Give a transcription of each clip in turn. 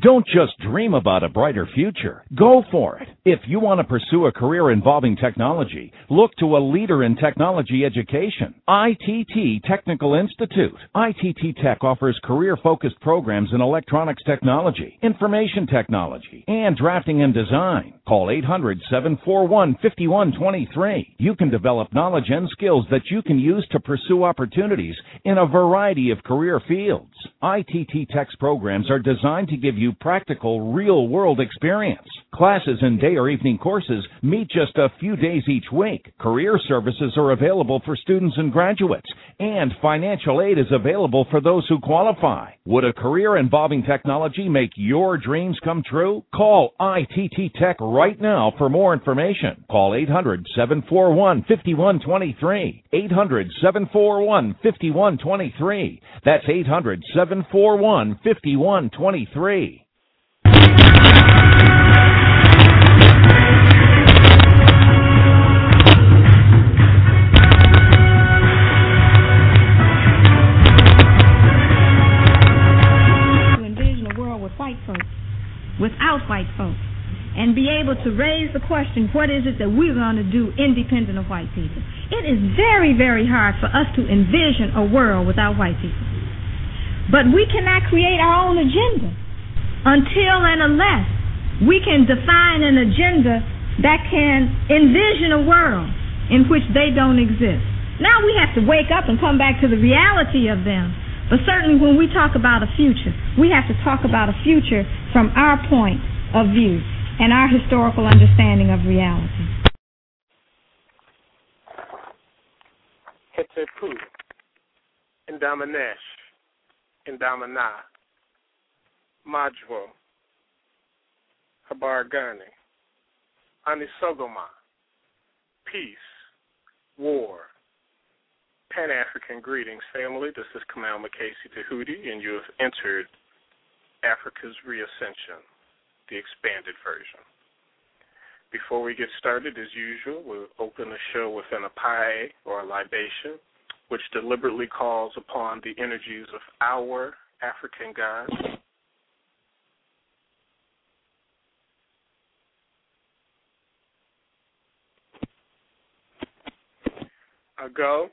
Don't just dream about a brighter future. Go for it. If you want to pursue a career involving technology, look to a leader in technology education. ITT Technical Institute. ITT Tech offers career-focused programs in electronics technology, information technology, and drafting and design. Call 800-741-5123. You can develop knowledge and skills that you can use to pursue opportunities in a variety of career fields. ITT Tech's programs are designed to give you practical, real-world experience. Classes and day or evening courses meet just a few days each week. Career services are available for students and graduates, and financial aid is available for those who qualify. Would a career involving technology make your dreams come true? Call ITT Tech right now for more information. Call 800 741 5123. 800 741 5123. That's 800 741 5123. To envision a world with white folks, without white folks, and be able to raise the question, what is it that we're going to do independent of white people? It is very, very hard for us to envision a world without white people. But we cannot create our own agenda until and unless we can define an agenda that can envision a world in which they don't exist. Now we have to wake up and come back to the reality of them. But certainly when we talk about a future, we have to talk about a future from our point of view and our historical understanding of reality. Hetepu, Indamanesh, Indamana, Majwo, Habari gani, Anisogoma, peace, war, Pan African greetings, family. This is Kamal Makasi Tahuti, and you have entered Africa's Reascension the expanded version. Before we get started, as usual, we'll open the show with an apai or a libation, which deliberately calls upon the energies of our African gods. I go,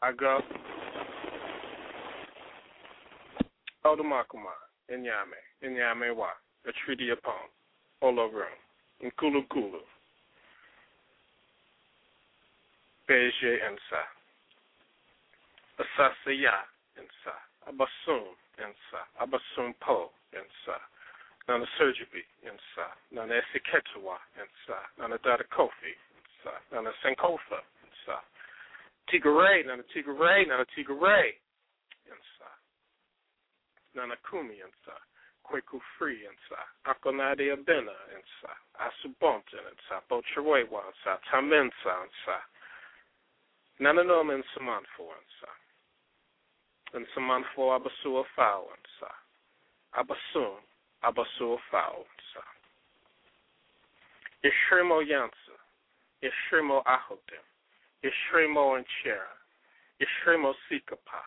I go. Odumakuma, Inyame, Inyame wa a treaty upon Ologrum, Nkulu Beje Ensa, Asase Yaa Ensa, Abasum Ensa, Abasum Po Ensa, Nana Surgery Ensa, Nana Esiketwa Ensa, Nana Dada Kofi Ensa, Nana Sankofa Ensa, Tigray, Nana Tigray, Nana Tigray Ensa, Nana Kumi Ensa, Kweku Free Insa, Akonade Abena Insa, Asubonten Insa, Bochewewa Insa, Tamensa Insa, Nananom in Samanfo Insa, and Samanfo Abasua Fao Insa, Abasum, Abasua Fao Insa. Ishrimo Yansa, Ishrimo Ahotem, Ishrimo Enchera, Ishrimo Sikapa,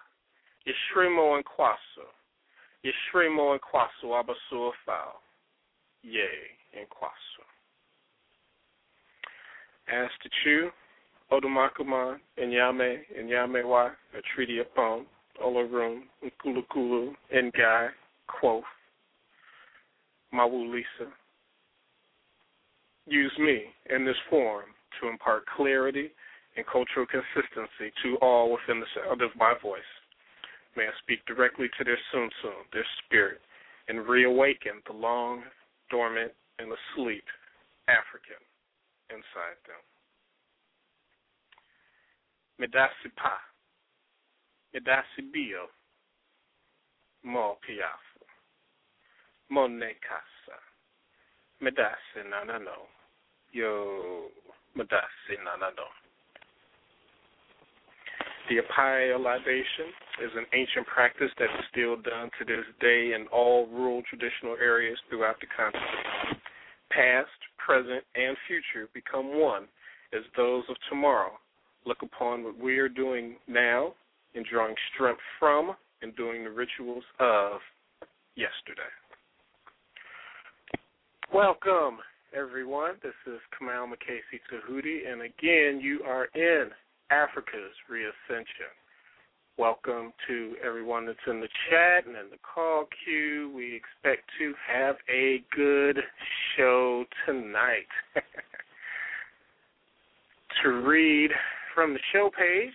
Ishrimo Nkwaso, Yeshremo and Kwasu Abasua Fao. Yea and Kwasu. As to Chu, Odumakuman, Inyame, Inyamewa, a treaty upon, Olarum, Nkulukulu, Ngai, Quoth, Mawu Lisa. Use me in this form to impart clarity and cultural consistency to all within the sound of my voice. May I speak directly to their Tsum Tsum, their spirit, and reawaken the long, dormant, and asleep African inside them. Medasi Pa, Medasi Bio, Mo Piafu, Mone Casa, Medasi Nanano, Yo Medasi Nanano. The Apai libation is an ancient practice that is still done to this day in all rural traditional areas throughout the continent. Past, present, and future become one as those of tomorrow look upon what we are doing now and drawing strength from and doing the rituals of yesterday. Welcome, everyone. This is Kamal Makasi Tahuti, and again, you are in Africa's Reascension. Welcome to everyone that's in the chat and in the call queue. We expect to have a good show tonight. to read from the show page,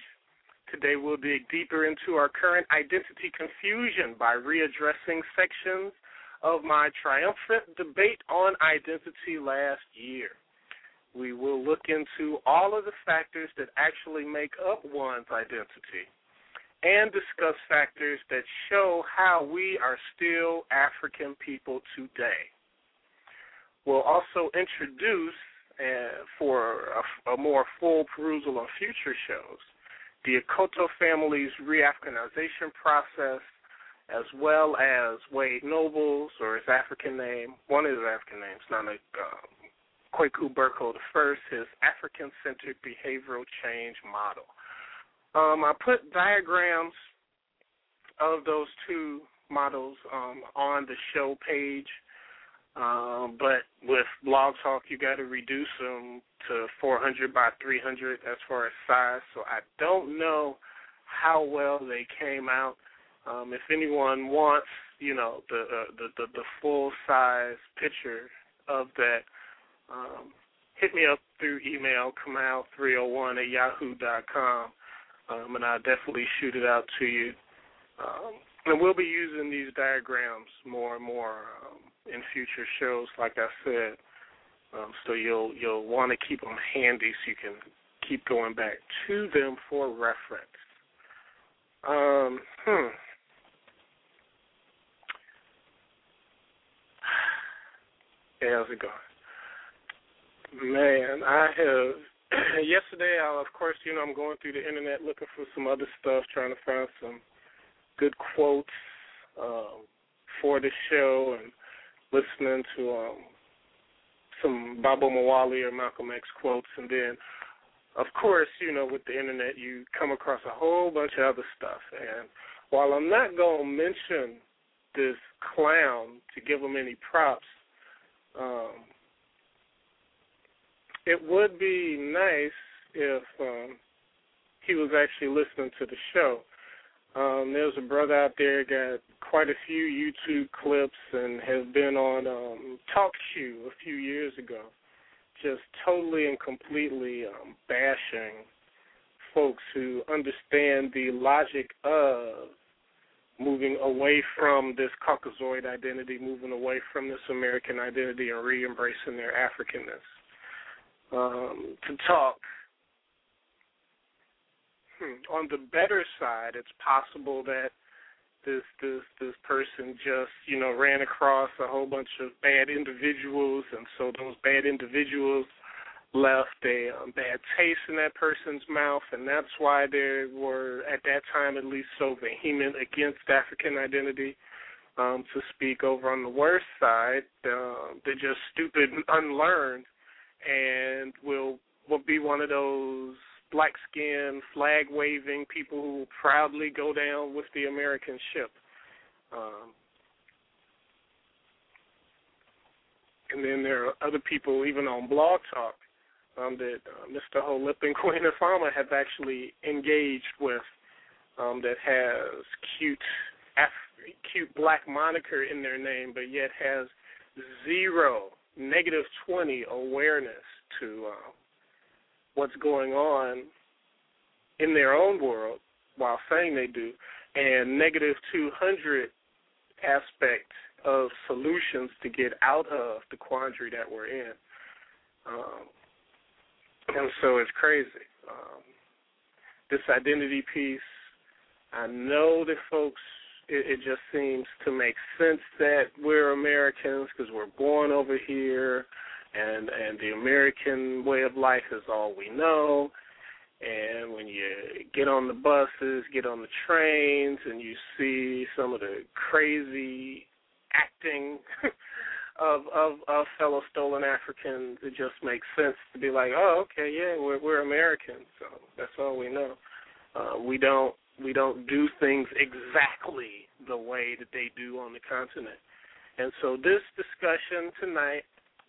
today we'll dig deeper into our current identity confusion by readdressing sections of my triumphant debate on identity last year. We will look into all of the factors that actually make up one's identity and discuss factors that show how we are still African people today. We'll also introduce, uh, for a, a, more full perusal on future shows, the Akoto family's re-Africanization process as well as Wade Nobles, or his African name, one of his African names, Nana um, Kweku Berko first, his African-centered behavioral change model. Um, I put diagrams of those two models um, on the show page, um, but with Blog Talk, you got to reduce them to 400 by 300 as far as size. So I don't know how well they came out. Um, if anyone wants, you know, the uh, the, the the full size picture of that, um, hit me up through email kamal301 at yahoo dot com, um, and I'll definitely shoot it out to you. Um, and we'll be using these diagrams more and more um, in future shows, like I said. Um, so you'll you'll want to keep them handy so you can keep going back to them for reference. Um, hmm. Hey, how's it going? Man, I have yesterday. I, of course, you know, I'm going through the internet looking for some other stuff, trying to find some good quotes um, for the show, and listening to um, some Baba Mawali or Malcolm X quotes, and then, of course, you know, with the internet, you come across a whole bunch of other stuff. And while I'm not going to mention this clown to give him any props um, it would be nice if um, he was actually listening to the show. Um, there's a brother out there got quite a few YouTube clips and has been on um, Talk Shoe a few years ago, just totally and completely um, bashing folks who understand the logic of moving away from this Caucasoid identity, moving away from this American identity, and re-embracing their Africanness. Um, to talk hmm, on the better side, it's possible that this this this person just you know ran across a whole bunch of bad individuals, and so those bad individuals left a um, bad taste in that person's mouth, and that's why they were at that time at least so vehement against African identity. Um, to speak over on the worst side, uh, they're just stupid and unlearned, and will will be one of those black skinned flag waving people who will proudly go down with the American ship. Um, and then there are other people, even on Blog Talk, um, that uh, Mr. Holip and Queen Afama have actually engaged with um, that has cute, Af- cute black moniker in their name, but yet has zero, negative 20 awareness to uh, what's going on in their own world while saying they do, and negative 200 aspect of solutions to get out of the quandary that we're in. Um, and so it's crazy. Um, this identity piece, I know that folks, it, it just seems to make sense that we're Americans because we're born over here, and and the American way of life is all we know. And when you get on the buses, get on the trains, and you see some of the crazy acting of of of fellow stolen Africans, it just makes sense to be like, oh, okay, yeah, we're we're Americans, so that's all we know. Uh, we don't we don't do things exactly the way that they do on the continent, and so this discussion tonight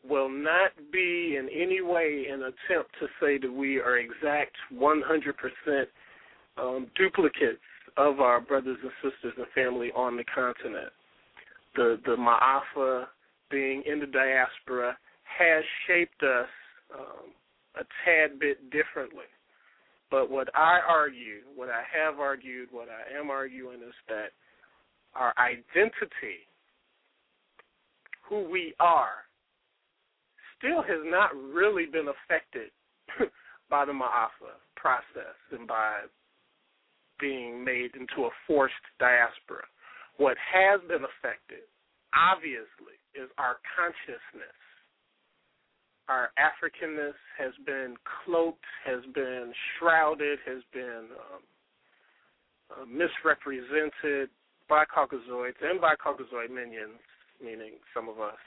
will not be in any way an attempt to say that we are exact 100% um, duplicates of our brothers and sisters and family on the continent. The the Ma'afa being in the diaspora has shaped us um, a tad bit differently. But what I argue, what I have argued, what I am arguing is that our identity, who we are, still has not really been affected by the Ma'afa process and by being made into a forced diaspora. What has been affected, obviously, is our consciousness. Our Africanness has been cloaked, has been shrouded, has been um, uh, misrepresented by Caucasoids and by Caucasoid minions, meaning some of us.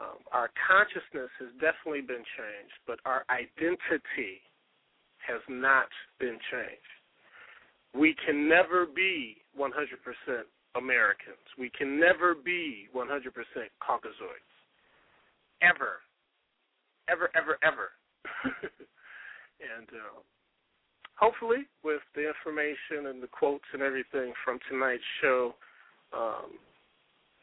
Um, our consciousness has definitely been changed, but our identity has not been changed. We can never be 100% Americans. We can never be 100% Caucasoids. Ever. Ever, ever, ever. and uh, hopefully, with the information and the quotes and everything from tonight's show, um,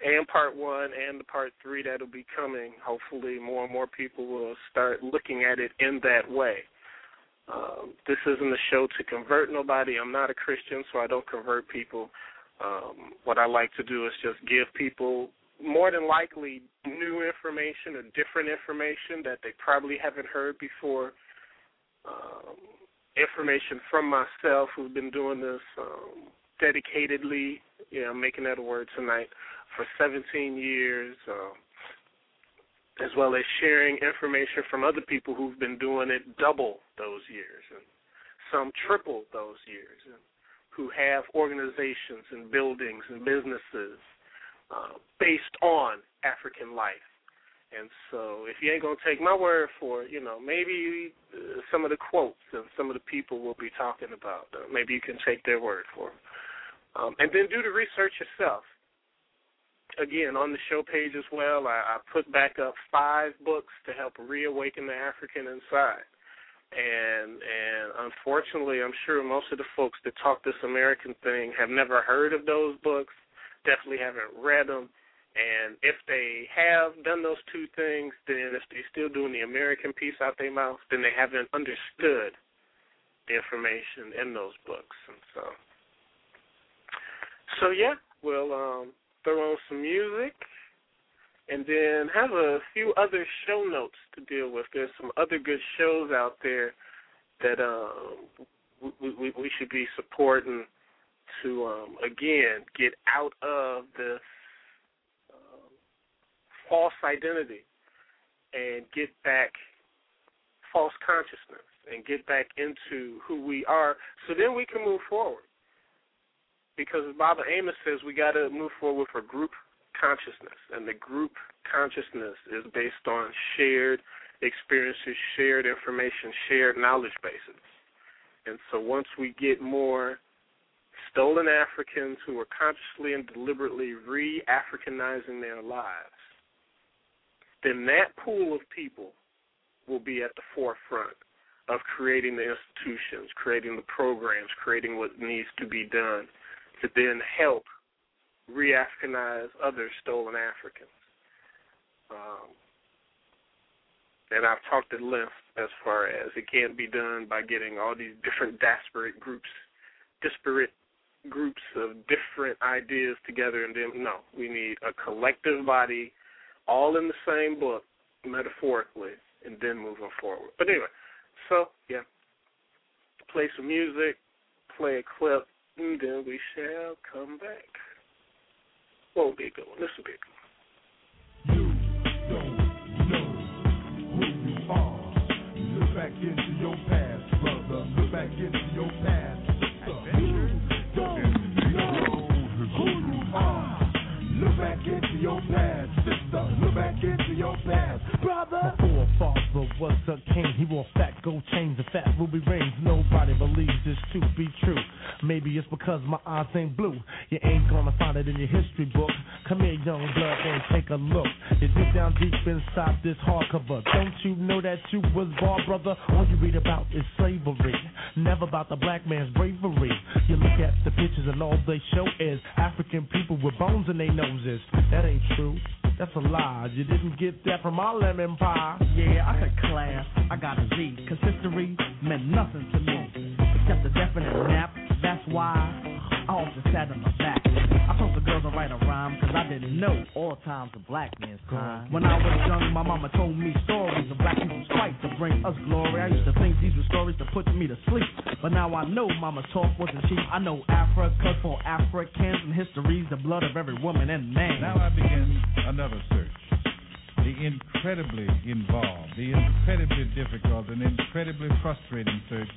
and part one and the part three that'll be coming, hopefully, more and more people will start looking at it in that way. Um, this isn't a show to convert nobody. I'm not a Christian, so I don't convert people. Um, what I like to do is just give people more than likely new information or different information that they probably haven't heard before. Um, information from myself, who's been doing this um, dedicatedly. Yeah, I'm making that a word tonight for 17 years. Um, as well as sharing information from other people who've been doing it double those years and some triple those years and who have organizations and buildings and businesses uh, based on African life. And so, if you ain't gonna take my word for it, you know, maybe uh, some of the quotes and some of the people we'll be talking about, uh, maybe you can take their word for it. Um, and then do the research yourself again on the show page as well. I, I put back up five books to help reawaken the African inside. And and unfortunately, I'm sure most of the folks that talk this American thing have never heard of those books. Definitely haven't read them. And if they have done those two things, then if they're still doing the American piece out their mouth, then they haven't understood the information in those books. And so, so yeah, well, um, throw on some music, and then have a few other show notes to deal with. There's some other good shows out there that um, we, we, we should be supporting to um, again get out of this um, false identity and get back false consciousness and get back into who we are so then we can move forward because Baba Amos says we got to move forward for group consciousness, and the group consciousness is based on shared experiences, shared information, shared knowledge bases. And so once we get more stolen Africans who are consciously and deliberately re-Africanizing their lives, then that pool of people will be at the forefront of creating the institutions, creating the programs, creating what needs to be done to then help re-Africanize other stolen Africans. Um, and I've talked at length as far as it can't be done by getting all these different disparate groups, disparate groups of different ideas together and then no, we need a collective body all in the same book, metaphorically, and then moving forward. But anyway, so yeah. Play some music, play a clip, and then we shall come back. Won't be a good one. This will be a good one. Back into your past, brother. Look back into your past. Back into your past, sister. Look back into your past, brother. My forefather was a king. He wore fat gold chains and fat ruby rings. Nobody believes this to be true. Maybe it's because my eyes ain't blue. You ain't gonna find it in your history book. Come here, young blood, and take a look. You deep down deep inside this hardcover. Don't you know that you was born, brother? All you read about is slavery. Never about the black man's bravery. You look at the pictures and all they show is African people with bones in their noses. That ain't true. That's a lie. You didn't get that from our lemon pie. Yeah, I had class. I got a Z. Cause history meant nothing to me. Except a definite nap. That's why I often sat on my back. I told the girls to write a rhyme cause I didn't know all times a black man's time. When I was young, my mama told me stories of black people's fight to bring us glory. I used to think these were stories to put me to sleep. But now I know mama's talk wasn't cheap. I know Africa for Africans and history's the blood of every woman and man. Now I begin another search. The incredibly involved, the incredibly difficult, and incredibly frustrating search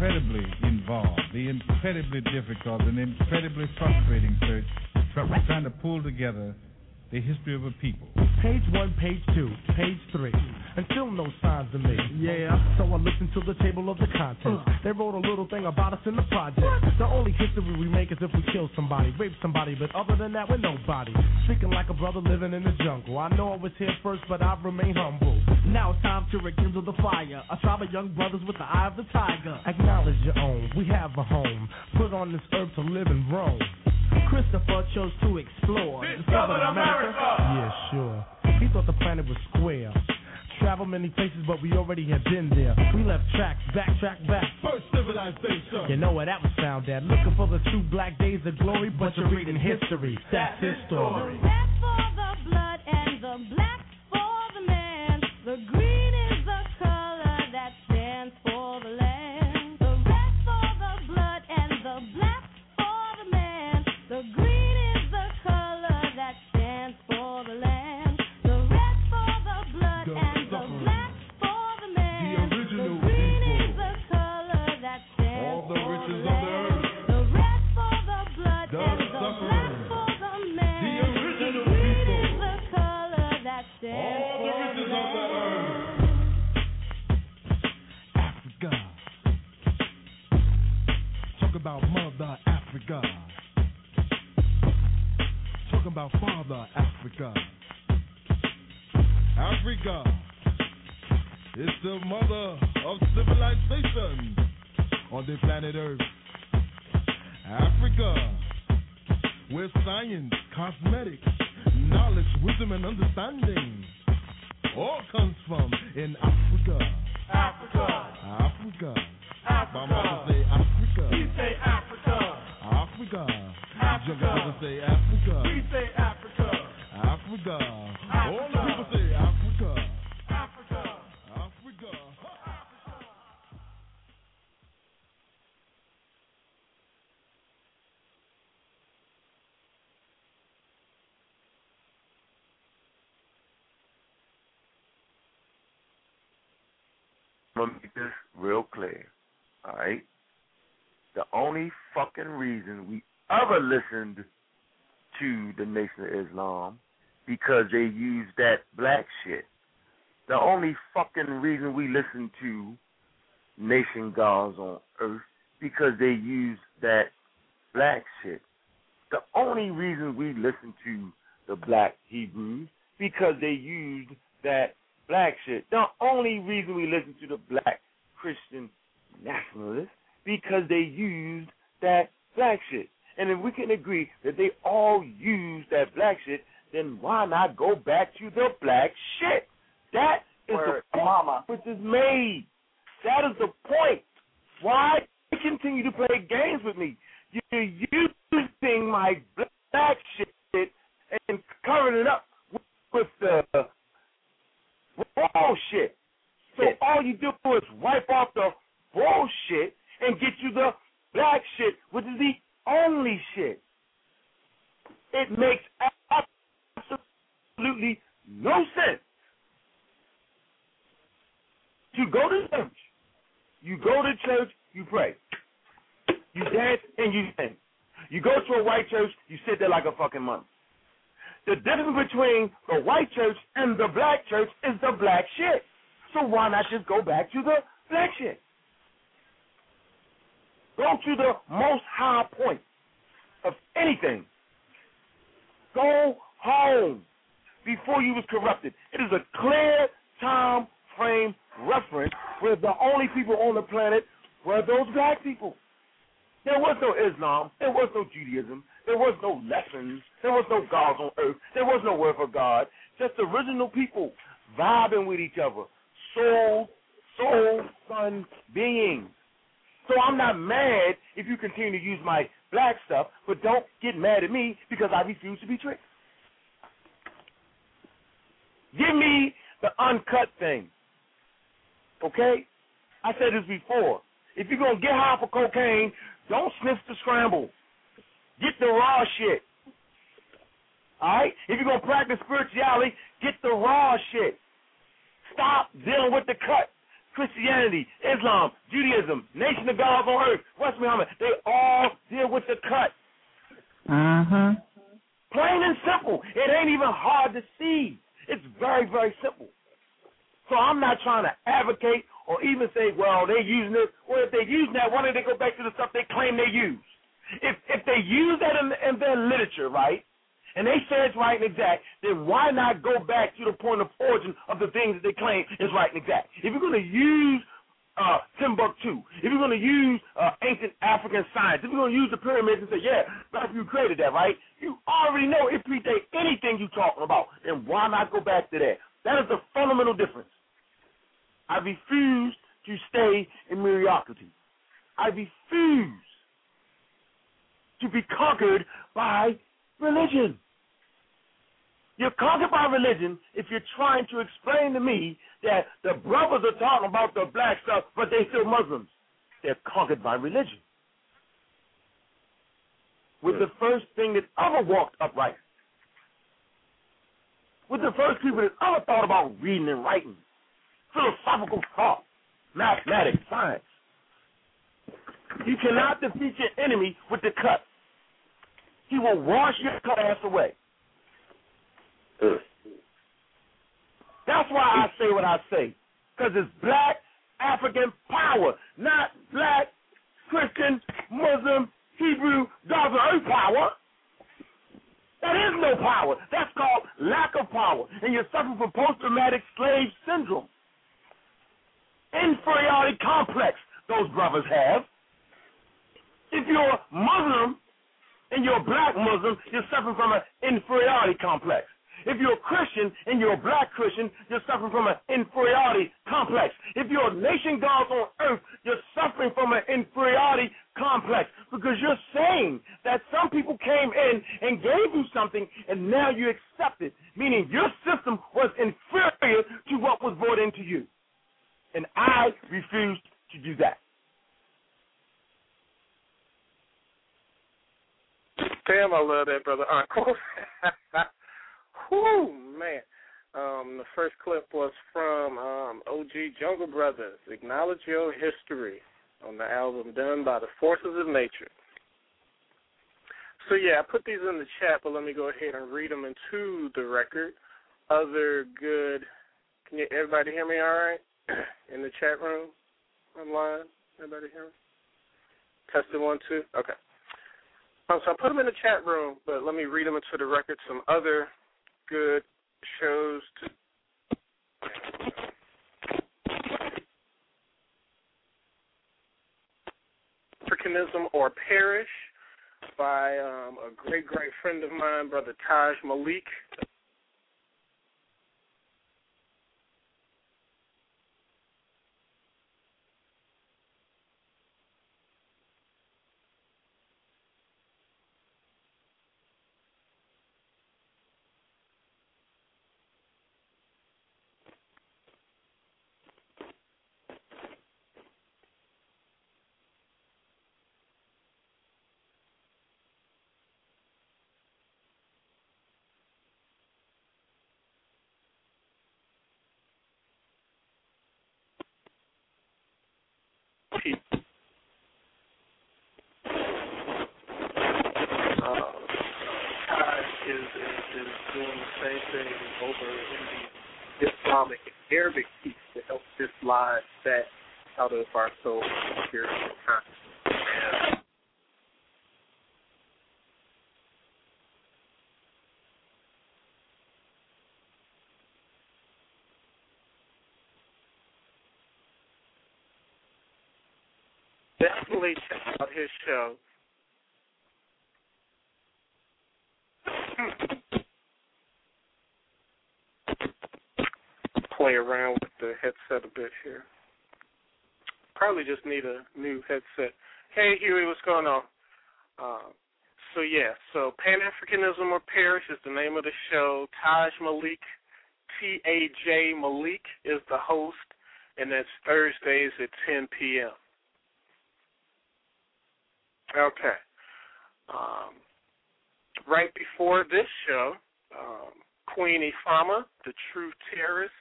incredibly involved, the incredibly difficult and incredibly frustrating search trying to pull together the history of a people. Page one, page two, page three, and still no signs of me. Yeah, so I listened to the table of the contents. Uh. They wrote a little thing about us in the project. The only history we make is if we kill somebody, rape somebody, but other than that, we're nobody. Speaking like a brother living in the jungle. I know I was here first, but I remain humble. Now it's time to rekindle the fire. A tribe of young brothers with the eye of the tiger. Acknowledge your own. We have a home. Put on this earth to live and roam. Christopher chose to explore. Discovered America. Yeah, sure. He thought the planet was square. Travel many places, but we already had been there. We left tracks, backtrack back. First civilization. You know where that was found at. Looking for the true black days of glory, but you're reading history. That's his story. The red for the blood and the black for the man. The green Talk about mother Africa. Talking about father Africa. Africa is the mother of civilization on the planet Earth. Africa, where science, cosmetics, knowledge, wisdom, and understanding all comes from in Africa. Africa, Africa. My mother Africa. say Africa. We say Africa. Africa. Africa. Younger brother say Africa. We say Africa. Africa. All the people say Africa. Africa. Africa. I'm gonna make this real clear. All right. The only fucking reason we ever listened to the Nation of Islam because they used that black shit. The only fucking reason we listen to Nation Gods on Earth because they used that black shit. The only reason we listen to the black Hebrews because they used that black shit. The only reason we listen to the black Christian nationalists because they used that black shit. And if we can agree that they all use that black shit, then why not go back to the black shit? That is Word. the point which is made. That is the point. Why continue to play games with me? You're using my black shit and covering it up with the bullshit. So all you do is wipe off the bullshit and get you the black shit, which is the only shit. It makes absolutely no sense. You go to church. You go to church, you pray. You dance and you sing. You go to a white church, you sit there like a fucking monk. The difference between the white church and the black church is the black shit. So why not just go back to the black shit? Go to the most high point of anything. Go home before you was corrupted. It is a clear time frame reference where the only people on the planet were those black people. There was no Islam. There was no Judaism. There was no lessons. There was no gods on earth. There was no word for God. Just original people vibing with each other. Soul, soul, son beings. So I'm not mad if you continue to use my black stuff, but don't get mad at me because I refuse to be tricked. Give me the uncut thing. Okay? I said this before. If you're going to get high for cocaine, don't sniff the scramble. Get the raw shit. All right? If you're going to practice spirituality, get the raw shit. Stop dealing with the cut. Christianity, Islam, Judaism, Nation of God on Earth, West Muhammad, they all deal with the cut. Uh-huh. Plain and simple. It ain't even hard to see. It's very, very simple. So I'm not trying to advocate or even say, well, they're using it. Well, if they're using that, why don't they go back to the stuff they claim they use? If if they use that in, in their literature, right, and they say it's right and exact, then why not go back to the point of origin of the things that they claim is right and exact? If you're going to use uh, Timbuktu, if you're going to use uh, ancient African science, if you're going to use the pyramids and say, yeah, black you created that, right? You already know it predates anything you're talking about. Then why not go back to that? That is the fundamental difference. I refuse to stay in mediocrity. I refuse to be conquered by religion. You're conquered by religion if you're trying to explain to me that the brothers are talking about the black stuff, but they're still Muslims. They're conquered by religion. With the first thing that ever walked upright. With the first people that ever thought about reading and writing. Philosophical thought. Mathematics, science. You cannot defeat your enemy with the cut. He will wash your cut ass away. That's why I say what I say. Because it's black African power, not black Christian, Muslim, Hebrew, God's earth power. That is no power. That's called lack of power. And you're suffering from post traumatic slave syndrome. Inferiority complex, those brothers have. If you're Muslim and you're a black Muslim, you're suffering from an inferiority complex. If you're a Christian and you're a black Christian, you're suffering from an inferiority complex. If you're a nation God on earth, you're suffering from an inferiority complex because you're saying that some people came in and gave you something and now you accept it, meaning your system was inferior to what was brought into you. And I refuse to do that. Damn, I love that, brother Uncle. Whew, man. Um, the first clip was from um, OG Jungle Brothers, Acknowledge Your History, on the album done by the Forces of Nature. So, yeah, I put these in the chat, but let me go ahead and read them into the record. Other good. Can you, everybody hear me all right? in the chat room? Online? Everybody hear me? Testing one, two? Okay. Um, so I put them in the chat room, but let me read them into the record. Some other good shows to Africanism or Perish by um, a great, great friend of mine, Brother Taj Malik. Islamic and Arabic piece to help dislodge that out of our soul and spiritual consciousness. Definitely check out his show. Play around with the headset a bit here. Probably just need a new headset. Hey Huey, what's going on? Uh, so yeah, so Pan Africanism or Perish is the name of the show. Taj Malik, T A J Malik is the host, and that's Thursdays at 10 p.m. Okay. Um, right before this show, um, Queen Ifama, the True Terrorist,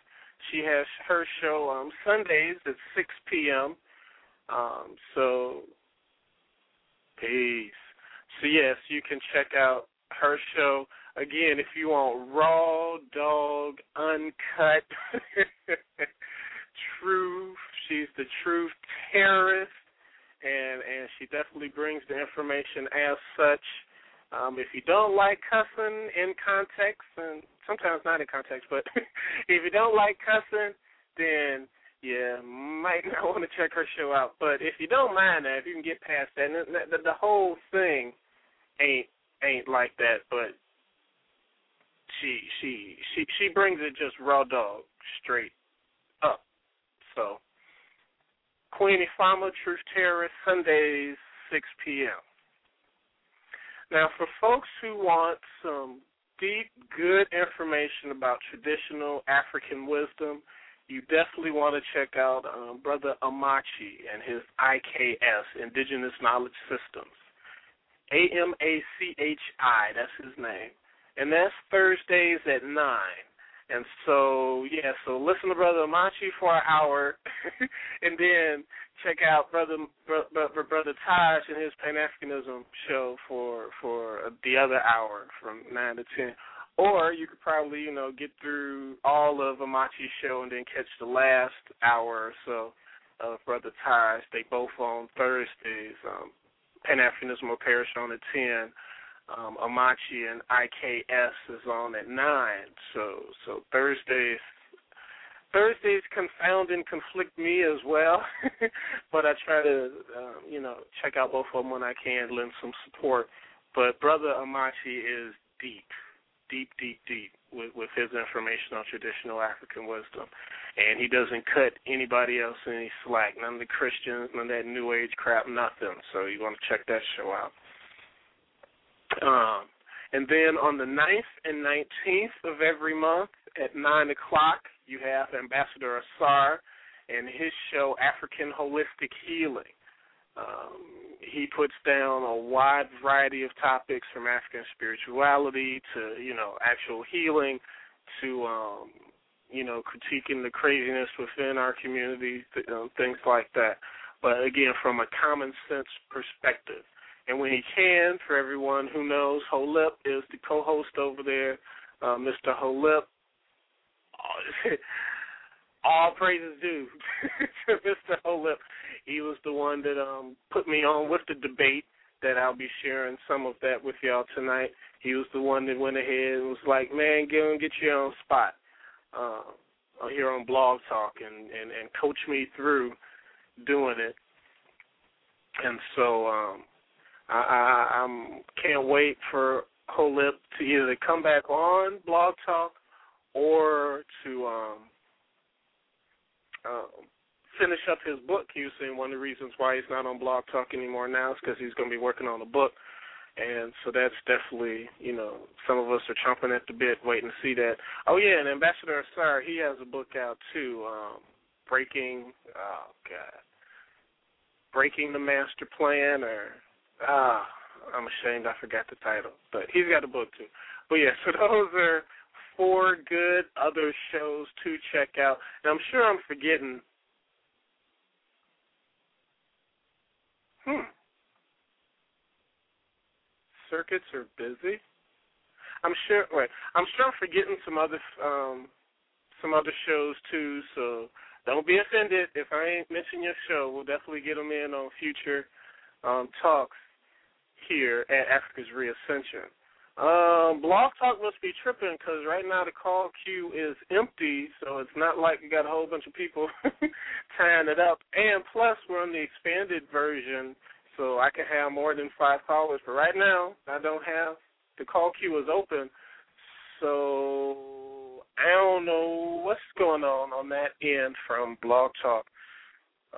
she has her show um, Sundays at 6 p.m. Um, so, peace. So yes, you can check out her show again if you want raw dog, uncut truth. She's the truth terrorist, and and she definitely brings the information as such. Um, if you don't like cussing in context, and sometimes not in context, but if you don't like cussing, then yeah, might not want to check her show out. But if you don't mind that, if you can get past that, the, the, the whole thing ain't ain't like that, but she she she she brings it just raw dog straight up. So Queen Ifama, Truth Terrorist, Sundays, six PM. Now for folks who want some deep, good information about traditional African wisdom, you definitely want to check out um, Brother Amachi and his IKS, Indigenous Knowledge Systems. A M A C H I, that's his name. And that's Thursdays at 9. And so, yeah, so listen to Brother Amachi for an hour, and then check out Brother Brother, Brother Taj and his Pan Africanism show for for the other hour from nine to ten. Or you could probably, you know, get through all of Amachi's show and then catch the last hour or so of Brother Taj. They both on Thursdays. Um, Pan Africanism will perish on at ten. Um, Amachi and IKS is on at nine. So so Thursdays Thursdays confound and conflict me as well, but I try to um, you know check out both of them when I can, lend some support. But brother Amachi is deep, deep, deep, deep with, with his information on traditional African wisdom, and he doesn't cut anybody else any slack. None of the Christians, none of that New Age crap, nothing. So you want to check that show out. Um, and then on the 9th and 19th of every month at 9 o'clock, you have Ambassador Asar and his show, African Holistic Healing. Um, he puts down a wide variety of topics from African spirituality to, you know, actual healing to, um, you know, critiquing the craziness within our community, um, things like that. But again, from a common sense perspective. And when he can, for everyone who knows, Holip is the co-host over there. Uh, Mr. Holip, all praises due to Mr. Holip. He was the one that um, put me on with the debate that I'll be sharing some of that with y'all tonight. He was the one that went ahead and was like, "Man, go and get your own spot." Uh, here on Blog Talk and, and and coach me through doing it. And so um, I, I I'm can't wait for Holip to either come back on Blog Talk or to um, uh, finish up his book. Saying one of the reasons why he's not on Blog Talk anymore now is because he's going to be working on a book. And so that's definitely, you know, some of us are chomping at the bit waiting to see that. Oh yeah, and Ambassador Asar, he has a book out too, um, Breaking oh god. Breaking the Master Plan or ah, I'm ashamed I forgot the title. But he's got a book too. But yeah, so those are four good other shows to check out. And I'm sure I'm forgetting Hmm. Circuits are busy. I'm sure. Wait, I'm sure I'm forgetting some other um, some other shows too. So don't be offended if I ain't mention your show. We'll definitely get them in on future um, talks here at Africa's Reascension. Um, Blog Talk must be tripping because right now the call queue is empty, so it's not like you got a whole bunch of people tying it up. And plus, we're on the expanded version, so I can have more than five callers. But right now, I don't have the call queue is open, so I don't know what's going on on that end from Blog Talk.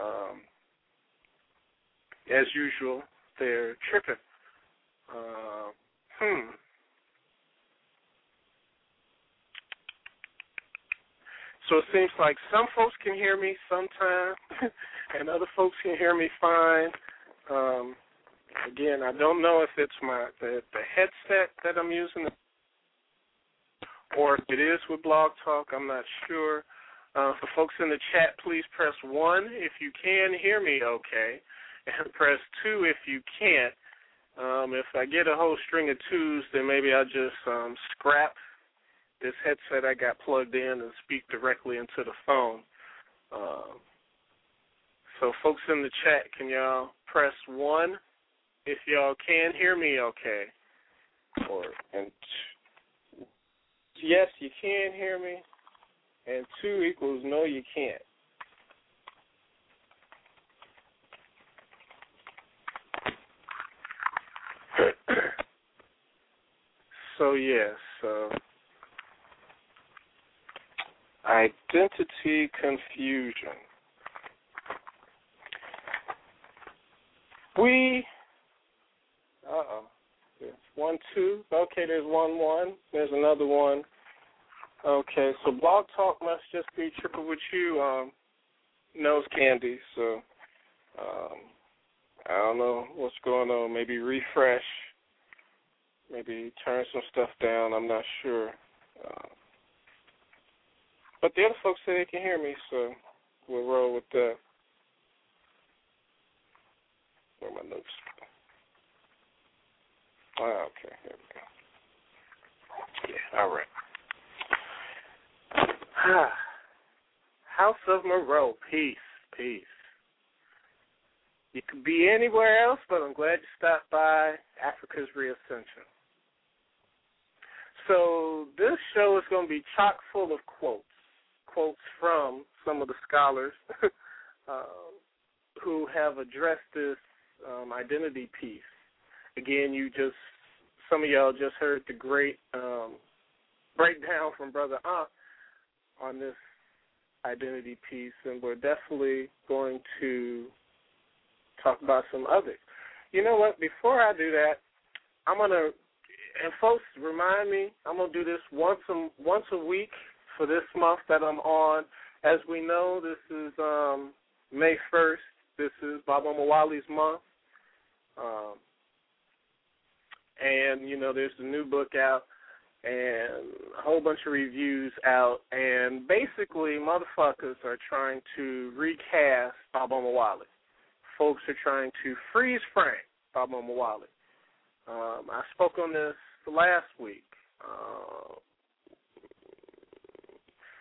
Um, as usual, they're tripping. Uh, hmm. So it seems like some folks can hear me sometime, and other folks can hear me fine. Um, again, I don't know if it's my the, the headset that I'm using, or if it is with Blog Talk. I'm not sure. Uh, for folks in the chat, please press one if you can hear me okay, and press two if you can't. Um, if I get a whole string of twos, then maybe I'll just um, scrap this headset I got plugged in and speak directly into the phone. Um, so, folks in the chat, can y'all press one if y'all can hear me okay? Or and t- yes, you can hear me, and two equals no, you can't. So yes, identity confusion. We, uh oh, one two. Okay, there's one one. There's another one. Okay, so Blog Talk must just be triple with you, um, nose candy. So, um, I don't know what's going on. Maybe refresh. Maybe turn some stuff down. I'm not sure. Uh, but the other folks say they can hear me, so we'll roll with that. Where my notes? Ah, okay, here we go. Yeah, all right. House of Moreau, peace, peace. You could be anywhere else, but I'm glad you stopped by Africa's Reascension. So this show is going to be chock full of quotes, quotes from some of the scholars um, who have addressed this um, identity piece. Again, you just some of y'all just heard the great um, breakdown from Brother Aunt on this identity piece, and we're definitely going to talk about some others. You know what? Before I do that, I'm gonna and folks remind me I'm gonna do this once a once a week for this month that I'm on. As we know, this is um, May 1st. This is Baba Omowale's month, um, and you know there's a new book out and a whole bunch of reviews out, and basically motherfuckers are trying to recast Baba Omowale. Folks are trying to freeze frame Baba Omowale. Um, I spoke on this last week. Uh,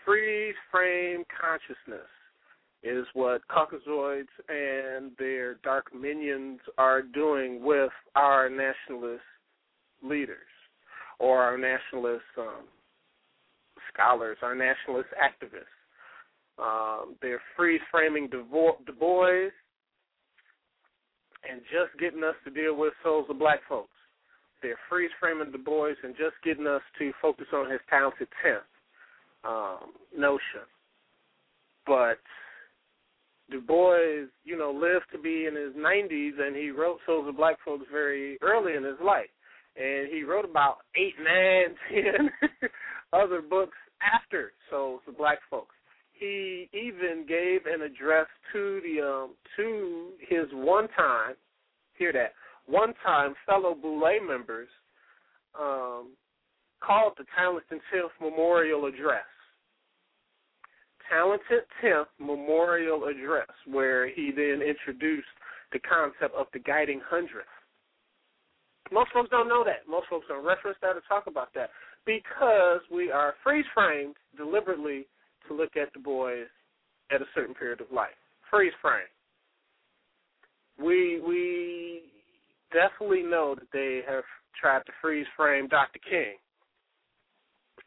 freeze frame consciousness is what Caucasoids and their dark minions are doing with our nationalist leaders or our nationalist um, scholars, our nationalist activists. Um, they're freeze framing Du Bois and just getting us to deal with souls of black folks. They're freeze framing Du Bois and just getting us to focus on his talented tenth um, notion. But Du Bois, you know, lived to be in his 90s, and he wrote Souls of Black Folks very early in his life. And he wrote about eight, nine, ten other books after Souls of Black Folks. He even gave an address to the um, to his one time, hear that, one time fellow Boule members um, called the Talented Tenth Memorial Address. Talented Tenth Memorial Address, where he then introduced the concept of the guiding hundredth. Most folks don't know that. Most folks don't reference that or talk about that because we are freeze framed deliberately to look at Du Bois at a certain period of life. Freeze frame. We we definitely know that they have tried to freeze frame Dr. King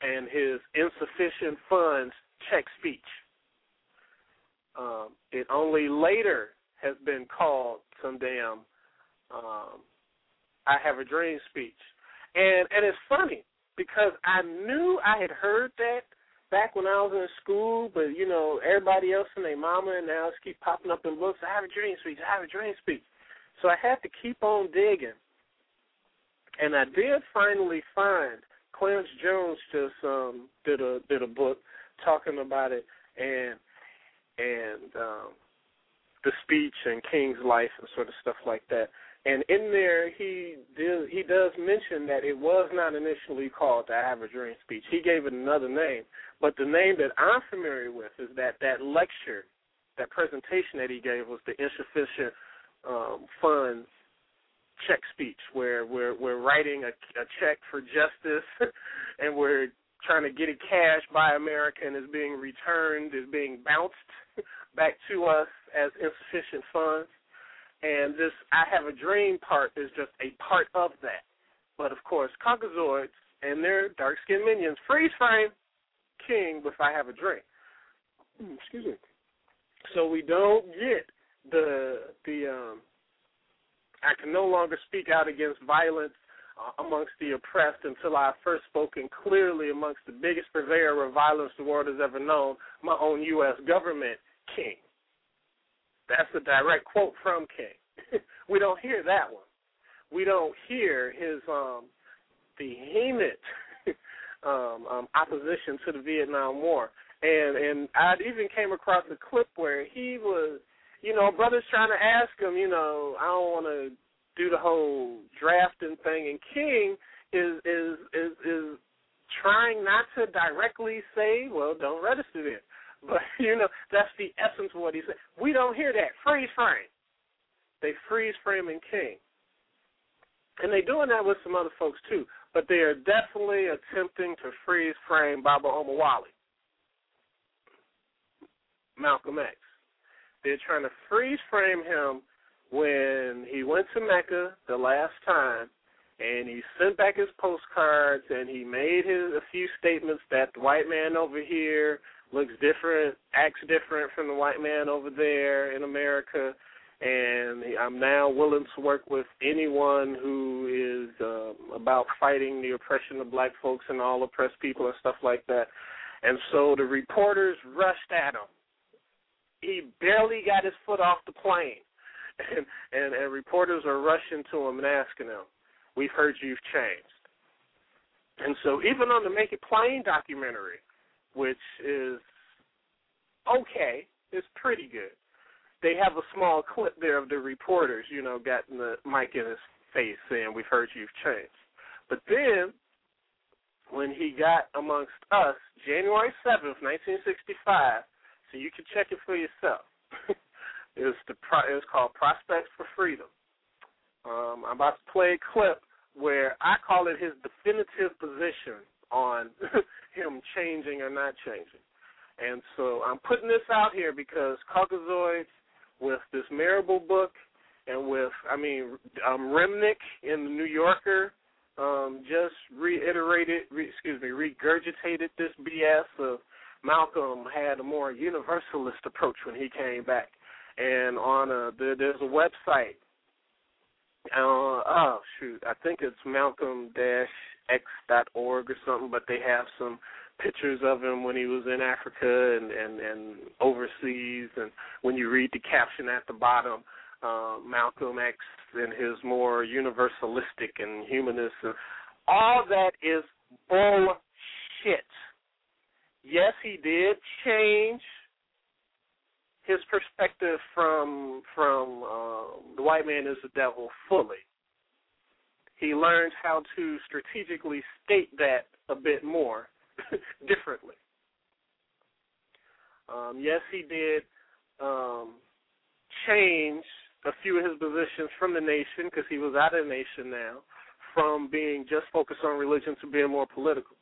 and his insufficient funds check speech. Um, it only later has been called some damn um, I have a dream speech. And and it's funny because I knew I had heard that back when I was in school, but you know, everybody else and their mama and now it's keep popping up in books, I have a dream speech, I have a dream speech. So I had to keep on digging. And I did finally find Clarence Jones just um did a did a book talking about it and and um the speech and King's life and sort of stuff like that. And in there, he did, he does mention that it was not initially called the "I Have a Dream" speech. He gave it another name, but the name that I'm familiar with is that that lecture, that presentation that he gave was the insufficient um, funds check speech, where we're we're writing a, a check for justice, and we're trying to get it cashed by America, and is being returned, is being bounced back to us as insufficient funds and this I have a dream part is just a part of that. But of course, Caucasoids and their dark skinned minions freeze frame King with I have a dream. Hmm, excuse me. So we don't get the the um I can no longer speak out against violence uh, amongst the oppressed until I first spoken clearly amongst the biggest purveyor of violence the world has ever known, my own U.S. government, King. That's a direct quote from King. we don't hear that one. We don't hear his um vehement um, um opposition to the Vietnam War. And and I even came across a clip where he was you know, brothers trying to ask him, you know, I don't want to do the whole drafting thing and King is is is is trying not to directly say, well, don't register there. But you know, that's the essence of what he said. We don't hear that freeze frame. They freeze framing King, and they're doing that with some other folks too. But they are definitely attempting to freeze frame Baba Omowale, Malcolm X. They're trying to freeze frame him when he went to Mecca the last time and he sent back his postcards and he made his a few statements that the white man over here looks different, acts different from the white man over there in America, and I'm now willing to work with anyone who is um, about fighting the oppression of black folks and all oppressed people and stuff like that. And so the reporters rushed at him. He barely got his foot off the plane, and and, and reporters are rushing to him and asking him, "We've heard you've changed." And so even on the Make It Plain documentary, which is okay. It's pretty good. They have a small clip there of the reporters, you know, getting the mic in his face saying, We've heard you've changed. But then, when he got amongst us, January 7th, 1965, so you can check it for yourself. it's the it's called Prospects for Freedom. Um, I'm about to play a clip where I call it his definitive position on him changing or not changing. And so I'm putting this out here because Caucasoids, with this Marable book, and with, I mean, um, Remnick in the New Yorker, um, just reiterated, re, excuse me, regurgitated this BS of Malcolm had a more universalist approach when he came back. And on a, there, there's a website. Uh, oh shoot, I think it's Malcolm-X dot org or something, but they have some pictures of him when he was in Africa and and and overseas, and when you read the caption at the bottom, uh, Malcolm X and his more universalistic and humanist, all that is bullshit. Yes, he did change his perspective from from uh, the white man is the devil fully. He learned how to strategically state that a bit more differently. Um, yes, he did um, change a few of his positions from the nation because he was out of the nation now, from being just focused on religion to being more political.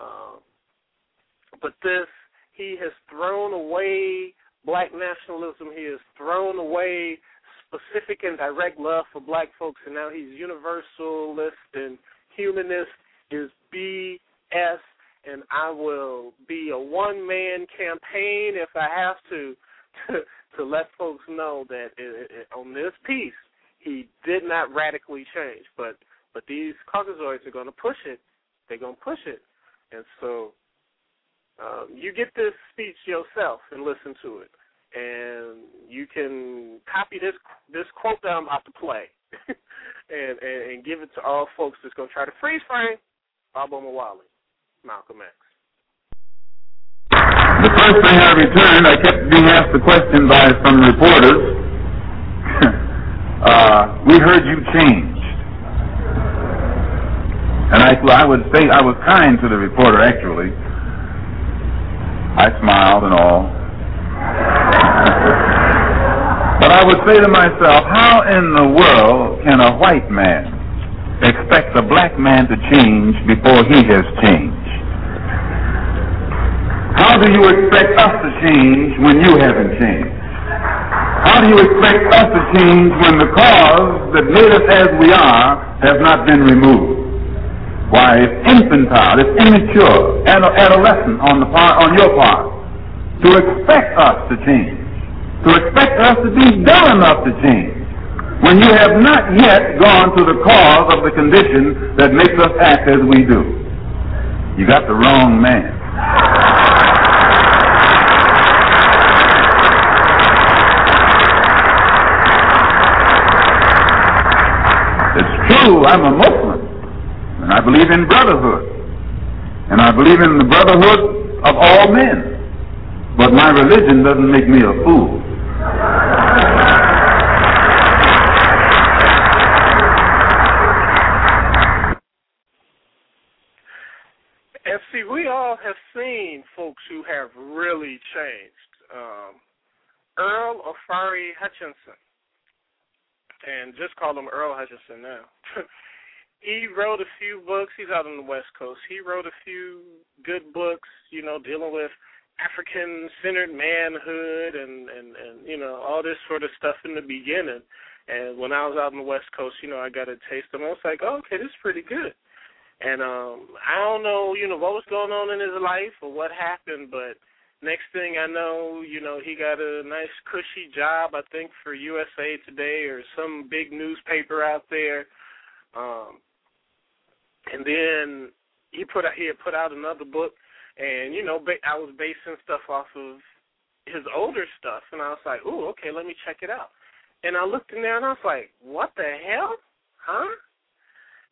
Um, but this, he has thrown away black nationalism. He has thrown away specific and direct love for black folks, and now he's universalist and humanist is BS, and I will be a one man campaign if I have to to, to let folks know that it, it, on this piece he did not radically change, but but these Caucasoids are going to push it. They're going to push it, and so um, you get this speech yourself and listen to it, and you can copy this this quote that I'm about to play, and, and and give it to all folks that's going to try to freeze frame Bob Omowale, Malcolm X. The first thing I returned, I kept being asked the question by some reporters. uh, we heard you changed. And I, I would say, I was kind to the reporter actually. I smiled and all. but I would say to myself, how in the world can a white man expect a black man to change before he has changed? Do you expect us to change when you haven't changed? How do you expect us to change when the cause that made us as we are has not been removed? Why, it's infantile, it's immature, ad- adolescent on the part, on your part, to expect us to change, to expect us to be dumb enough to change, when you have not yet gone to the cause of the condition that makes us act as we do. You got the wrong man. True, I'm a Muslim, and I believe in brotherhood, and I believe in the brotherhood of all men. But my religion doesn't make me a fool. And see, we all have seen folks who have really changed. Um, Earl Ofari Hutchinson, and just call him Earl Hutchinson now. he wrote a few books. He's out on the West Coast. He wrote a few good books, you know, dealing with African centered manhood and, and, and, you know, all this sort of stuff in the beginning. And when I was out on the West Coast, you know, I got a taste of it. I was like, oh, okay, this is pretty good. And um I don't know, you know, what was going on in his life or what happened, but next thing I know, you know, he got a nice cushy job, I think, for USA Today or some big newspaper out there. Um and then he put out he had put out another book and you know, ba- I was basing stuff off of his older stuff and I was like, "Ooh, okay, let me check it out." And I looked in there and I was like, "What the hell? Huh?"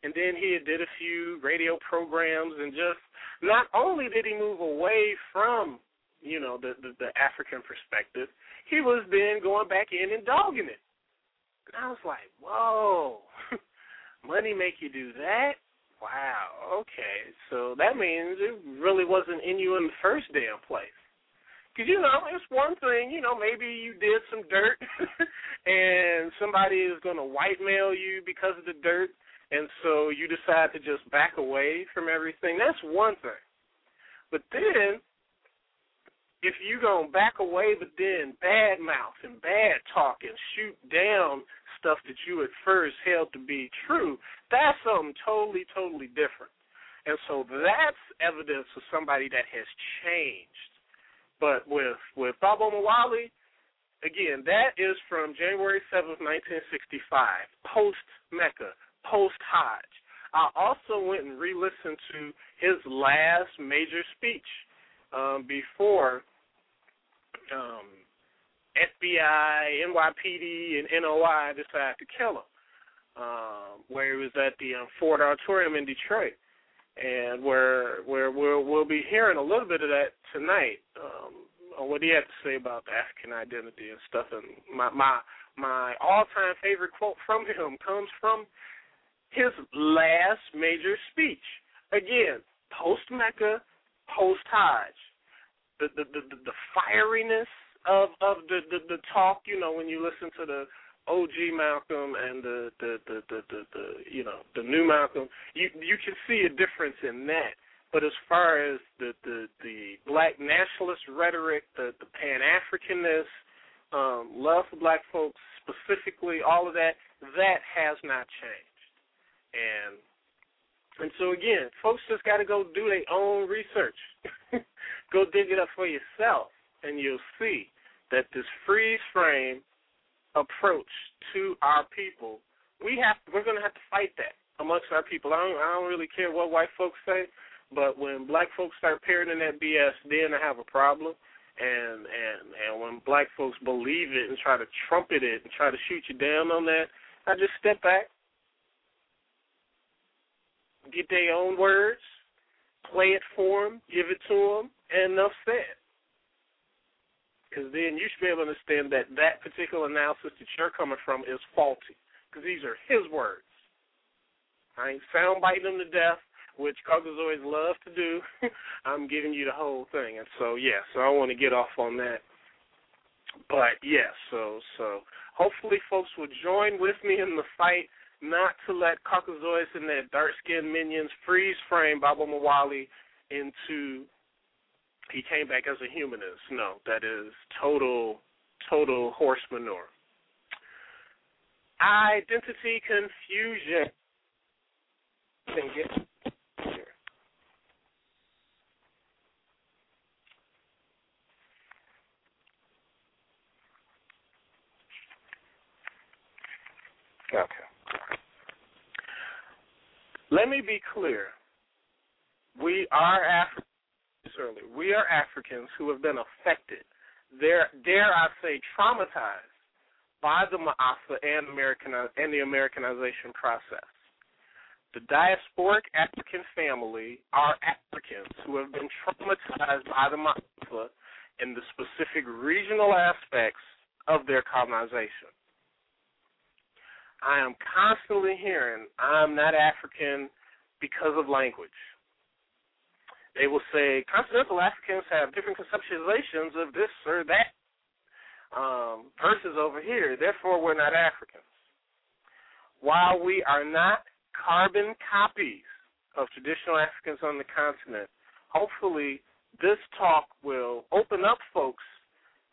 and then he did a few radio programs and just not only did he move away from you know the the, the African perspective, he was then going back in and dogging it. And I was like, whoa, money make you do that? Wow, okay, so that means it really wasn't in you in the first damn place. Because you know, it's one thing, you know, maybe you did some dirt, and somebody is going to whitemail you because of the dirt and so you decide to just back away from everything, that's one thing. But then, if you gonna back away, but then bad mouth and bad talk and shoot down stuff that you at first held to be true, that's something totally, totally different. And so that's evidence of somebody that has changed. But with with Bob Omowale, again, that is from January seventh, nineteen sixty five, post Mecca, post Hajj. I also went and re-listened to his last major speech um, before um, FBI, NYPD, and NOI decided to kill him, um, where he was at the um, Ford Auditorium in Detroit, and where where we'll we'll be hearing a little bit of that tonight um, on what he had to say about the African identity and stuff. And my my my all-time favorite quote from him comes from his last major speech. Again, post Mecca, post Hajj. The the, the the fieriness of of the, the the talk, you know, when you listen to the OG Malcolm and the the, the the the the you know the new Malcolm, you you can see a difference in that. But as far as the the the black nationalist rhetoric, the the Pan Africanness, um, love for black folks specifically, all of that, that has not changed. And and so again, folks just got to go do their own research. Go dig it up for yourself, and you'll see that this freeze frame approach to our people, we have we're going to have to fight that amongst our people. I don't I don't really care what white folks say, but when black folks start parroting that BS, then I have a problem. And and and when black folks believe it and try to trumpet it and try to shoot you down on that, I just step back, get their own words, play it for them, give it to them, and enough said. Because then you should be able to understand that that particular analysis that you're coming from is faulty. Because these are his words. I ain't sound biting them to death, which Caucasoids love to do. I'm giving you the whole thing, and so yeah, so I want to get off on that. But yeah, so so hopefully folks will join with me in the fight, not to let Caucasoids and their dark skinned minions freeze frame Baba Omowale into he came back as a humanist. No, that is total total horse manure. Identity confusion. Okay. Let me be clear. We are Africans. Earlier, we are Africans who have been affected, dare, I say, traumatized by the Ma'afa and American and the Americanization process. The diasporic African family are Africans who have been traumatized by the Ma'afa and the specific regional aspects of their colonization. I am constantly hearing I'm not African because of language. They will say continental Africans have different conceptualizations of this or that um, versus over here, therefore we're not Africans. While we are not carbon copies of traditional Africans on the continent, hopefully this talk will open up folks,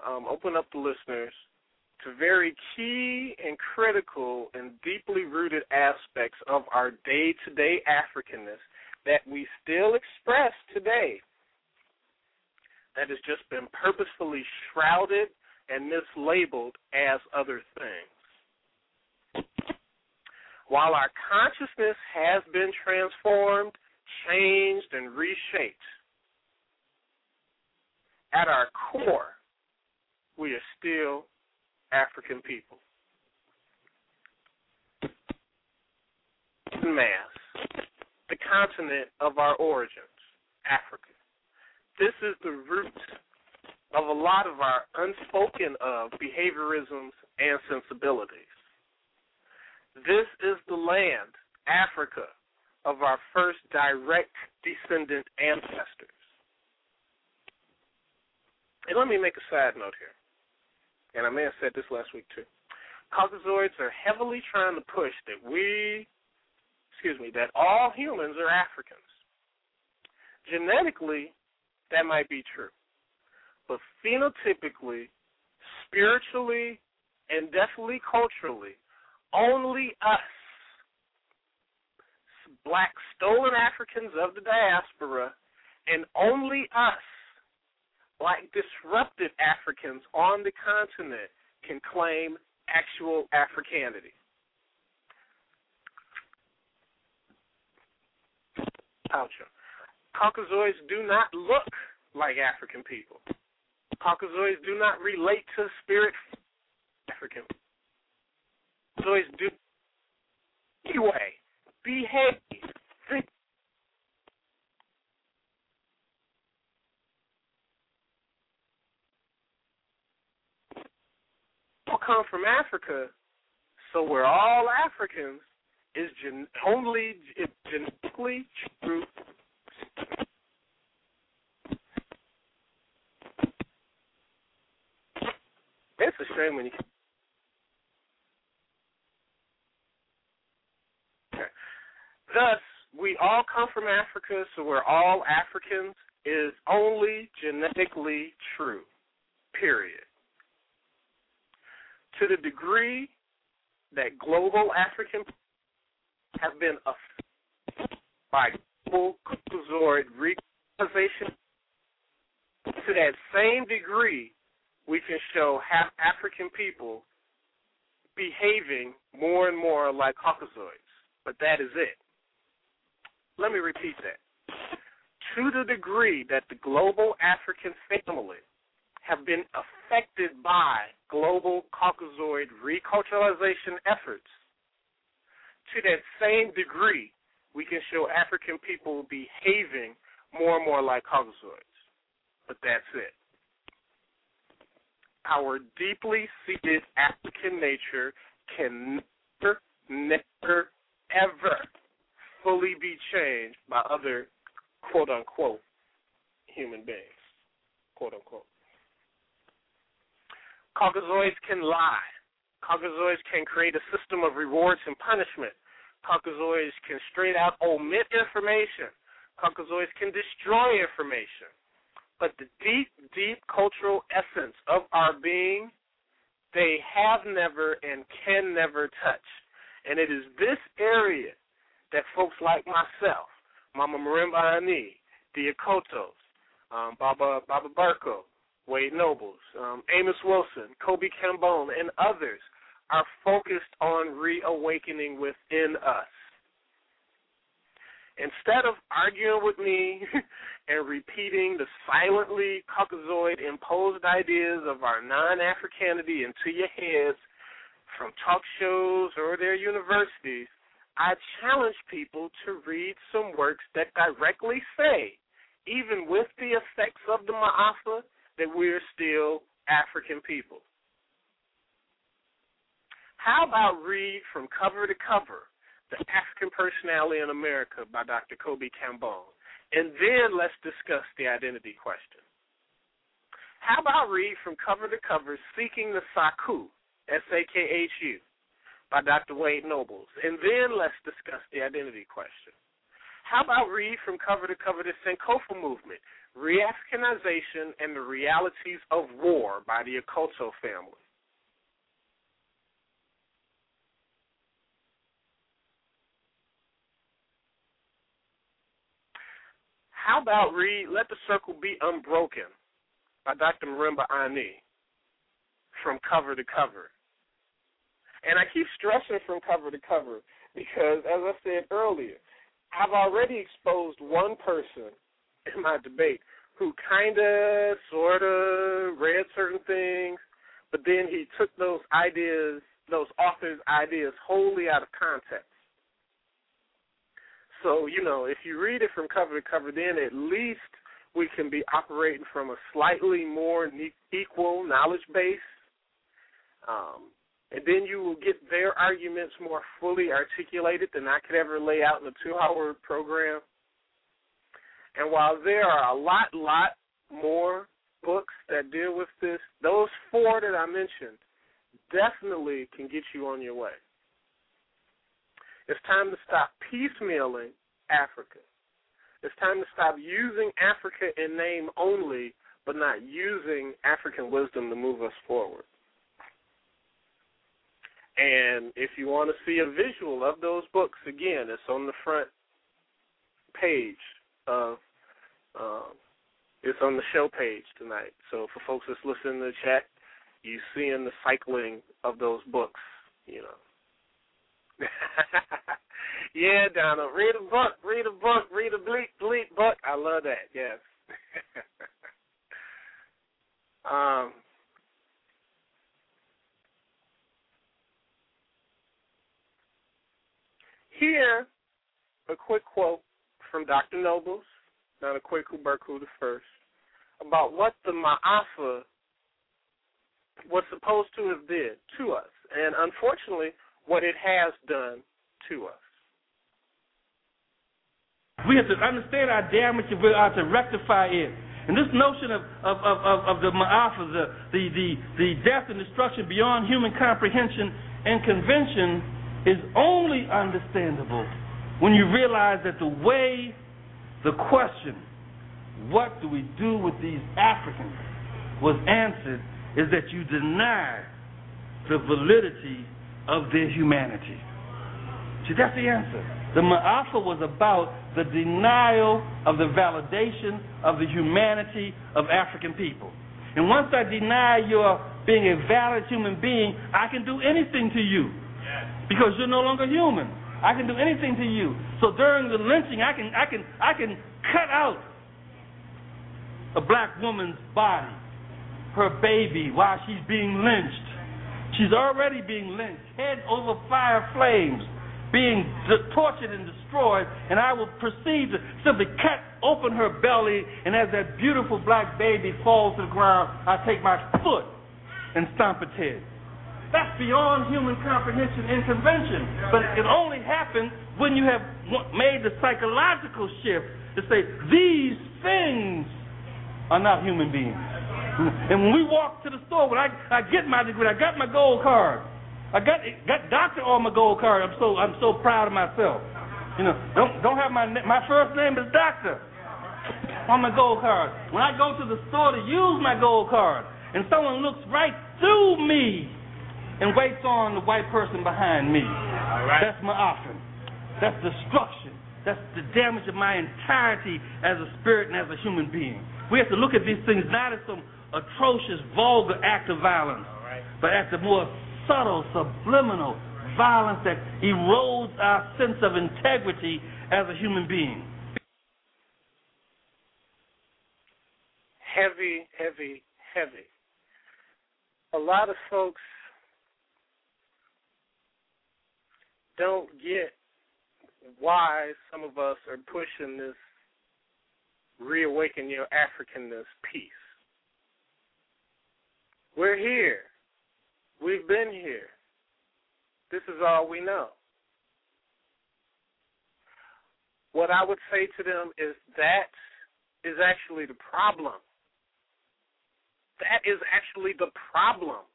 um, open up the listeners to very key and critical and deeply rooted aspects of our day to day Africanness that we still express today that has just been purposefully shrouded and mislabeled as other things. While our consciousness has been transformed, changed, and reshaped, at our core, we are still African people. Mass, continent of our origins, Africa. This is the root of a lot of our unspoken of behaviorisms and sensibilities. This is the land, Africa, of our first direct descendant ancestors. And let me make a side note here and I may have said this last week too. Caucasoids are heavily trying to push that we, excuse me, that all humans are Africans. Genetically, that might be true. But phenotypically, spiritually, and definitely culturally, only us, black stolen Africans of the diaspora, and only us like disrupted Africans on the continent can claim actual Africanity. Ouch. Caucasoids do not look like African people. Caucasoids do not relate to spirit African. Caucasoids do anyway behave, think come from Africa, so we're all Africans is gen- only is genetically true. It's a shame when you. Thus, we all come from Africa, so we're all Africans is only genetically true. Period. To the degree that global African have been affected by Caucasoid recolonization, to that same degree, we can show half African people behaving more and more like Caucasoids. But that is it. Let me repeat that. To the degree that the global African family have been affected by global Caucasoid reculturalization efforts, to that same degree, we can show African people behaving more and more like Caucasoids. But that's it. Our deeply seated African nature can never, never, ever fully be changed by other quote unquote human beings. Quote unquote. Caucasoids can lie. Caucasoids can create a system of rewards and punishment. Caucasoids can straight out omit information. Caucasoids can destroy information. But the deep, deep cultural essence of our being, they have never and can never touch. And it is this area that folks like myself, Mama Marimba Ani, the Akotos, um, Baba Baba Berko, Wade Nobles, um, Amos Wilson, Kobi Kambon, and others are focused on reawakening within us. Instead of arguing with me and repeating the silently Caucasoid imposed ideas of our non Africanity into your heads from talk shows or their universities, I challenge people to read some works that directly say, even with the effects of the Ma'afa, that we're still African people. How about read from cover to cover The African Personality in America by Dr. Kobi Kambon? And then let's discuss the identity question. How about read from cover to cover Seeking the Sakhu, S A K H U, by Dr. Wade Nobles? And then let's discuss the identity question. How about read from cover to cover the Sankofa movement, Re-Africanization and the Realities of War by the Akoto family? How about read Let the Circle Be Unbroken by Dr. Marimba Ani from cover to cover? And I keep stressing from cover to cover because, as I said earlier, I've already exposed one person in my debate who kind of, sort of read certain things, but then he took those ideas, those authors' ideas, wholly out of context. So, you know, if you read it from cover to cover, then at least we can be operating from a slightly more equal knowledge base. Um, and then you will get their arguments more fully articulated than I could ever lay out in a two hour program. And while there are a lot, lot more books that deal with this, those four that I mentioned definitely can get you on your way. It's time to stop piecemealing Africa. It's time to stop using Africa in name only, but not using African wisdom to move us forward. And if you want to see a visual of those books, again, it's on the front page of um, it's on the show page tonight. So for folks that's listening to the chat, you seeing the cycling of those books, you know. yeah, Donald, read a book, read a book, read a bleak, bleak book. I love that. Yes. um, here, a quick quote from Dr. Nobles, Dr. Kweku Berko the first, about what the Ma'afa was supposed to have did to us, and unfortunately, what it has done to us. We have to understand our damage if we are to rectify it. And this notion of, of, of, of, of the Ma'afa, the, the, the, the death and destruction beyond human comprehension and convention is only understandable when you realize that the way the question, what do we do with these Africans, was answered is that you deny the validity of their humanity. See, that's the answer. The Ma'afa was about the denial of the validation of the humanity of African people. And once I deny your being a valid human being, I can do anything to you because you're no longer human. I can do anything to you. So during the lynching, I can I can I can cut out a black woman's body, her baby, while she's being lynched. She's already being lynched, head over fire flames, being d- tortured and destroyed, and I will proceed to simply cut open her belly, and as that beautiful black baby falls to the ground, I take my foot and stomp its head. That's beyond human comprehension and convention. But it only happens when you have made the psychological shift to say, these things are not human beings. And when we walk to the store, when I, I get my degree, I got my gold card. I got got doctor on my gold card. I'm so I'm so proud of myself. You know, don't don't have my my first name is doctor on my gold card. When I go to the store to use my gold card, and someone looks right through me and waits on the white person behind me. That's my offering. That's destruction. That's the damage of my entirety as a spirit and as a human being. We have to look at these things not as some atrocious, vulgar act of violence, but as the more subtle, subliminal violence that erodes our sense of integrity as a human being. Heavy, heavy, heavy. A lot of folks don't get why some of us are pushing this reawaken your Africanness piece. We're here. We've been here. This is all we know. What I would say to them is that is actually the problem. That is actually the problem.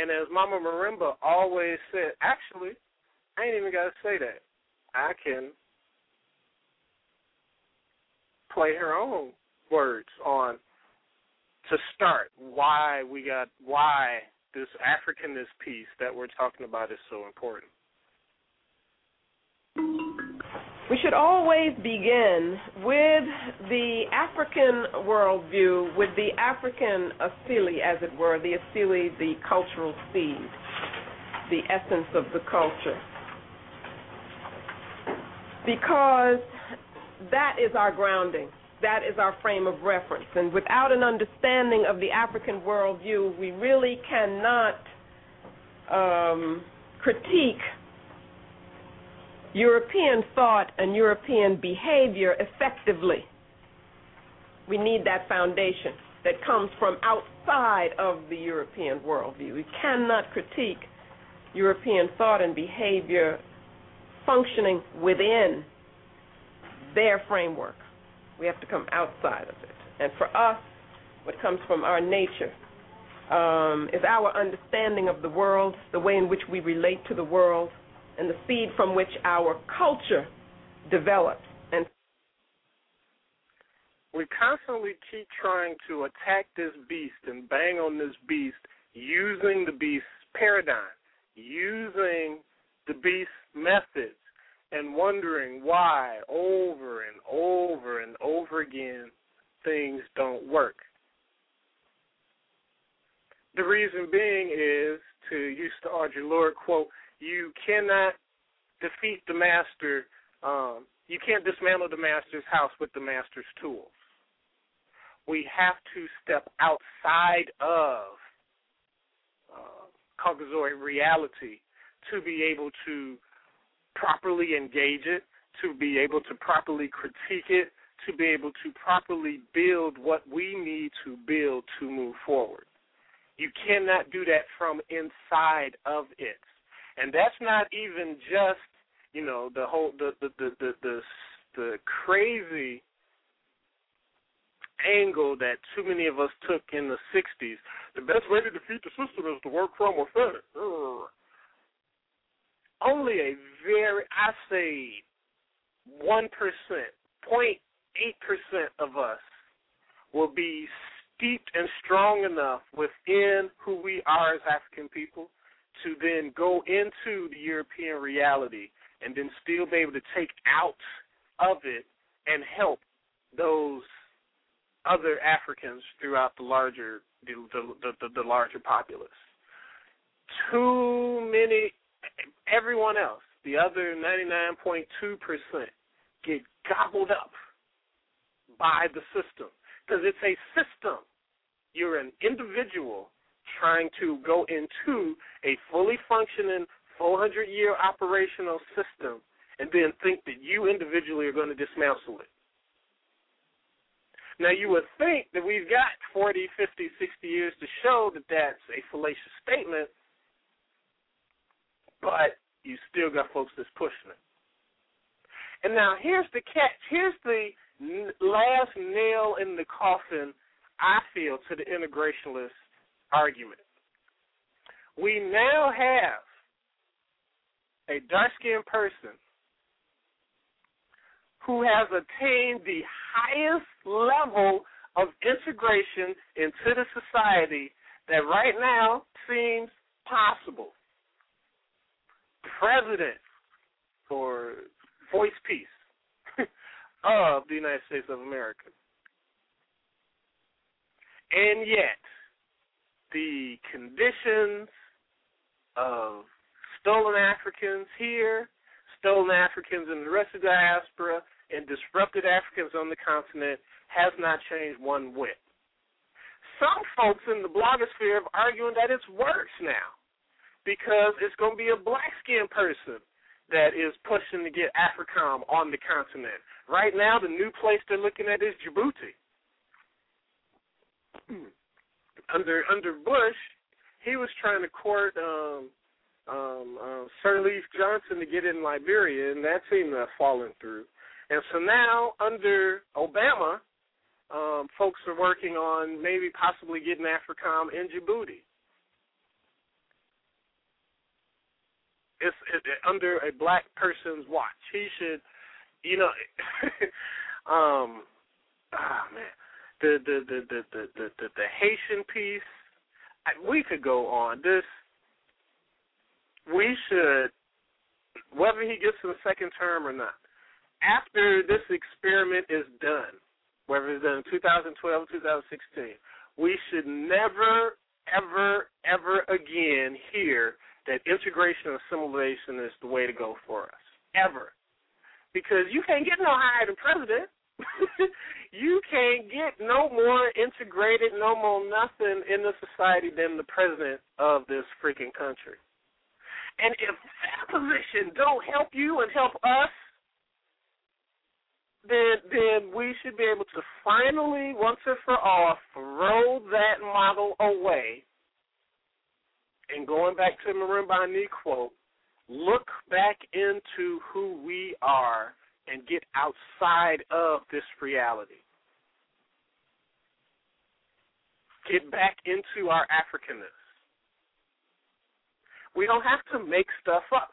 And as Mama Marimba always said, actually, I ain't even got to say that. I can play her own words on to start why we got why this Africanness piece that we're talking about is so important. We should always begin with the African worldview, with the African asili, as it were, the asili, the cultural seed, the essence of the culture. Because that is our grounding. That is our frame of reference. And without an understanding of the African worldview, we really cannot um, critique European thought and European behavior effectively. We need that foundation that comes from outside of the European worldview. We cannot critique European thought and behavior functioning within their framework. We have to come outside of it. And for us, what comes from our nature um, is our understanding of the world, the way in which we relate to the world, and the seed from which our culture develops. And we constantly keep trying to attack this beast and bang on this beast using the beast's paradigm, using the beast's methods, and wondering why over and over and over again things don't work. The reason being is, to use the Audre Lorde quote, you cannot defeat the master. Um, you can't dismantle the master's house with the master's tools. We have to step outside of uh, Caucasoid reality to be able to properly engage it, to be able to properly critique it, to be able to properly build what we need to build to move forward. You cannot do that from inside of it and that's not even just you know the whole the the the the the, the crazy angle that too many of us took in the 60s. The best way to defeat the system is to work from within. Only a very, I say, 1%, eight percent of us will be steeped and strong enough within who we are as African people to then go into the European reality and then still be able to take out of it and help those other Africans throughout the larger the the, the, the larger populace. Too many everyone else, the other 99.2% get gobbled up by the system because it's a system. You're an individual trying to go into a fully functioning 400 year operational system and then think that you individually are going to dismantle it. Now, you would think that we've got 40, 50, 60 years to show that that's a fallacious statement, but you still got folks that's pushing it. And now here's the catch. Here's the last nail in the coffin, I feel, to the integrationist argument. We now have a dark skinned person who has attained the highest level of integration into the society that right now seems possible. President for voice piece of the United States of America. And yet, the conditions of stolen Africans here, stolen Africans in the rest of the diaspora, and disrupted Africans on the continent has not changed one whit. Some folks in the blogosphere are arguing that it's worse now because it's going to be a black skinned person that is pushing to get AFRICOM on the continent. Right now, the new place they're looking at is Djibouti. Hmm. Under under Bush, he was trying to court um, um, uh, Sirleaf Johnson to get in Liberia, and that seemed to have fallen through. And so now, under Obama, um, folks are working on maybe possibly getting AFRICOM in Djibouti. It's it, it, under a black person's watch. He should, you know, um, ah man, the the the the the the, the, Haitian piece. I, we could go on. This we should, whether he gets the second term or not, after this experiment is done, whether it's done in 2012 or 2016, we should never, ever, ever again hear that integration and assimilation is the way to go for us. Ever. Because you can't get no higher than president. you can't get no more integrated, no more nothing in the society than the president of this freaking country. And if that position don't help you and help us, then then we should be able to finally, once and for all, throw that model away. And going back to Marimba quote, look back into who we are and get outside of this reality. Get back into our Africanness. We don't have to make stuff up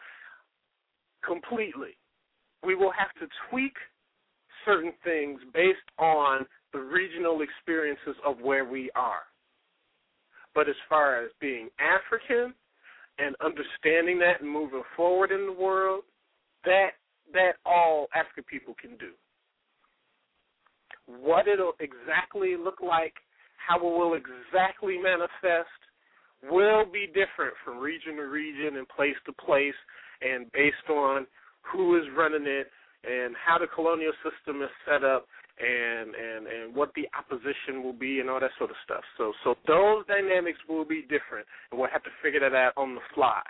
completely. We will have to tweak certain things based on the regional experiences of where we are. But as far as being African and understanding that and moving forward in the world, that that all African people can do. What it'll exactly look like, how it will exactly manifest, will be different from region to region and place to place and based on who is running it and how the colonial system is set up and and and what the opposition will be and all that sort of stuff. So so those dynamics will be different and we'll have to figure that out on the fly.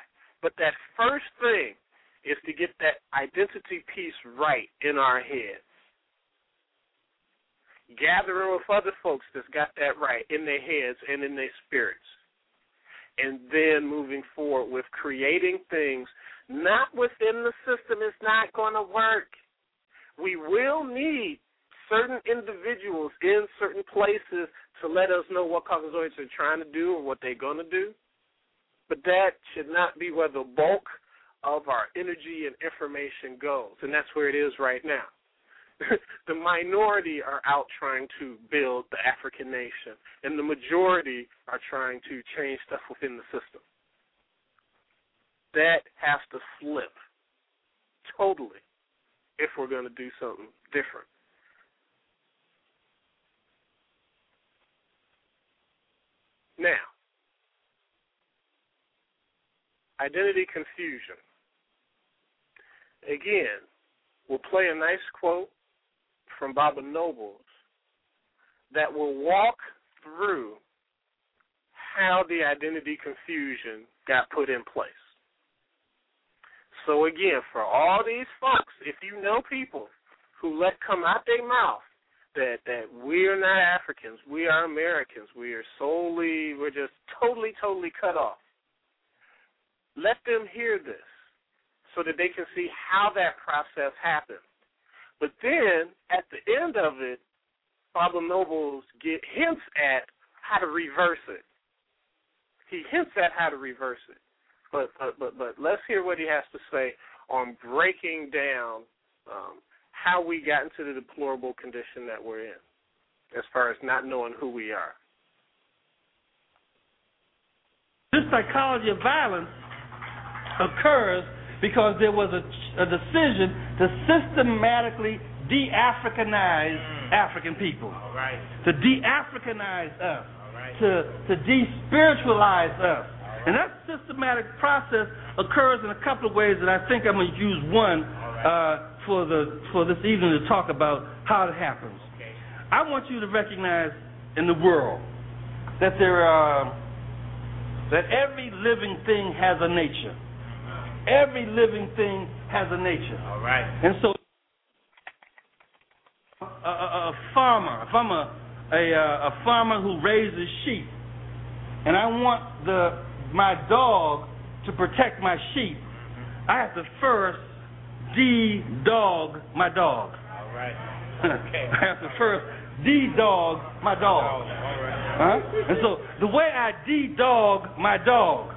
But that first thing is to get that identity piece right in our heads. Gathering with other folks that's got that right in their heads and in their spirits. And then moving forward with creating things not within the system is not going to work we will need certain individuals in certain places to let us know what Caucasoids are trying to do or what they're going to do. But that should not be where the bulk of our energy and information goes. And that's where it is right now. the minority are out trying to build the African nation, and the majority are trying to change stuff within the system. That has to flip totally if we're going to do something different. Now, identity confusion. Again, we'll play a nice quote from Baba Nobles that will walk through how the identity confusion got put in place. So again, for all these folks, if you know people who let come out their mouth that that we're not Africans, we are Americans, we are solely, we're just totally, totally cut off. Let them hear this so that they can see how that process happened. But then at the end of it, Baba Nobles get hints at how to reverse it. He hints at how to reverse it. But but but but let's hear what he has to say on breaking down um, how we got into the deplorable condition that we're in, as far as not knowing who we are. This psychology of violence occurs because there was a, a decision to systematically de-Africanize African people, to de-Africanize us, to to de-spiritualize us, and that systematic process occurs in a couple of ways, and I think I'm going to use one uh, for the for this evening to talk about how it happens. I want you to recognize in the world that there are that every living thing has a nature. Every living thing has a nature. All right. And so, a, a, a farmer, if I'm a a, uh, a farmer who raises sheep, and I want the my dog to protect my sheep, I have to first de-dog my dog. All right. Okay. I have to first de-dog my dog. All right. Huh? And so the way I de-dog my dog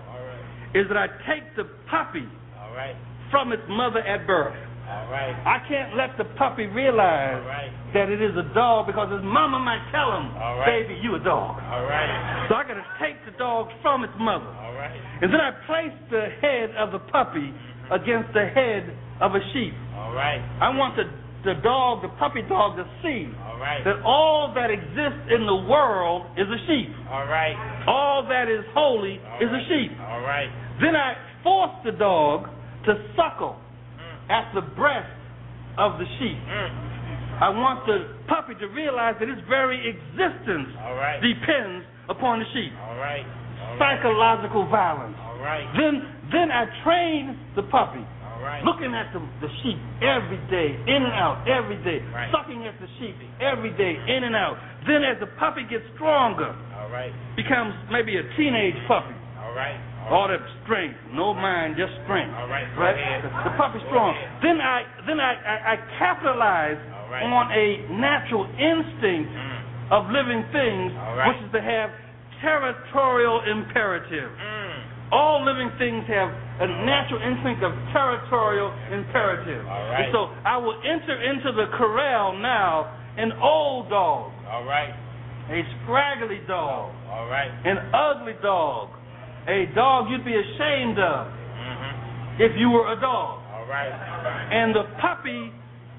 is that I take the puppy All right. from its mother at birth. All right. I can't let the puppy realize All right. that it is a dog because his mama might tell him, All right. baby, you a dog. All right. So I got to take the dog from its mother. All right. And then I place the head of the puppy against the head of a sheep. All right. I want the, the dog, the puppy dog, to see All right. that all that exists in the world is a sheep. All right. All that is holy is a sheep. Then I force the dog to suckle at the breast of the sheep. Mm. I want the puppy to realize that its very existence right. depends upon the sheep. All right. All. Psychological violence. All right. Then then I train the puppy looking at the, the sheep every day, in and out, every day, Right. sucking at the sheep every day, in and out. Then as the puppy gets stronger, All right. becomes maybe a teenage puppy, All right. All that strength, no mind, just strength. All right. Right? ahead. The, puppy's strong. Then I then I, I, I capitalize right. on a natural instinct Mm. of living things, right. which is to have territorial imperative. Mm. All living things have a natural instinct of territorial imperative. All right. And so I will enter into the corral now an old dog, All right. a scraggly dog, All right. an ugly dog, a dog you'd be ashamed of Mm-hmm. if you were a dog. All right. And the puppy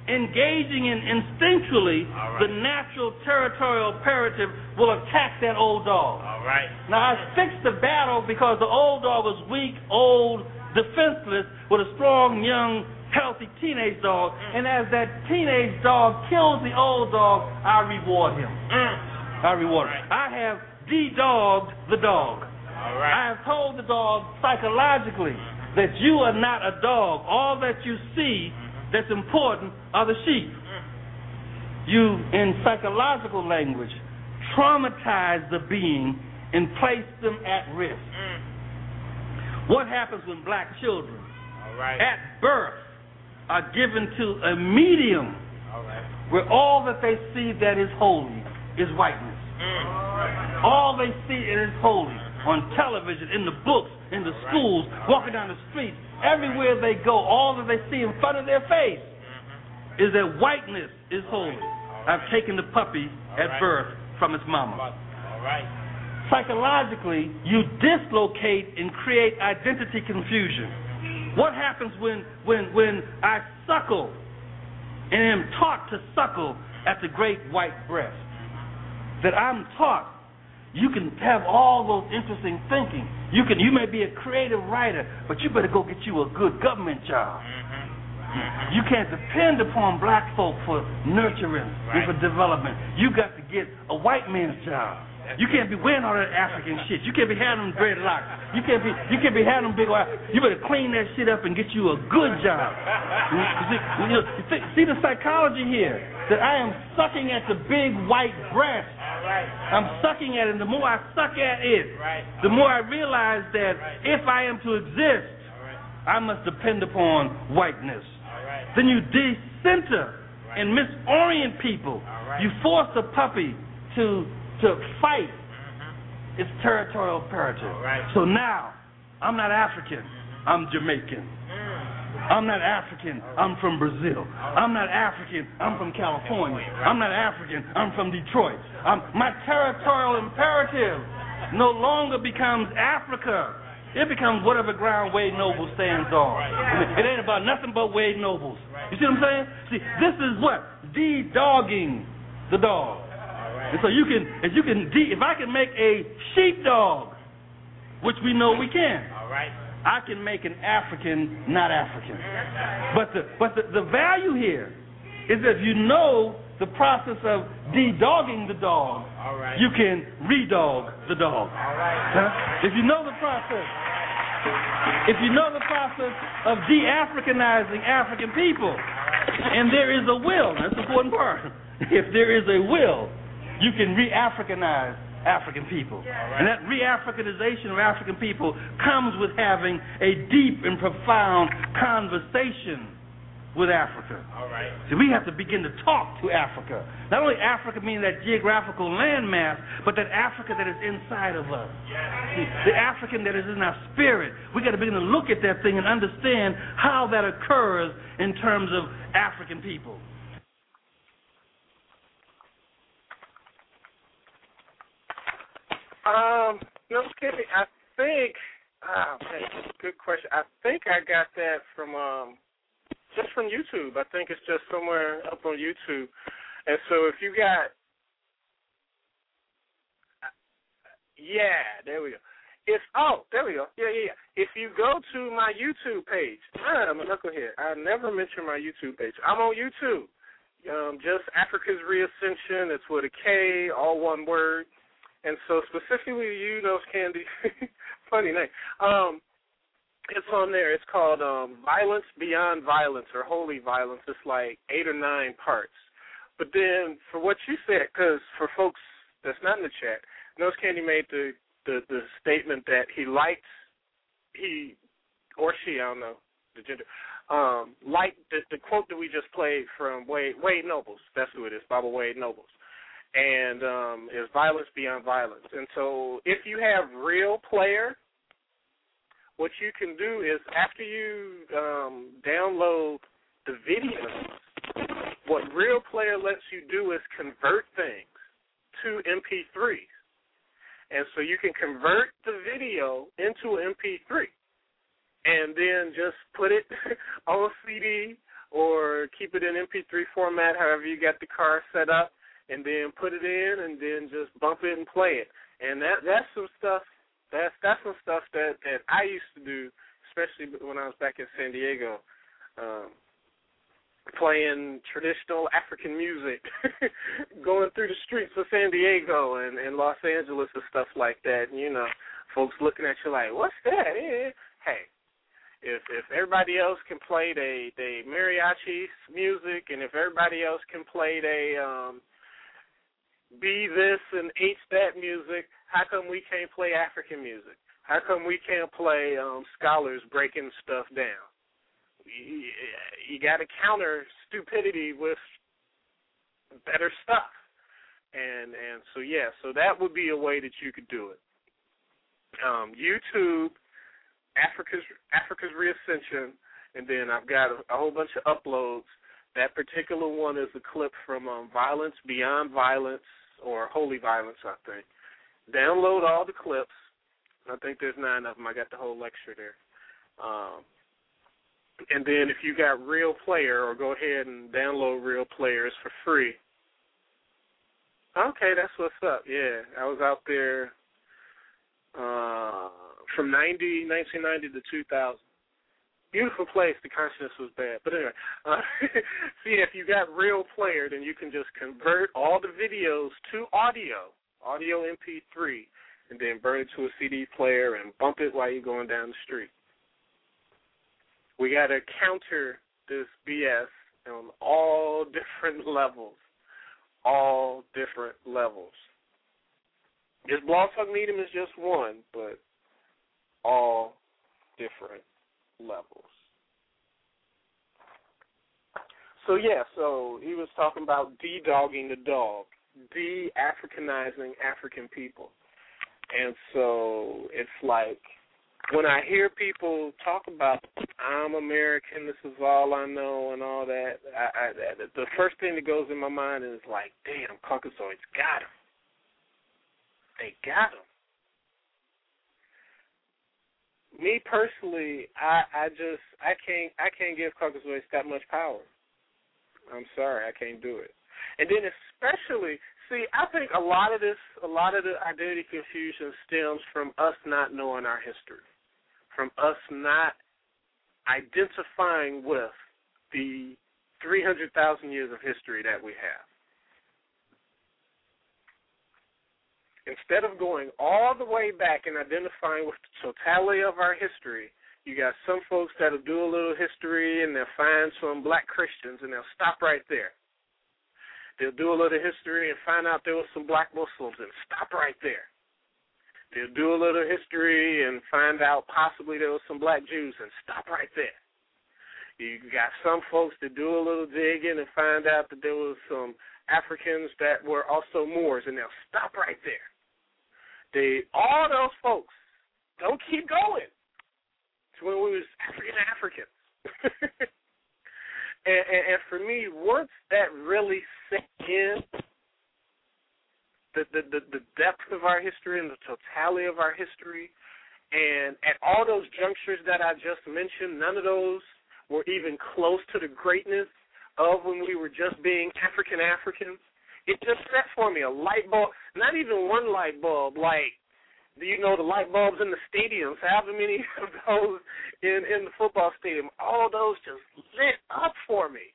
engaging in instinctually All right. the natural territorial imperative will attack that old dog. All right. Now I fixed the battle because the old dog was weak, old, defenseless, with a strong, young, healthy teenage dog. And as that teenage dog kills the old dog, I reward him. Mm. I reward him. I have de-dogged the dog. All right. I have told the dog psychologically that you are not a dog. All that you see that's important are the sheep. You, in psychological language, traumatize the being and place them at risk. What happens when black children All right. at birth are given to a medium All right. where all that they see that is holy is whiteness? Mm. All they see is holy on television, in the books, in the schools, walking down the street, everywhere they go, all that they see in front of their face is that whiteness is holy. I've taken the puppy at right. birth from its mama. All right. Psychologically, you dislocate and create identity confusion. What happens when when when I suckle and am taught to suckle at the great white breast? That I'm taught you can have all those interesting thinking. You can you may be a creative writer, but you better go get you a good government job. Mm-hmm. You can't depend upon black folk for nurturing and for development. You got to get a white man's job. You can't be wearing all that African shit. You can't be having them dreadlocks. You can't be you can't be having them big. You better clean that shit up and get you a good job. See, you know, see, see the psychology here that I am sucking at the big white breast. I'm sucking at it. And the more I suck at it, the more I realize that if I am to exist, I must depend upon whiteness. Then you decenter and misorient people. You force a puppy to to fight its territorial imperative. So now, I'm not African. I'm Jamaican. I'm not African. I'm from Brazil. I'm not African. I'm from California. I'm not African. I'm from Detroit. I'm, my territorial imperative no longer becomes Africa. It becomes whatever ground Wade Noble stands on. It ain't about nothing but Wade Nobles. You see what I'm saying? See, this is what de-dogging the dog. And so you can, if you can, de- if I can make a sheepdog, which we know we can, All right. I can make an African not African. But the but the, the value here is that if you know the process of de-dogging the dog, All right. you can re-dog the dog. All right. Huh? If you know the process, if you know the process of de-Africanizing African people, and there is a will, that's the important part. If there is a will, you can re-Africanize African people. And that re-Africanization of African people comes with having a deep and profound conversation with Africa. All right. See, we have to begin to talk to Africa. Not only Africa meaning that geographical landmass, but that Africa that is inside of us. See, the African that is in our spirit. We got to begin to look at that thing and understand how that occurs in terms of African people. Um, no kidding. I think. Oh, man, good question. I think I got that from um, just from YouTube. I think it's just somewhere up on YouTube. And so if you got, yeah, there we go. If oh, there we go. Yeah, yeah, yeah. If you go to my YouTube page, I'm a knucklehead. I never mention my YouTube page. I'm on YouTube. Um, just Africa's Reascension. It's with a K, all one word. And so specifically you, Nose Candy, funny name. Um, it's on there. It's called um, Violence Beyond Violence or Holy Violence. It's like eight or nine parts. But then for what you said, because for folks that's not in the chat, Nose Candy made the, the, the statement that he liked, he or she, I don't know the gender, um, liked the, the quote that we just played from Wade, Wade Nobles. That's who it is, Baba Wade Nobles and um, is violence beyond violence. And so, if you have real player, what you can do is after you um, download the videos, what real player lets you do is convert things to MP3s. And so you can convert the video into an MP3 and then just put it on a CD or keep it in MP3 format, however you got the car set up and then put it in and then just bump it and play it. And that that's some stuff that's that's some stuff that that I used to do, especially when I was back in San Diego, um, playing traditional African music, going through the streets of San Diego and and Los Angeles and stuff like that. And, you know, folks looking at you like, "What's that?" Eh, Hey, if if everybody else can play the the mariachi music, and if everybody else can play the um be this and H that music, how come we can't play African music? How come we can't play um scholars breaking stuff down? You, you got to counter stupidity with better stuff. And and so yeah, so that would be a way that you could do it. Um YouTube Africa's Africa's Reascension and then I've got a, a whole bunch of uploads That particular one is a clip from um, Violence Beyond Violence or Holy Violence, I think. Download all the clips. I think there's nine of them. I got the whole lecture there. Um, and then if you got Real Player, or go ahead and download Real Players for free. Okay, that's what's up. Yeah, I was out there uh, from 90, 1990 to 2000. Beautiful place. The consciousness was bad, but anyway. Uh, see, if you got Real Player, then you can just convert all the videos to audio, audio MP3, and then burn it to a CD player and bump it while you're going down the street. We got to counter this BS on all different levels. All different levels. This Blog Talk Medium is just one, but all different levels. So yeah, so he was talking about de-dogging the dog, de-Africanizing African people. And so it's like when I hear people talk about I'm American, this is all I know, and all that, I, I, the first thing that goes in my mind is like, damn, Caucasoids got him. They got him. Me personally, I I just I can't I can't give Caucasoids that much power. I'm sorry, I can't do it. And then especially, see, I think a lot of this, a lot of the identity confusion stems from us not knowing our history from us not identifying with the 300,000 years of history that we have. Instead of going all the way back and identifying with the totality of our history, you got some folks that'll do a little history and they'll find some black Christians and they'll stop right there. They'll do a little history and find out there was some black Muslims and stop right there. They'll do a little history and find out possibly there was some black Jews and stop right there. You got some folks that do a little digging and find out that there was some Africans that were also Moors and they'll stop right there. They all those folks don't keep going to when we was African Africans. and, and, and for me, once that really set in, the, the, the, the depth of our history and the totality of our history. And at all those junctures that I just mentioned, none of those were even close to the greatness of when we were just being African Africans. It just set for me a light bulb, not even one light bulb, like do you know the light bulbs in the stadiums, however many of those in in the football stadium, all those just lit up for me,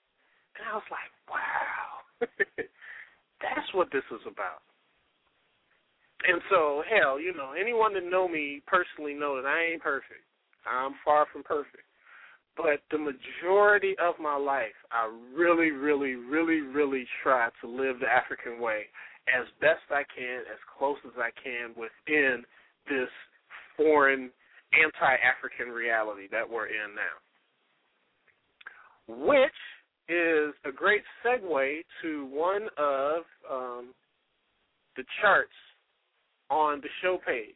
and I was like, wow, that's what this is about. And so, hell, you know, anyone that know me personally know that I ain't perfect. I'm far from perfect. But the majority of my life, I really, really, really, really try to live the African way as best I can, as close as I can within this foreign anti-African reality that we're in now. Which is a great segue to one of um, the charts on the show page.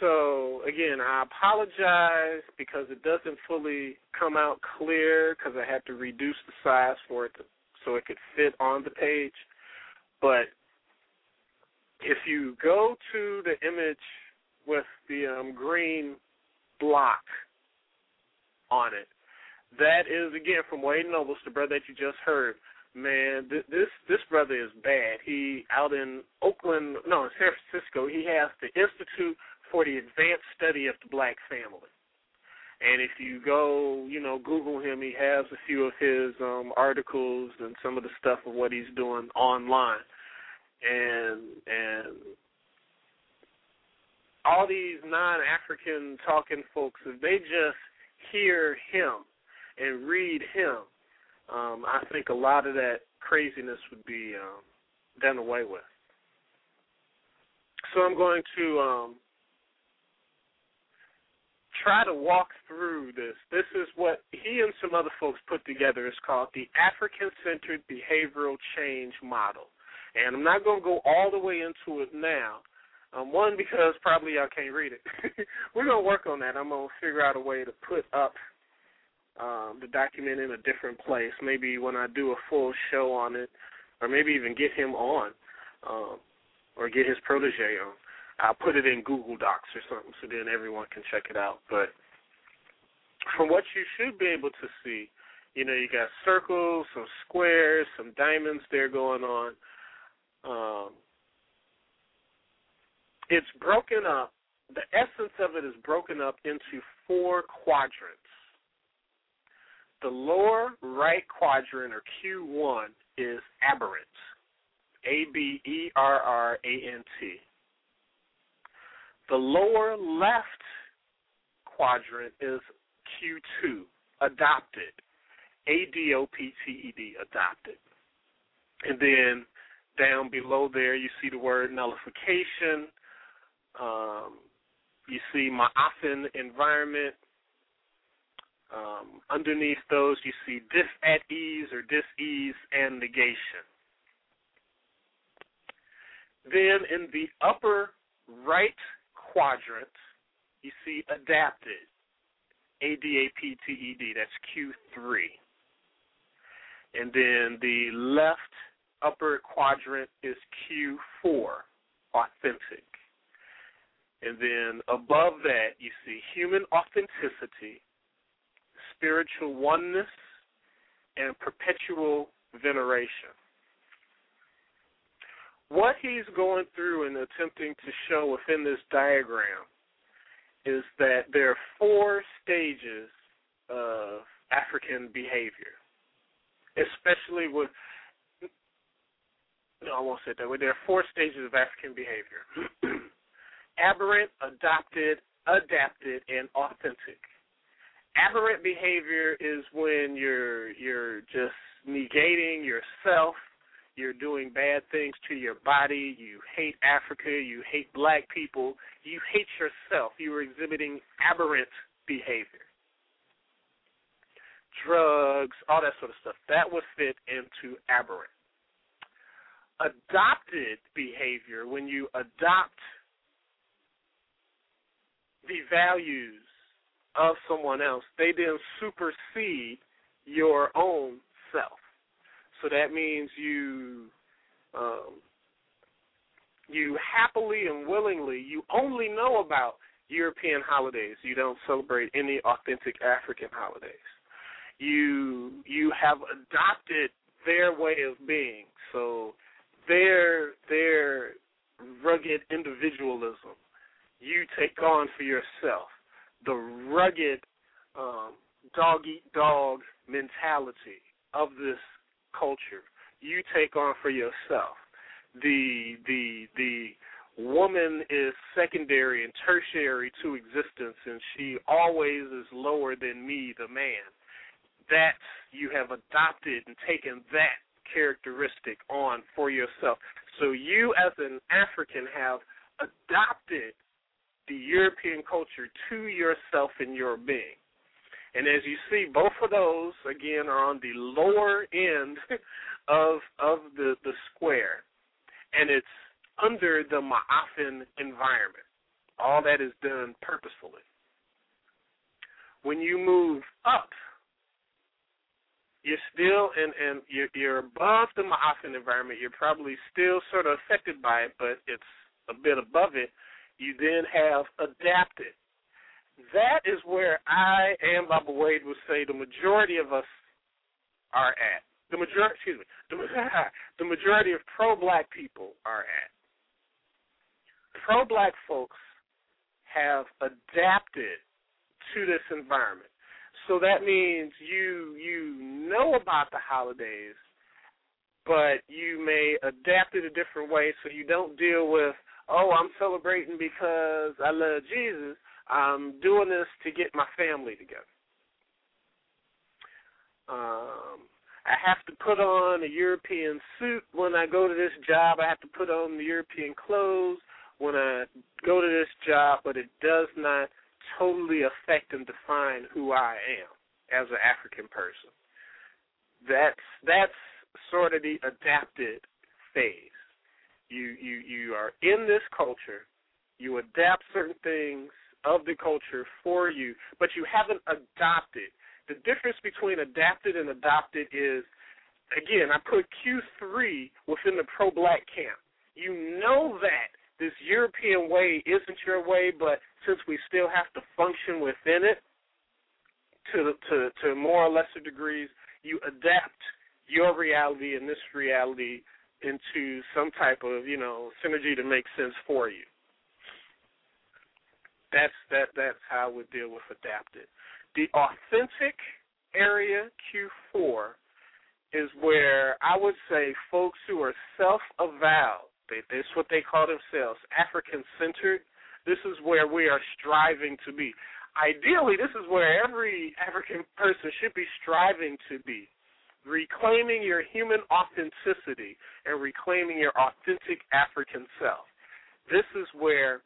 So again, I apologize because it doesn't fully come out clear because I had to reduce the size for it to, so it could fit on the page. But if you go to the image with the um, green block on it, that is again from Wade Nobles, the brother that you just heard man, th- this this brother is bad. He out in Oakland, no, in San Francisco. He has the Institute for the Advanced Study of the Black Family. And if you go, you know, Google him, he has a few of his um articles and some of the stuff of what he's doing online. And and all these non-African talking folks, if they just hear him and read him, um, I think a lot of that craziness would be um, done away with. So I'm going to um, try to walk through this. This is what he and some other folks put together. It's called the African Centered Behavioral Change Model. And I'm not going to go all the way into it now. Um, one, because probably y'all can't read it. We're going to work on that. I'm going to figure out a way to put up um, the document in a different place. Maybe when I do a full show on it, or maybe even get him on, um, or get his protege on. I'll put it in Google Docs or something so then everyone can check it out. But from what you should be able to see, you know, you got circles, some squares, some diamonds there going on. Um, it's broken up. The essence of it is broken up into four quadrants. The lower right quadrant, or Q1, is aberrant. A B E R R A N T. The lower left quadrant is Q2, adopted. A D O P T E D, adopted. And then down below there, you see the word nullification. Um, you see Ma'afin environment. Um, underneath those, you see dis at ease or dis ease and negation. Then in the upper right quadrant, you see adapted. A D A P T E D, that's Q3. And then the left upper quadrant is Q4, authentic. And then above that, you see human authenticity, spiritual oneness, and perpetual veneration. What he's going through and attempting to show within this diagram is that there are four stages of African behavior, especially with. No, I won't say that way. There are four stages of African behavior aberrant, adopted, adapted, and authentic. Aberrant behavior is when you're you're just negating yourself, you're doing bad things to your body, you hate Africa, you hate black people, you hate yourself. You are exhibiting aberrant behavior. Drugs, all that sort of stuff. That would fit into aberrant. Adopted behavior, when you adopt the values of someone else, they then supersede your own self. So that means you um, you happily and willingly you only know about European holidays. You don't celebrate any authentic African holidays. You you have adopted their way of being. So their their rugged individualism you take on for yourself. The rugged um, dog eat dog mentality of this culture you take on for yourself. The the the woman is secondary and tertiary to existence and she always is lower than me, the man. That you have adopted and taken that characteristic on for yourself. So you as an African have adopted the European culture to yourself and your being. And as you see, both of those again are on the lower end of of the the square, and it's under the Ma'afin environment. All that is done purposefully. When you move up, you're still and and you're, you're above the Ma'afin environment. You're probably still sort of affected by it, but it's a bit above it you then have adapted. That is where I and Baba Wade would say the majority of us are at. The majority, excuse me, the, the majority of pro-black people are at. Pro-black folks have adapted to this environment. So that means you you know about the holidays, but you may adapt it a different way so you don't deal with oh, I'm celebrating because I love Jesus. I'm doing this to get my family together. Um, I have to put on a European suit when I go to this job. I have to put on the European clothes when I go to this job, but it does not totally affect and define who I am as an African person. That's that's sort of the adapted phase. You you you are in this culture. You adapt certain things of the culture for you, but you haven't adopted. the difference between adapted and adopted is, again, I put Q3 within the pro-black camp. You know that this European way isn't your way, but since we still have to function within it to to to more or lesser degrees, you adapt your reality and this reality into some type of you know synergy to make sense for you. That's that that's how we deal with adapted. The authentic area Q4 is where I would say folks who are self-avowed, they, this is what they call themselves, African-centered. This is where we are striving to be. Ideally, this is where every African person should be striving to be reclaiming your human authenticity and reclaiming your authentic African self. This is where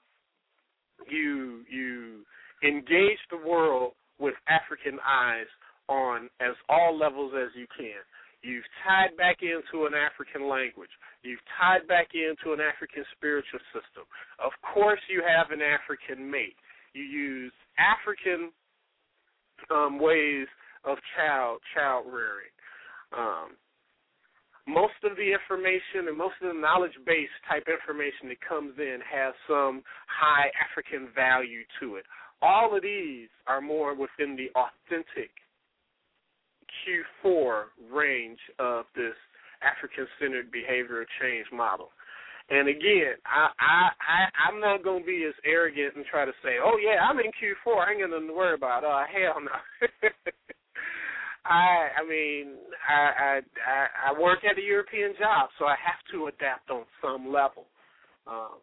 you you engage the world with African eyes on as all levels as you can. You've tied back into an African language. You've tied back into an African spiritual system. Of course, you have an African mate. You use African um, ways of child child rearing. Um, most of the information and most of the knowledge base type information that comes in has some high African value to it. All of these are more within the authentic Q4 range of this African centered behavioral change model. And again, I, I, I I'm not gonna be as arrogant and try to say, Oh yeah, I'm in Q four, I ain't to worry about. Oh hell no. I I mean I, I I work at a European job, so I have to adapt on some level. Um,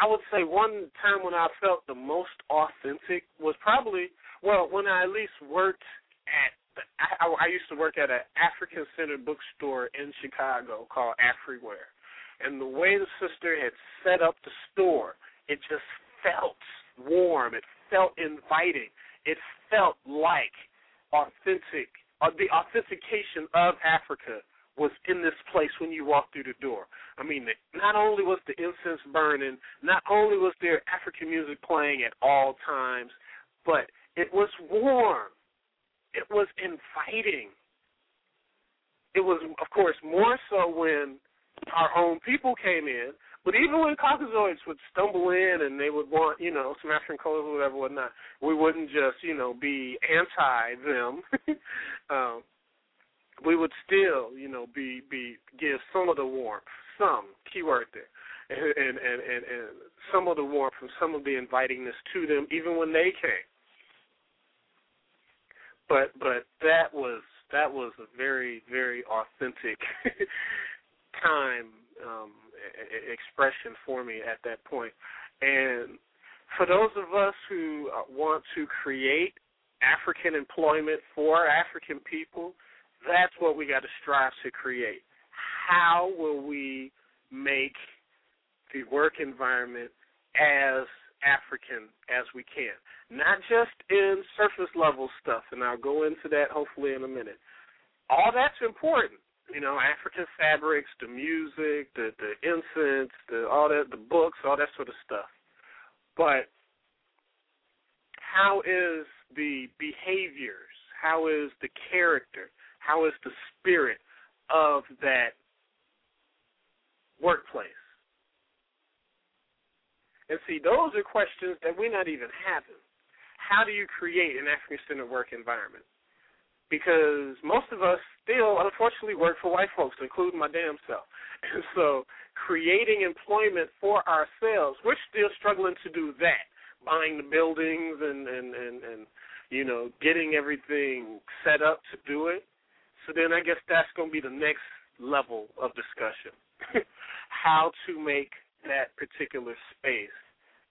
I would say one time when I felt the most authentic was probably well when I at least worked at I, I used to work at an African centered bookstore in Chicago called Afriware, and the way the sister had set up the store, it just felt warm. It felt inviting. It felt like authentic, uh, the authentication of Africa was in this place when you walked through the door. I mean, not only was the incense burning, not only was there African music playing at all times, but it was warm. It was inviting. It was, of course, more so when our own people came in. But even when Caucasoids would stumble in and they would want, you know, some African colors or whatever, whatnot, we wouldn't just, you know, be anti them. um, we would still, you know, be be give some of the warmth, some keyword there, and and and and, some of the warmth and some of the invitingness to them, even when they came. But but that was that was a very very authentic time um, expression for me at that point. And for those of us who uh, want to create African employment for African people, that's what we got to strive to create. How will we make the work environment as African as we can? Not just in surface level stuff, and I'll go into that hopefully in a minute. All that's important you know, African fabrics, the music, the the incense, the all that, the books, all that sort of stuff. But how is the behaviors? How is the character? How is the spirit of that workplace? And see, those are questions that we're not even having. How do you create an African centered work environment? Because most of us still, unfortunately, work for white folks, including my damn self. And so, creating employment for ourselves, we're still struggling to do that, buying the buildings and and and and you know getting everything set up to do it. So then, I guess that's going to be the next level of discussion: how to make that particular space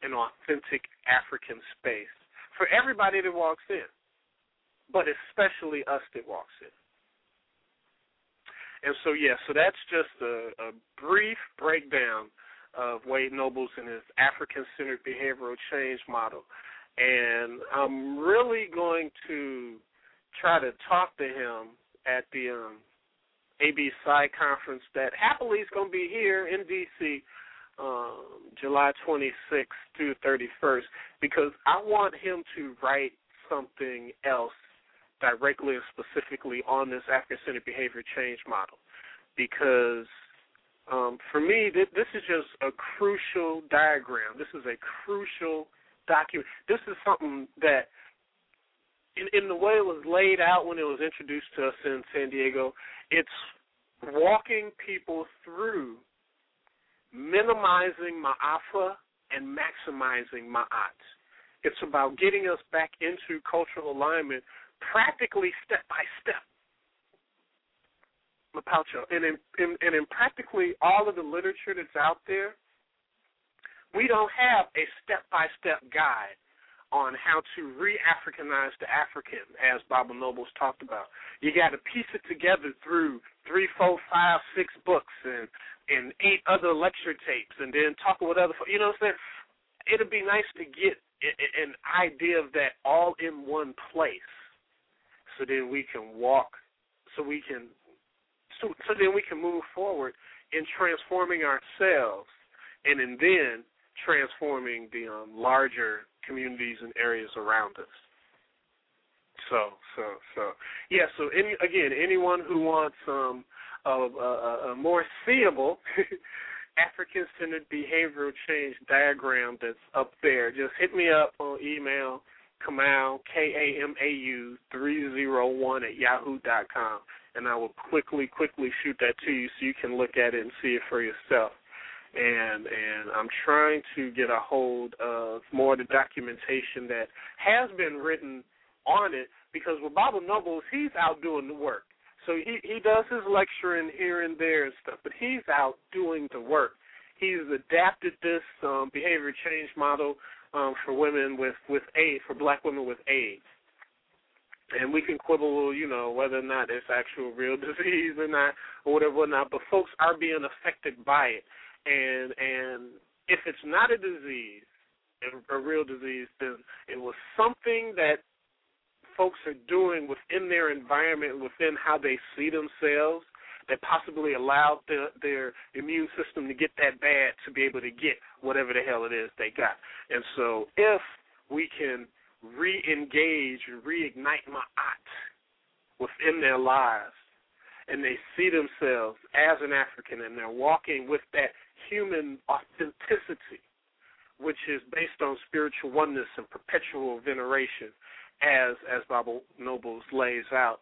an authentic African space for everybody that walks in but especially us that walks in. And so, yeah, so that's just a, a brief breakdown of Wade Nobles and his African centered behavioral change model. And I'm really going to try to talk to him at the um, AB Psi conference that happily is going to be here in D.C. Um, July 26th through 31st because I want him to write something else directly and specifically on this African-centered behavior change model because um, for me, th- this is just a crucial diagram. This is a crucial document. This is something that, in, in the way it was laid out when it was introduced to us in San Diego, it's walking people through minimizing ma'afa and maximizing ma'at. It's about getting us back into cultural alignment practically step by step. Mapaucho. And in, in and in practically all of the literature that's out there, we don't have a step by step guide on how to re-Africanize the African, as Baba Nobles talked about. You got to piece it together through three, four, five, six books and and eight other lecture tapes, and then talk with other. You know what I'm saying? It'd be nice to get an idea of that all in one place, so then we can walk, so we can, so so then we can move forward in transforming ourselves, and in then transforming the um, larger communities and areas around us. So, so, so, yeah. So, any again, anyone who wants um, a, a, a more seeable African-centered behavioral change diagram that's up there, just hit me up on email, Kamau K A M A U three zero one at yahoo dot com, and I will quickly, quickly shoot that to you so you can look at it and see it for yourself and and I'm trying to get a hold of more of the documentation that has been written on it because with Baba Nobles he's out doing the work. So he he does his lecturing here and there and stuff, but he's out doing the work. He's adapted this um, behavior change model um, for women with with AIDS, for Black women with AIDS. And we can quibble, you know, whether or not it's actual real disease or not, or whatever, whatnot. But folks are being affected by it and and if it's not a disease, a real disease, then it was something that folks are doing within their environment, within how they see themselves, that possibly allowed the, their immune system to get that bad to be able to get whatever the hell it is they got. And so, if we can re-engage and reignite ma'at within their lives, and they see themselves as an African, and they're walking with that human authenticity, which is based on spiritual oneness and perpetual veneration, as as Baba Nobles lays out,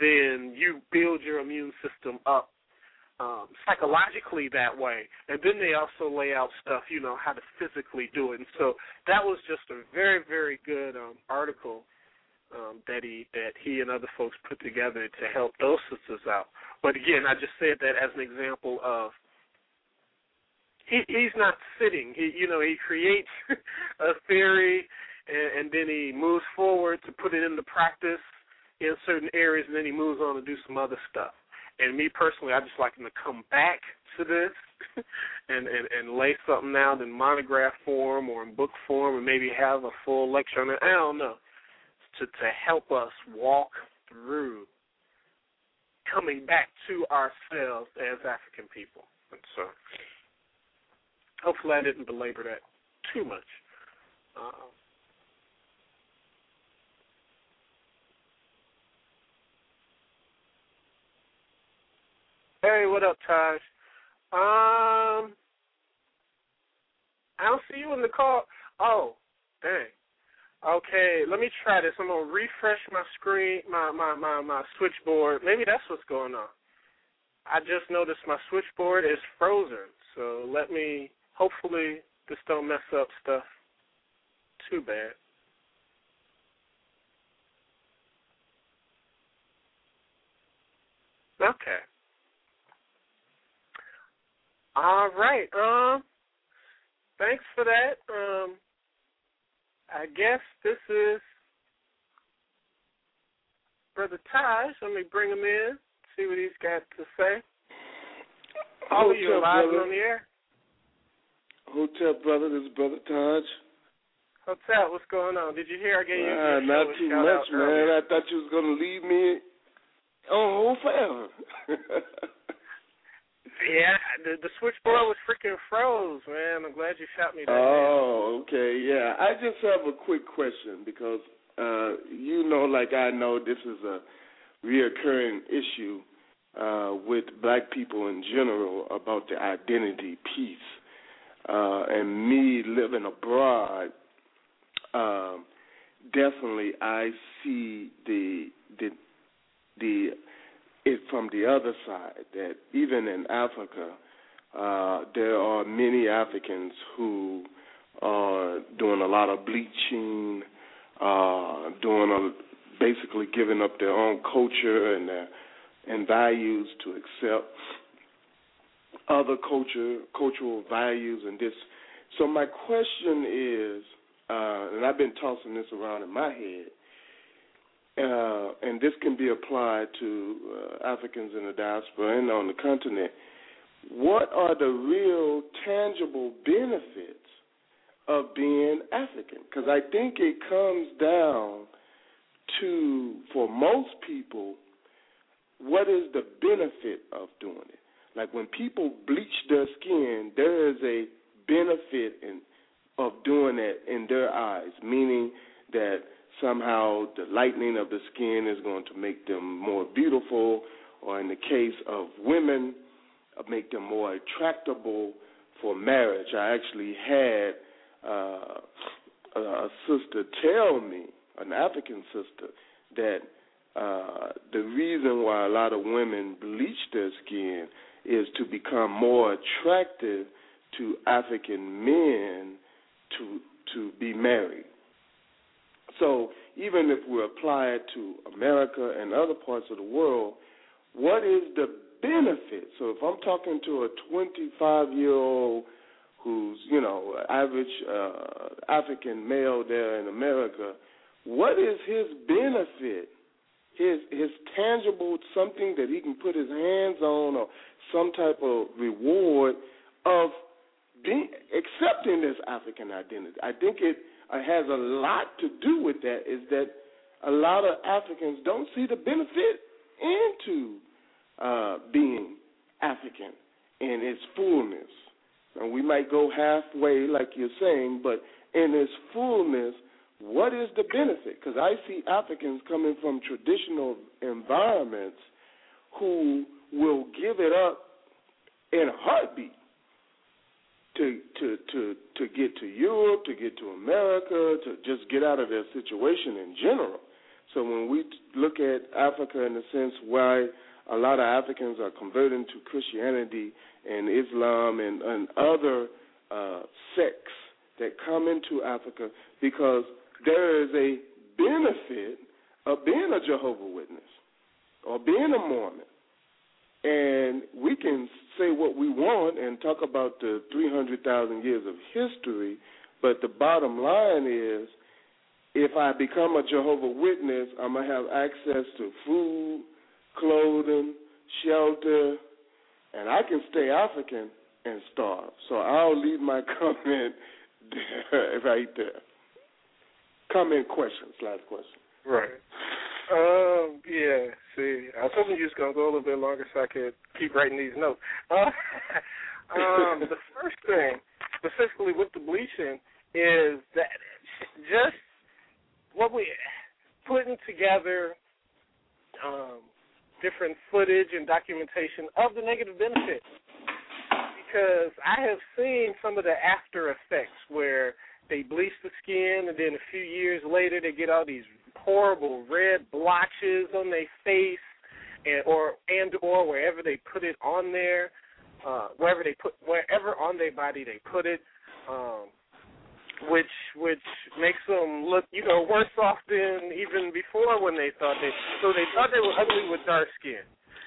then you build your immune system up um, psychologically that way. And then they also lay out stuff, you know, how to physically do it. And so that was just a very, very good um, article um, that he that he and other folks put together to help those sisters out. But again, I just said that as an example of he he's not sitting. He you know he creates a theory and, and then he moves forward to put it into practice in certain areas, and then he moves on to do some other stuff. And me personally, I just like him to come back to this and, and and lay something out in monograph form or in book form, and maybe have a full lecture on it. I don't know to to help us walk through coming back to ourselves as African people. And so hopefully I didn't belabor that too much. Uh, hey, what up, Taj? Um, I don't see you in the call. Oh, dang. Okay, let me try this. I'm gonna refresh my screen, my my my my switchboard. Maybe that's what's going on. I just noticed my switchboard is frozen. So let me hopefully this don't mess up stuff too bad. Okay. All right. Um thanks for that. Um I guess this is Brother Taj. Let me bring him in, see what he's got to say. All of you live on the air. Hotep brother, this is Brother Taj. Hotep, what's going on? Did you hear I gave you a not too much, man. Earlier. I thought you was gonna leave me on hold forever. yeah, the the switchboard was freaking froze, man. I'm glad you shot me that. Oh, okay, yeah. I just have a quick question because uh, you know, like I know, this is a reoccurring issue uh, with black people in general about the identity piece. Uh, and me living abroad, um, definitely I see the the the it from the other side that even in Africa, uh, there are many Africans who are doing a lot of bleaching, uh, doing a, basically giving up their own culture and their and values to accept other culture cultural values and this. So my question is, uh, and I've been tossing this around in my head, uh, and this can be applied to uh, Africans in the diaspora and on the continent. What are the real tangible benefits of being African? Because I think it comes down to, for most people, what is the benefit of doing it? Like when people bleach their skin, there is a benefit in of doing that in their eyes, meaning that somehow the lightening of the skin is going to make them more beautiful, or in the case of women, uh, make them more attractable for marriage. I actually had uh, a sister tell me, an African sister, that uh, the reason why a lot of women bleach their skin is to become more attractive to African men to to be married. So even if we apply it to America and other parts of the world, what is the benefit? So if I'm talking to a 25 year old who's you know average uh, African male there in America, what is his benefit? His his tangible something that he can put his hands on or some type of reward of being accepting this African identity. I think it has a lot to do with that. Is that a lot of Africans don't see the benefit into uh, being African in its fullness. And we might go halfway, like you're saying, but in its fullness, what is the benefit? Because I see Africans coming from traditional environments who will give it up in a heartbeat to to to to get to Europe, to get to America, to just get out of their situation in general. So when we look at Africa in the sense why a lot of Africans are converting to Christianity and Islam and, and other uh, sects that come into Africa because there is a benefit of being a Jehovah Witness or being a Mormon and we can say what we want and talk about the 300,000 years of history, but the bottom line is if I become a Jehovah Witness, I'm going to have access to food, clothing, shelter, and I can stay African and starve. So I'll leave my comment there, right there. Comment questions, last question. Right. Um, yeah, see, I was hoping you was to go a little bit longer so I could keep writing these notes. Uh, um, the first thing, specifically with the bleaching, is that just what we putting together um, different footage and documentation of the negative benefits. Because I have seen some of the after effects where they bleach the skin and then a few years later they get all these horrible red blotches on their face and or and or wherever they put it on there, uh wherever they put wherever on their body they put it, um which which makes them look, you know, worse off than even before when they thought they so they thought they were ugly with dark skin.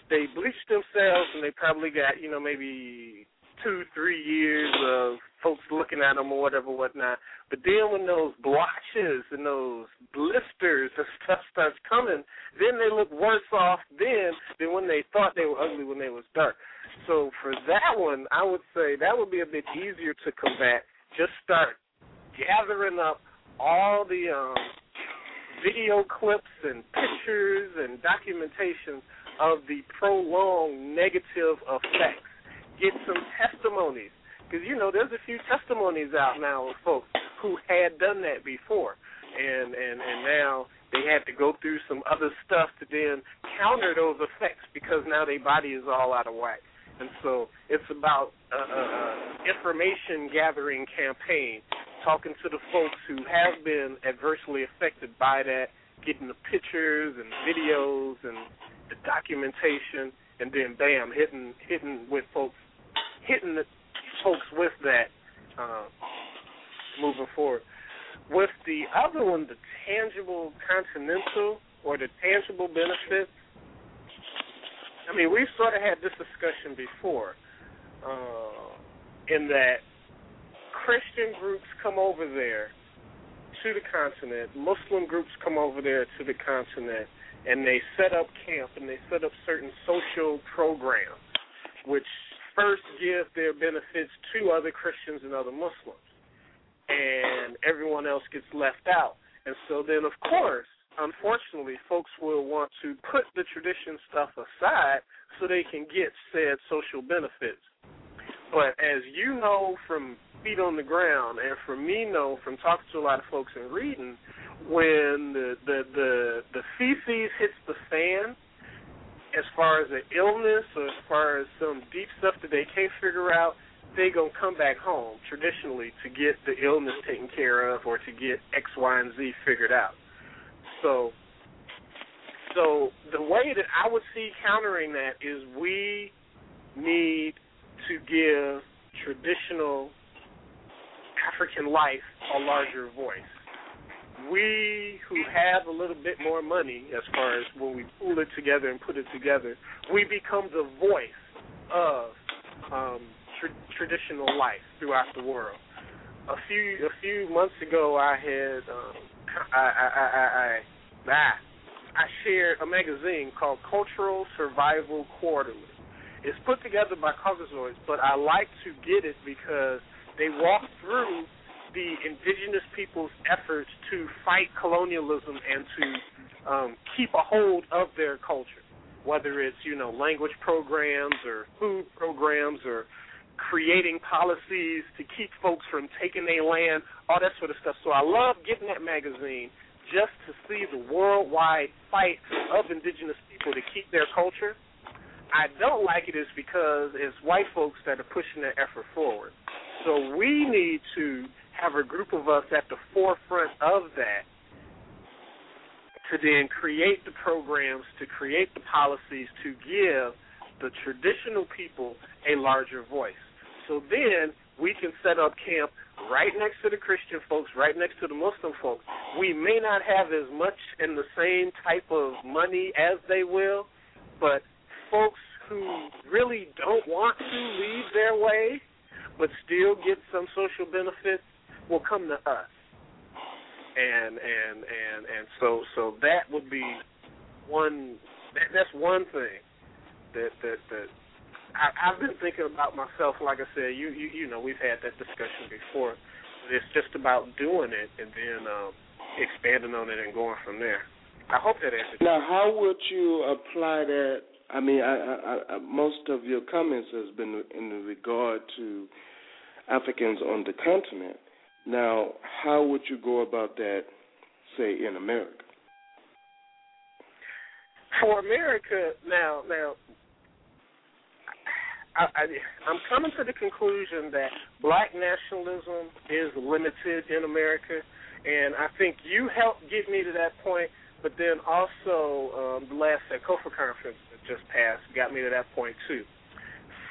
They bleached themselves and they probably got, you know, maybe two, three years of folks looking at them or whatever, whatnot. But then when those blotches and those blisters and stuff starts coming, then they look worse off then than when they thought they were ugly when they was dark. So for that one, I would say that would be a bit easier to combat. Just start gathering up all the um, video clips and pictures and documentation of the prolonged negative effects. Get some testimonies because you know there's a few testimonies out now of folks who had done that before. and and and now they had to go through some other stuff to then counter those effects because now their body is all out of whack. And so it's about a, a information gathering campaign, talking to the folks who have been adversely affected by that, getting the pictures and videos and the documentation, and then bam, hitting hitting with folks, hitting the folks with that, uh, moving forward. With the other one, the tangible continental or the tangible benefits, I mean, we've sort of had this discussion before, uh, in that Christian groups come over there to the continent, Muslim groups come over there to the continent, and they set up camp and they set up certain social programs, which first give their benefits to other Christians and other Muslims and everyone else gets left out. And so then, of course, unfortunately, folks will want to put the tradition stuff aside so they can get said social benefits. But as you know from feet on the ground, and from me know from talking to a lot of folks and reading, when the the the, the feces hits the fan, as far as an illness or as far as some deep stuff that they can't figure out, they gonna come back home traditionally to get the illness taken care of or to get X, Y, and Z figured out. So, so the way that I would see countering that is we need to give traditional African life a larger voice. We who have a little bit more money, as far as when we pull it together and put it together, we become the voice of um, tra- traditional life throughout the world. A few a few months ago, I had um, I, I, I, I, I, I shared a magazine called Cultural Survival Quarterly. It's put together by Caucasoids, but I like to get it because they walk through the indigenous people's efforts to fight colonialism and to um, keep a hold of their culture, whether it's you know language programs or food programs or creating policies to keep folks from taking their land, all that sort of stuff. So I love getting that magazine just to see the worldwide fight of indigenous people to keep their culture. I don't like it is because it's white folks that are pushing that effort forward. So we need to have a group of us at the forefront of that to then create the programs, to create the policies, to give the traditional people a larger voice. So then we can set up camp right next to the Christian folks, right next to the Muslim folks. We may not have as much and the same type of money as they will, but folks who really don't want to leave their way but still get some social benefits will come to us. And and and and so so that would be one that, that's one thing that that that I, I've been thinking about myself. Like I said, you you you know we've had that discussion before. It's just about doing it and then um, expanding on it and going from there. I hope that answers. Now, how would you apply that? I mean, I, I, I, most of your comments has been in regard to Africans on the continent. Now, how would you go about that, say, in America? For America, now, now, I, I, I'm coming to the conclusion that black nationalism is limited in America, and I think you helped get me to that point. But then also um, the last COFA conference that just passed got me to that point too.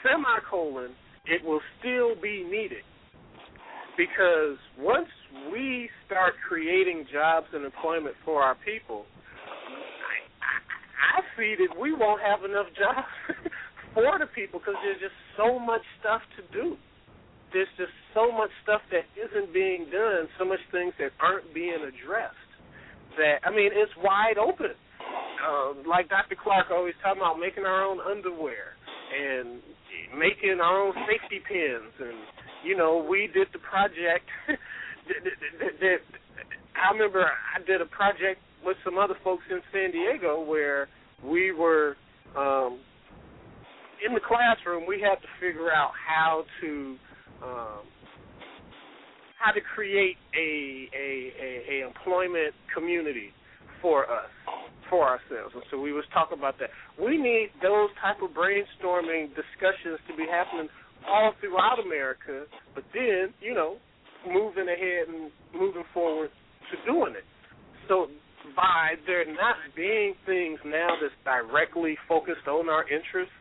Semicolon, it will still be needed because once we start creating jobs and employment for our people, I, I, see that we won't have enough jobs for the people because there's just so much stuff to do. There's just so much stuff that isn't being done, so much things that aren't being addressed. That I mean, it's wide open. Um, like Dr. Clark always talking about making our own underwear and making our own safety pins, and you know, we did the project. I remember I did a project with some other folks in San Diego where we were um, in the classroom, we had to figure out how to um, how to create a a, a, a employment community for us, for ourselves. And so we was talking about that. We need those type of brainstorming discussions to be happening all throughout America, but then, you know, moving ahead and moving forward to doing it. So by there not being things now that's directly focused on our interests,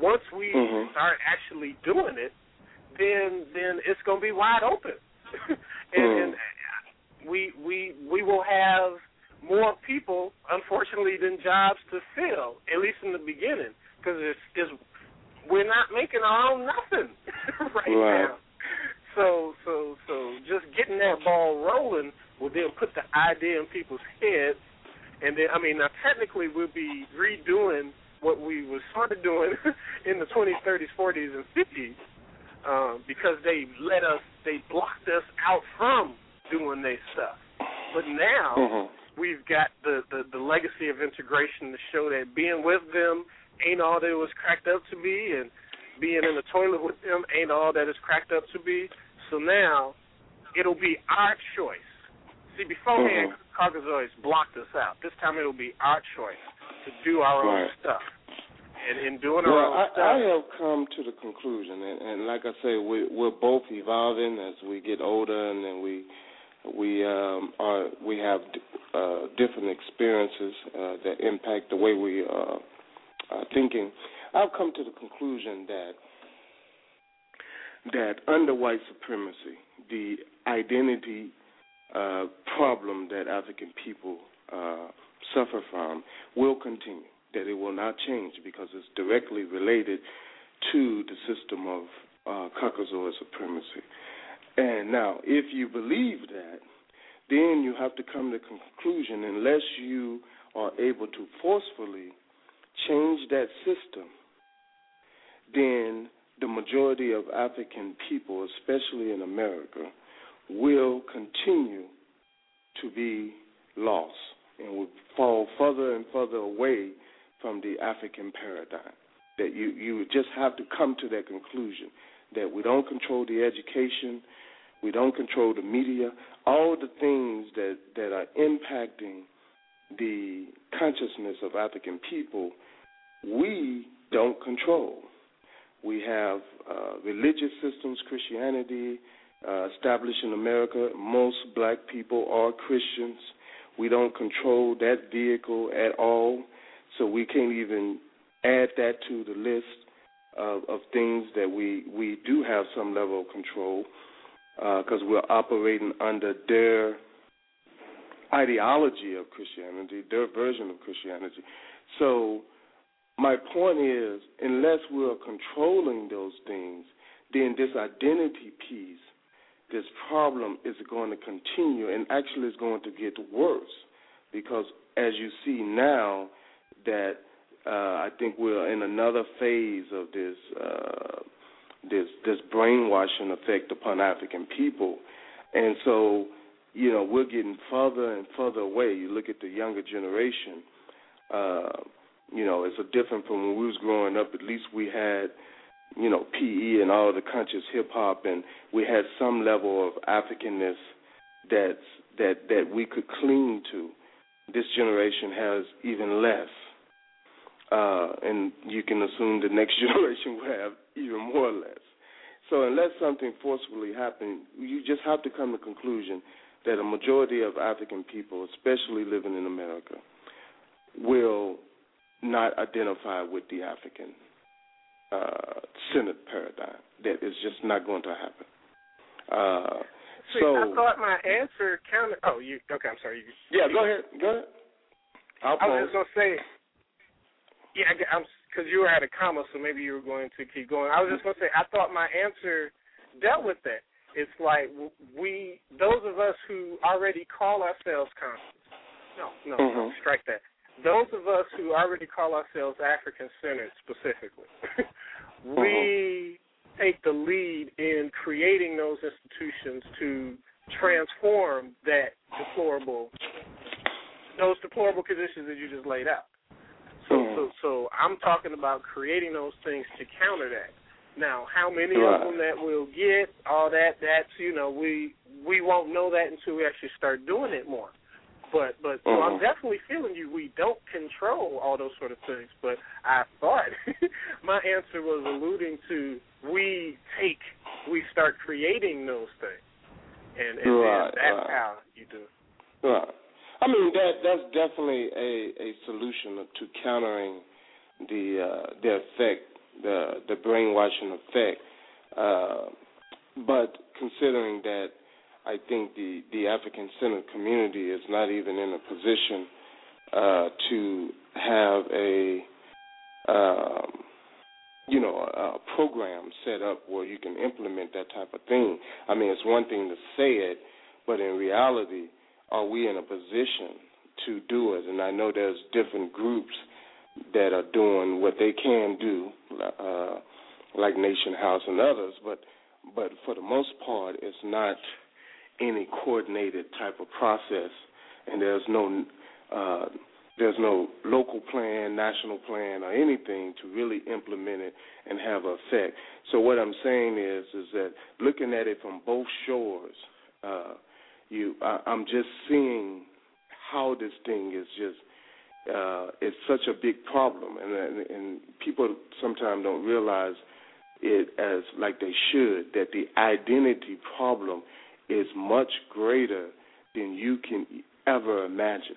once we Mhm. start actually doing it, then then it's going to be wide open, and, Mm. and we we we will have more people, unfortunately, than jobs to fill, at least in the beginning, because it's, it's we're not making our own nothing right, Right. now. So so so just getting that ball rolling will then put the idea in people's heads, and then I mean now technically we'll be redoing what we were sort of doing in the 20s, 30s, 40s, and 50s um, because they let us, they blocked us out from doing their stuff. But now Mhm. we've got the, the the legacy of integration to show that being with them ain't all that it was cracked up to be, and being in the toilet with them ain't all that it's cracked up to be. So now it'll be our choice. See, beforehand, Caucasoids blocked us out. This time it'll be our choice to do our own stuff. And in doing our own I, stuff, I have come to the conclusion, and, and like I say, we, we're both evolving as we get older, and then we we um, are we have uh, different experiences uh, that impact the way we uh, are thinking. I've come to the conclusion that that under white supremacy, the identity uh, problem that African people uh, suffer from will continue. That it will not change because it's directly related to the system of uh, Caucasoid supremacy. And now, if you believe that, then you have to come to the conclusion unless you are able to forcefully change that system, then the majority of African people, especially in America, will continue to be lost and will fall further and further away from the African paradigm. That you you just have to come to that conclusion that we don't control the education, we don't control the media, all the things that that are impacting the consciousness of African people, we don't control. We have uh, religious systems, Christianity, uh, established in America. Most black people are Christians. We don't control that vehicle at all, so we can't even add that to the list of, of things that we, we do have some level of control because we're operating under their ideology of Christianity, their version of Christianity. So my point is, unless we're controlling those things, then this identity piece, this problem is going to continue and actually is going to get worse because as you see now that uh, I think we're in another phase of this uh, this this brainwashing effect upon African people, and so you know we're getting further and further away. You look at the younger generation. Uh, you know, it's a different from when we was growing up. At least we had, you know, PE and all the conscious hip hop, and we had some level of Africanness that's that that we could cling to. This generation has even less, uh, and you can assume the next generation will have even more or less. So unless something forcefully happens, you just have to come to the conclusion that a majority of African people, especially living in America, will not identify with the African uh, centered paradigm. That is just not going to happen. Uh, See, so I thought my answer counted. Oh, you okay? I'm sorry. You, yeah, go ahead. Go ahead. I'll I was pause. just gonna say, yeah, I- I'm because you were at a comma, so maybe you were going to keep going. I was just gonna say, I thought my answer dealt with that. It's like we, those of us who already call ourselves conscious. No, no, Mhm. strike that. Those of us who already call ourselves African centered specifically, we uh-huh. take the lead in creating those institutions to transform that deplorable those deplorable conditions that you just laid out. So uh-huh. so so I'm talking about creating those things to counter that. Now, how many Right. of them that we'll get, all that that's you know, we we won't know that until we actually start doing it more. But but so I'm Mhm. definitely feeling you. We don't control all those sort of things. But I thought my answer was alluding to we take, we start creating those things, and, and Right, that's right. how you do. it. Right. I mean that that's definitely a a solution to countering the uh, the effect the the brainwashing effect. Uh, but considering that I think the the African centered community is not even in a position uh, to have a um, you know a, program set up where you can implement that type of thing. I mean, it's one thing to say it, but in reality, are we in a position to do it? And I know there's different groups that are doing what they can do, uh, like Nation House and others, but but for the most part, it's not any coordinated type of process, and there's no uh, there's no local plan, national plan, or anything to really implement it and have effect. So what I'm saying is is that looking at it from both shores, uh, you I, I'm just seeing how this thing is just uh, it's such a big problem, and, and and people sometimes don't realize it as like they should that the identity problem is much greater than you can ever imagine.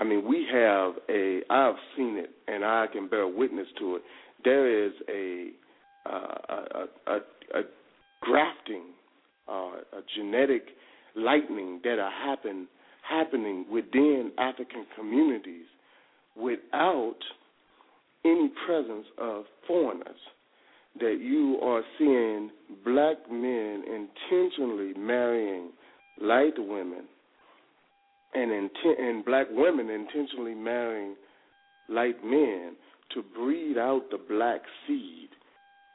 I mean, we have a. I've seen it, and I can bear witness to it. There is a uh, a, a, a grafting, uh, a genetic lightning that are happen happening within African communities without any presence of foreigners. That you are seeing black men intentionally marrying light women and inten- and black women intentionally marrying light men to breed out the black seed.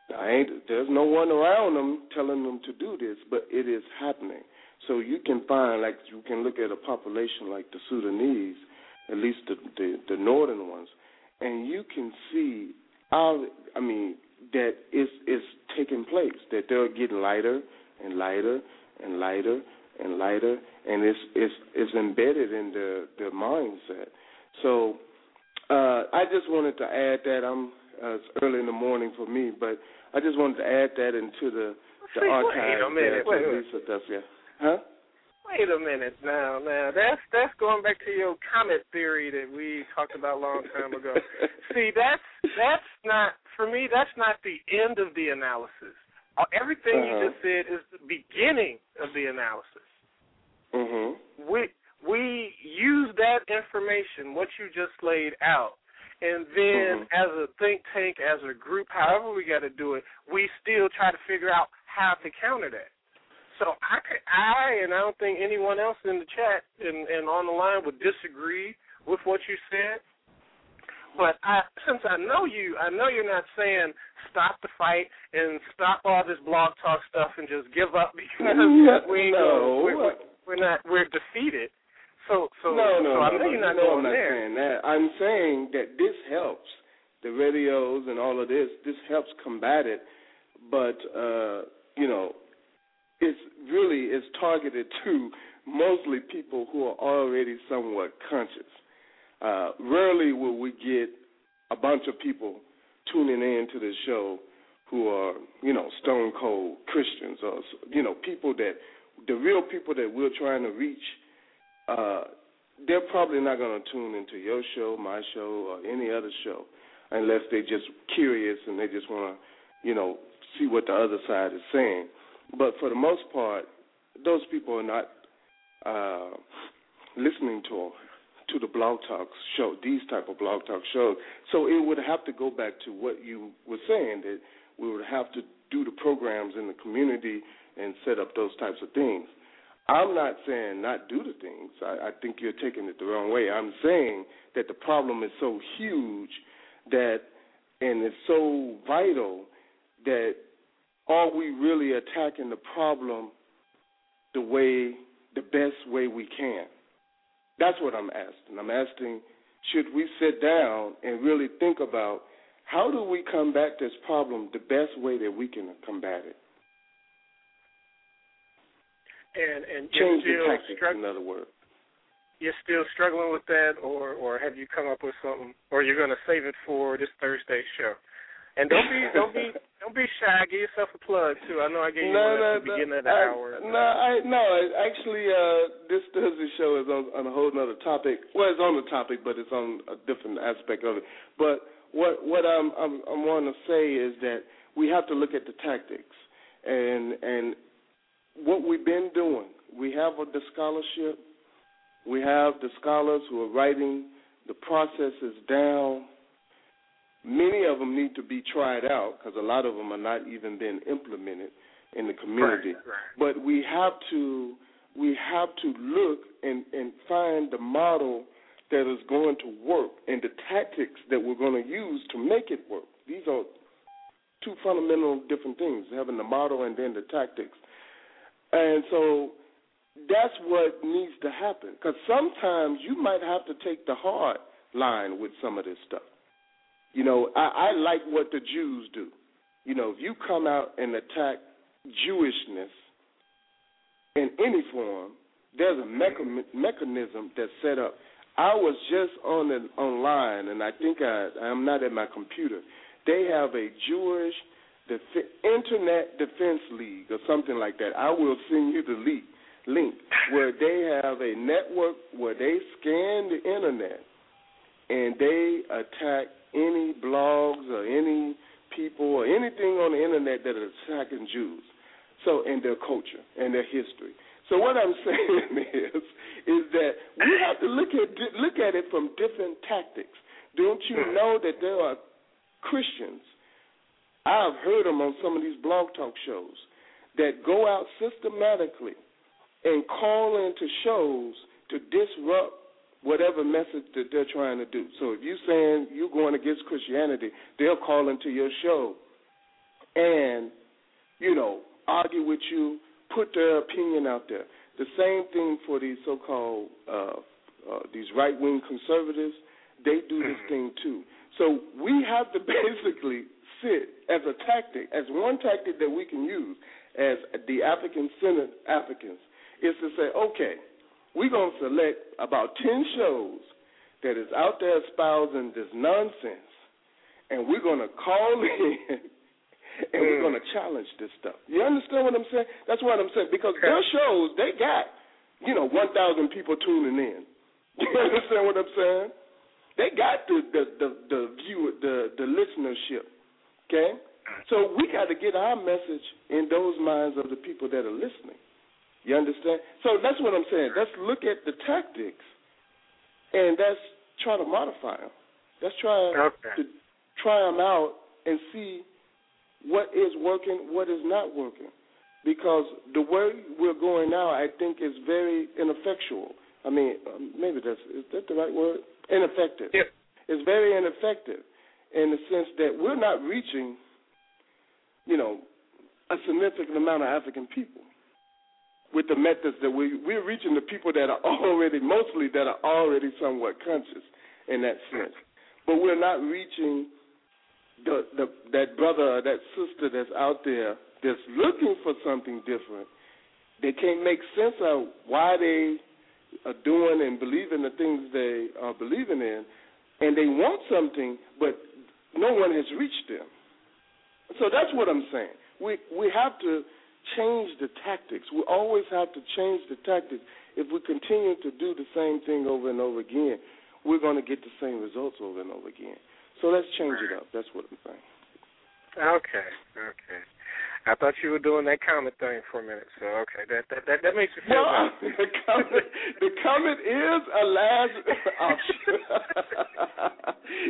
Now, ain't there's no one around them telling them to do this, but it is happening. So you can find, like you can look at a population like the Sudanese, at least the the, the northern ones, and you can see how I mean that it's it's taking place. That they're getting lighter and lighter and lighter and lighter, and it's it's it's embedded in the the mindset. So uh, I just wanted to add that I'm uh, it's early in the morning for me, but I just wanted to add that into the the See, wait archive. a minute, wait, wait. Lisa does, yeah. Huh? Wait a minute now, now that's that's going back to your comet theory that we talked about a long time ago. See, that's that's not for me. That's not the end of the analysis. Uh, Everything you Uh-huh. just said is the beginning of the analysis. Mhm. We we use that information, what you just laid out, and then Mhm. as a think tank, as a group, however we got to do it, we still try to figure out how to counter that. So I could, I and I don't think anyone else in the chat and, and on the line would disagree with what you said. But I, since I know you, I know you're not saying stop the fight and stop all this blog talk stuff and just give up because we no. we're, we're, we're not we're defeated. So so no, no, so I know no, you're not no, going I'm not there. saying that. I'm saying that this helps. The radios and all of this, this helps combat it. But uh, you know, it's really it's targeted to mostly people who are already somewhat conscious. Uh, rarely will we get a bunch of people tuning in to the show who are, you know, stone cold Christians or, you know, people that, the real people that we're trying to reach, uh, they're probably not going to tune into your show, my show, or any other show unless they're just curious and they just want to, you know, see what the other side is saying. But for the most part, those people are not uh, listening to to the blog talk show, these type of blog talk shows. So it would have to go back to what you were saying that we would have to do the programs in the community and set up those types of things. I'm not saying not do the things. I, I think you're taking it the wrong way. I'm saying that the problem is so huge that and it's so vital that are we really attacking the problem the way the best way we can? That's what I'm asking. I'm asking should we sit down and really think about how do we combat this problem the best way that we can combat it? And and Change the tactics, strugg- in other words. you're still struggling with that, or or have you come up with something, or you're going to save it for this Thursday show? And don't be don't be don't be shy. Give yourself a plug too. I know I gave you no, one no, at the no, beginning of the I, hour. No, I no. I- Actually, uh, this Thursday show is on, on a whole other topic. Well, it's on the topic, but it's on a different aspect of it. But what what I'm I'm, I'm wanting to say is that we have to look at the tactics and and what we've been doing. We have the scholarship. We have the scholars who are writing the processes down. Many of them need to be tried out because a lot of them are not even being implemented in the community. Right, right. But we have to we have to look and, and find the model that is going to work and the tactics that we're going to use to make it work. These are two fundamental different things, having the model and then the tactics. And so that's what needs to happen. Because sometimes you might have to take the hard line with some of this stuff. You know, I, I like what the Jews do. You know, if you come out and attack Jewishness in any form, there's a mecha- mechanism that's set up. I was just on the online, and I think I I'm not at my computer. They have a Jewish Def- Internet Defense League or something like that. I will send you the link link where they have a network where they scan the internet and they attack any blogs or any people or anything on the internet that are attacking Jews. So and their culture and their history. So what I'm saying is is that we have to look at look at it from different tactics. Don't you hmm. know that there are Christians? I've heard them on some of these blog talk shows that go out systematically and call into shows to disrupt whatever message that they're trying to do. So if you're saying you're going against Christianity, they'll call into your show and, you know, argue with you, put their opinion out there. The same thing for these so-called uh, uh, these right-wing conservatives. They do this thing too. So we have to basically sit as a tactic, as one tactic that we can use as the African centered Africans, is to say, okay, we're going to select about 10 shows that is out there espousing this nonsense, and we're going to call in and we're mm. going to challenge this stuff. You understand what I'm saying? That's what I'm saying because their shows they got, you know, 1,000 people tuning in. You understand what I'm saying? They got the the the, the view the the listenership. Okay, so we got to get our message in those minds of the people that are listening. You understand? So that's what I'm saying. Let's look at the tactics, and let's try to modify them. Let's try Okay. to try them out and see what is working, what is not working. Because the way we're going now, I think, is very ineffectual. I mean, um, maybe that's is that the right word? Ineffective. Yeah. It's very ineffective in the sense that we're not reaching, you know, a significant amount of African people with the methods that we we're reaching the people that are already mostly that are already somewhat conscious in that sense. But we're not reaching the the that brother or that sister that's out there that's looking for something different. They can't make sense of why they are doing and believing the things they are believing in, and they want something, but no one has reached them. So that's what I'm saying. We we have to change the tactics. We always have to change the tactics. If we continue to do the same thing over and over again, we're going to get the same results over and over again. So let's change it up. That's what I'm saying. Okay, okay. I thought you were doing that comment thing for a minute, so okay, that that that, that makes me feel Well, better. the comment, the comment is a last option.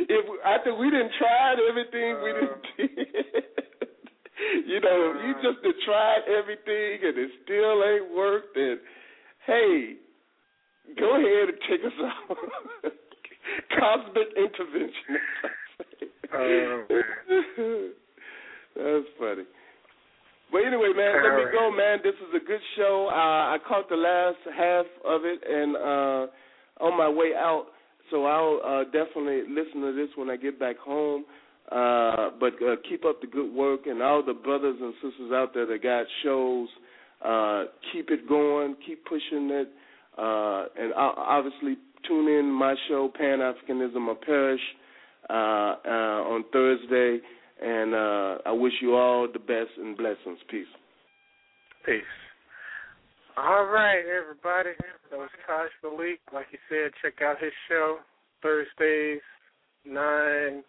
if we, after we didn't tried everything, we uh. didn't. You know, you just tried everything and it still ain't worked, then hey, go ahead and take us out. Cosmic intervention. Oh, That's funny. But anyway, man, let me go, man. This is a good show. Uh, I caught the last half of it, and uh, on my way out, so I'll uh, definitely listen to this when I get back home. Uh, but uh, keep up the good work, and all the brothers and sisters out there that got shows. Uh, keep it going. Keep pushing it. Uh, and obviously, tune in my show, Pan Africanism or Perish, uh, on Thursday. And I wish you all the best and blessings. Peace. Peace. All right, everybody. That was Taj Malik. Like he said, check out his show Thursdays nine.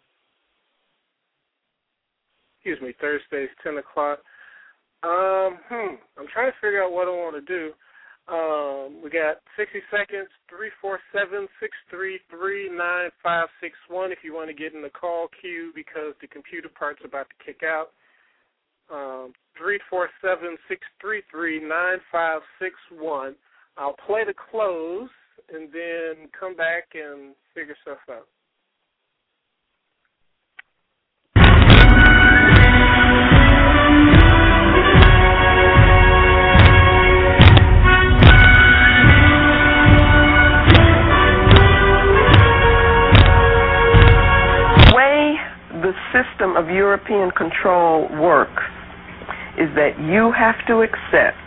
Excuse me, Thursdays ten o'clock. Um, hmm. I'm trying to figure out what I want to do. Um, we got 60 seconds, 347 633 9561 if you want to get in the call queue because the computer part's about to kick out. Um, 347 633 9561. I'll play the close and then come back and figure stuff out. The system of European control works is that you have to accept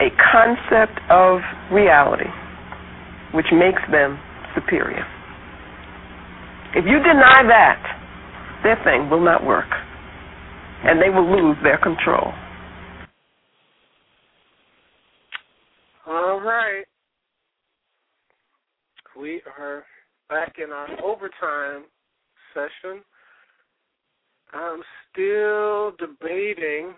a concept of reality which makes them superior. If you deny that, their thing will not work and they will lose their control. All right. We are back in our overtime session. I'm still debating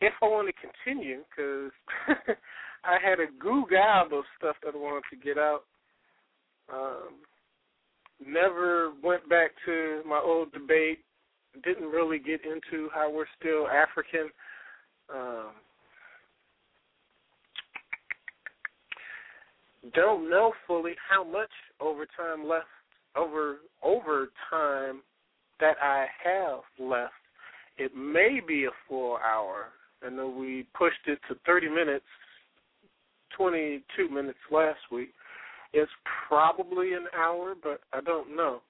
if I want to continue because I had a goo gob of stuff that I wanted to get out. Um, never went back to my old debate. Didn't really get into how we're still African. Um, don't know fully how much overtime left over overtime that I have left. It may be a full hour. and know we pushed it to 30 minutes, 22 minutes last week. It's probably an hour, but I don't know.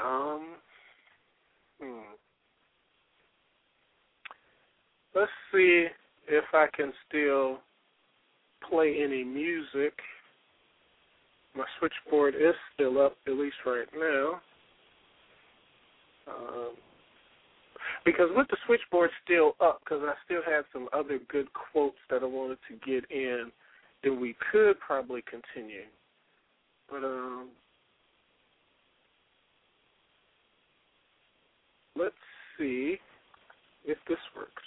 Um, hmm. Let's see if I can still play any music. My switchboard is still up, at least right now. Um, because with the switchboard still up, because I still had some other good quotes that I wanted to get in, then we could probably continue. But um, let's see if this works.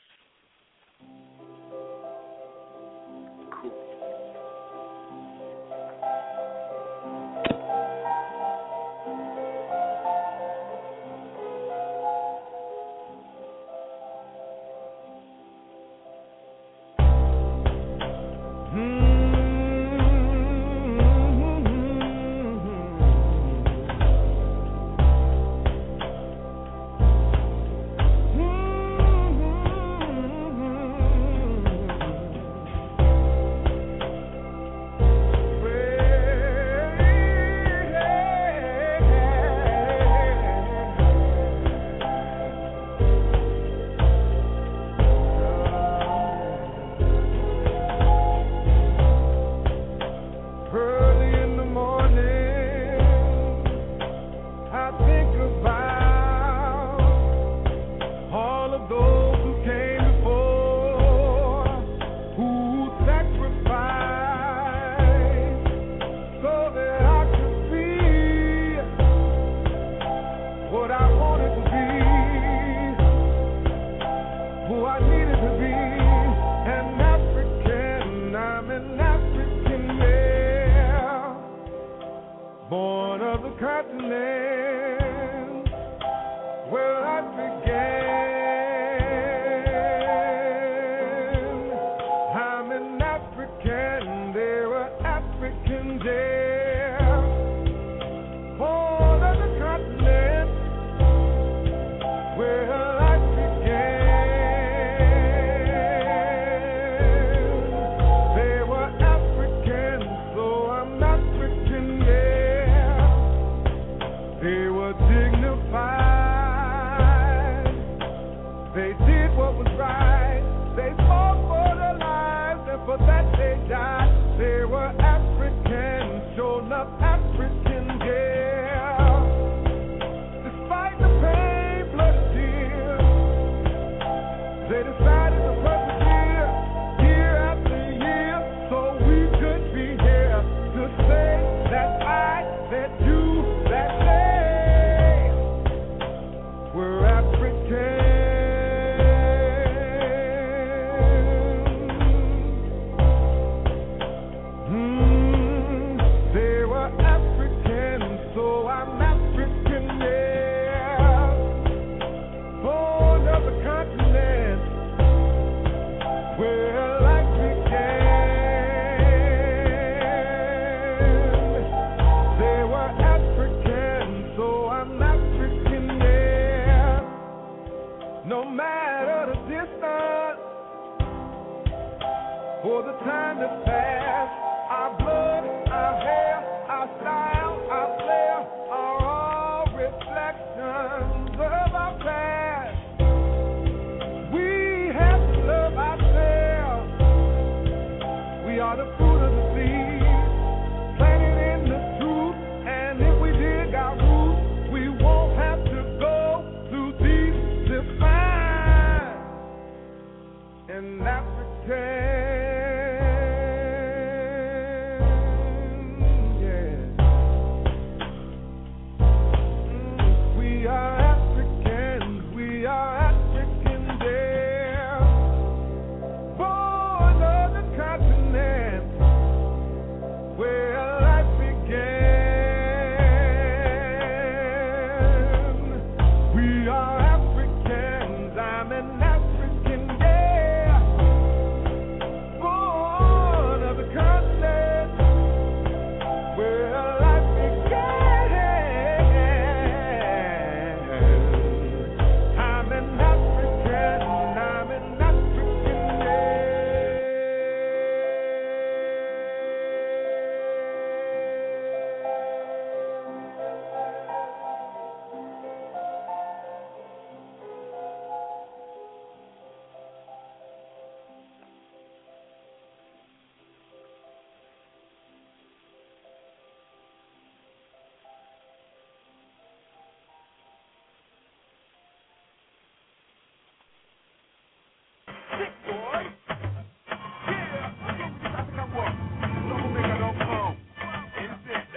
Black in your skin,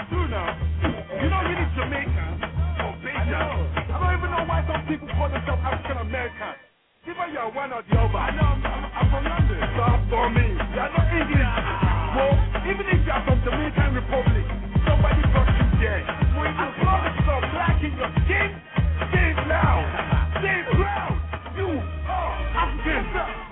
stay loud, stay proud. You are one or the other. I know even even if you are African.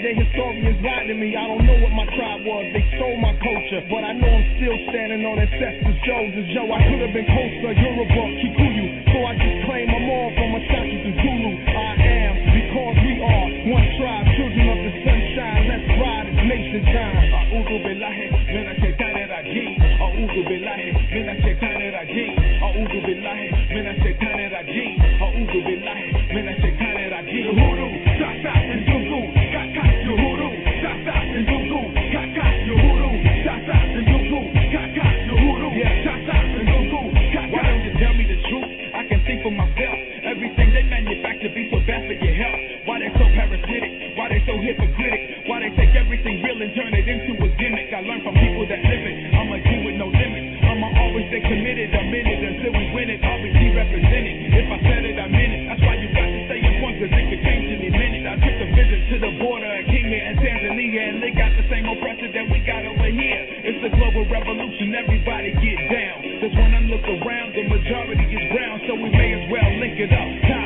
Everyday historians riding me. I don't know what my tribe was. They stole my culture, but I know I'm still standing on ancestors' shoulders. Yo, I could have been closer. You're a buck, Kikuyu. So I just claim I'm all from a a revolution, everybody get down. Cause when I look around, the majority is brown, so we may as well link it up.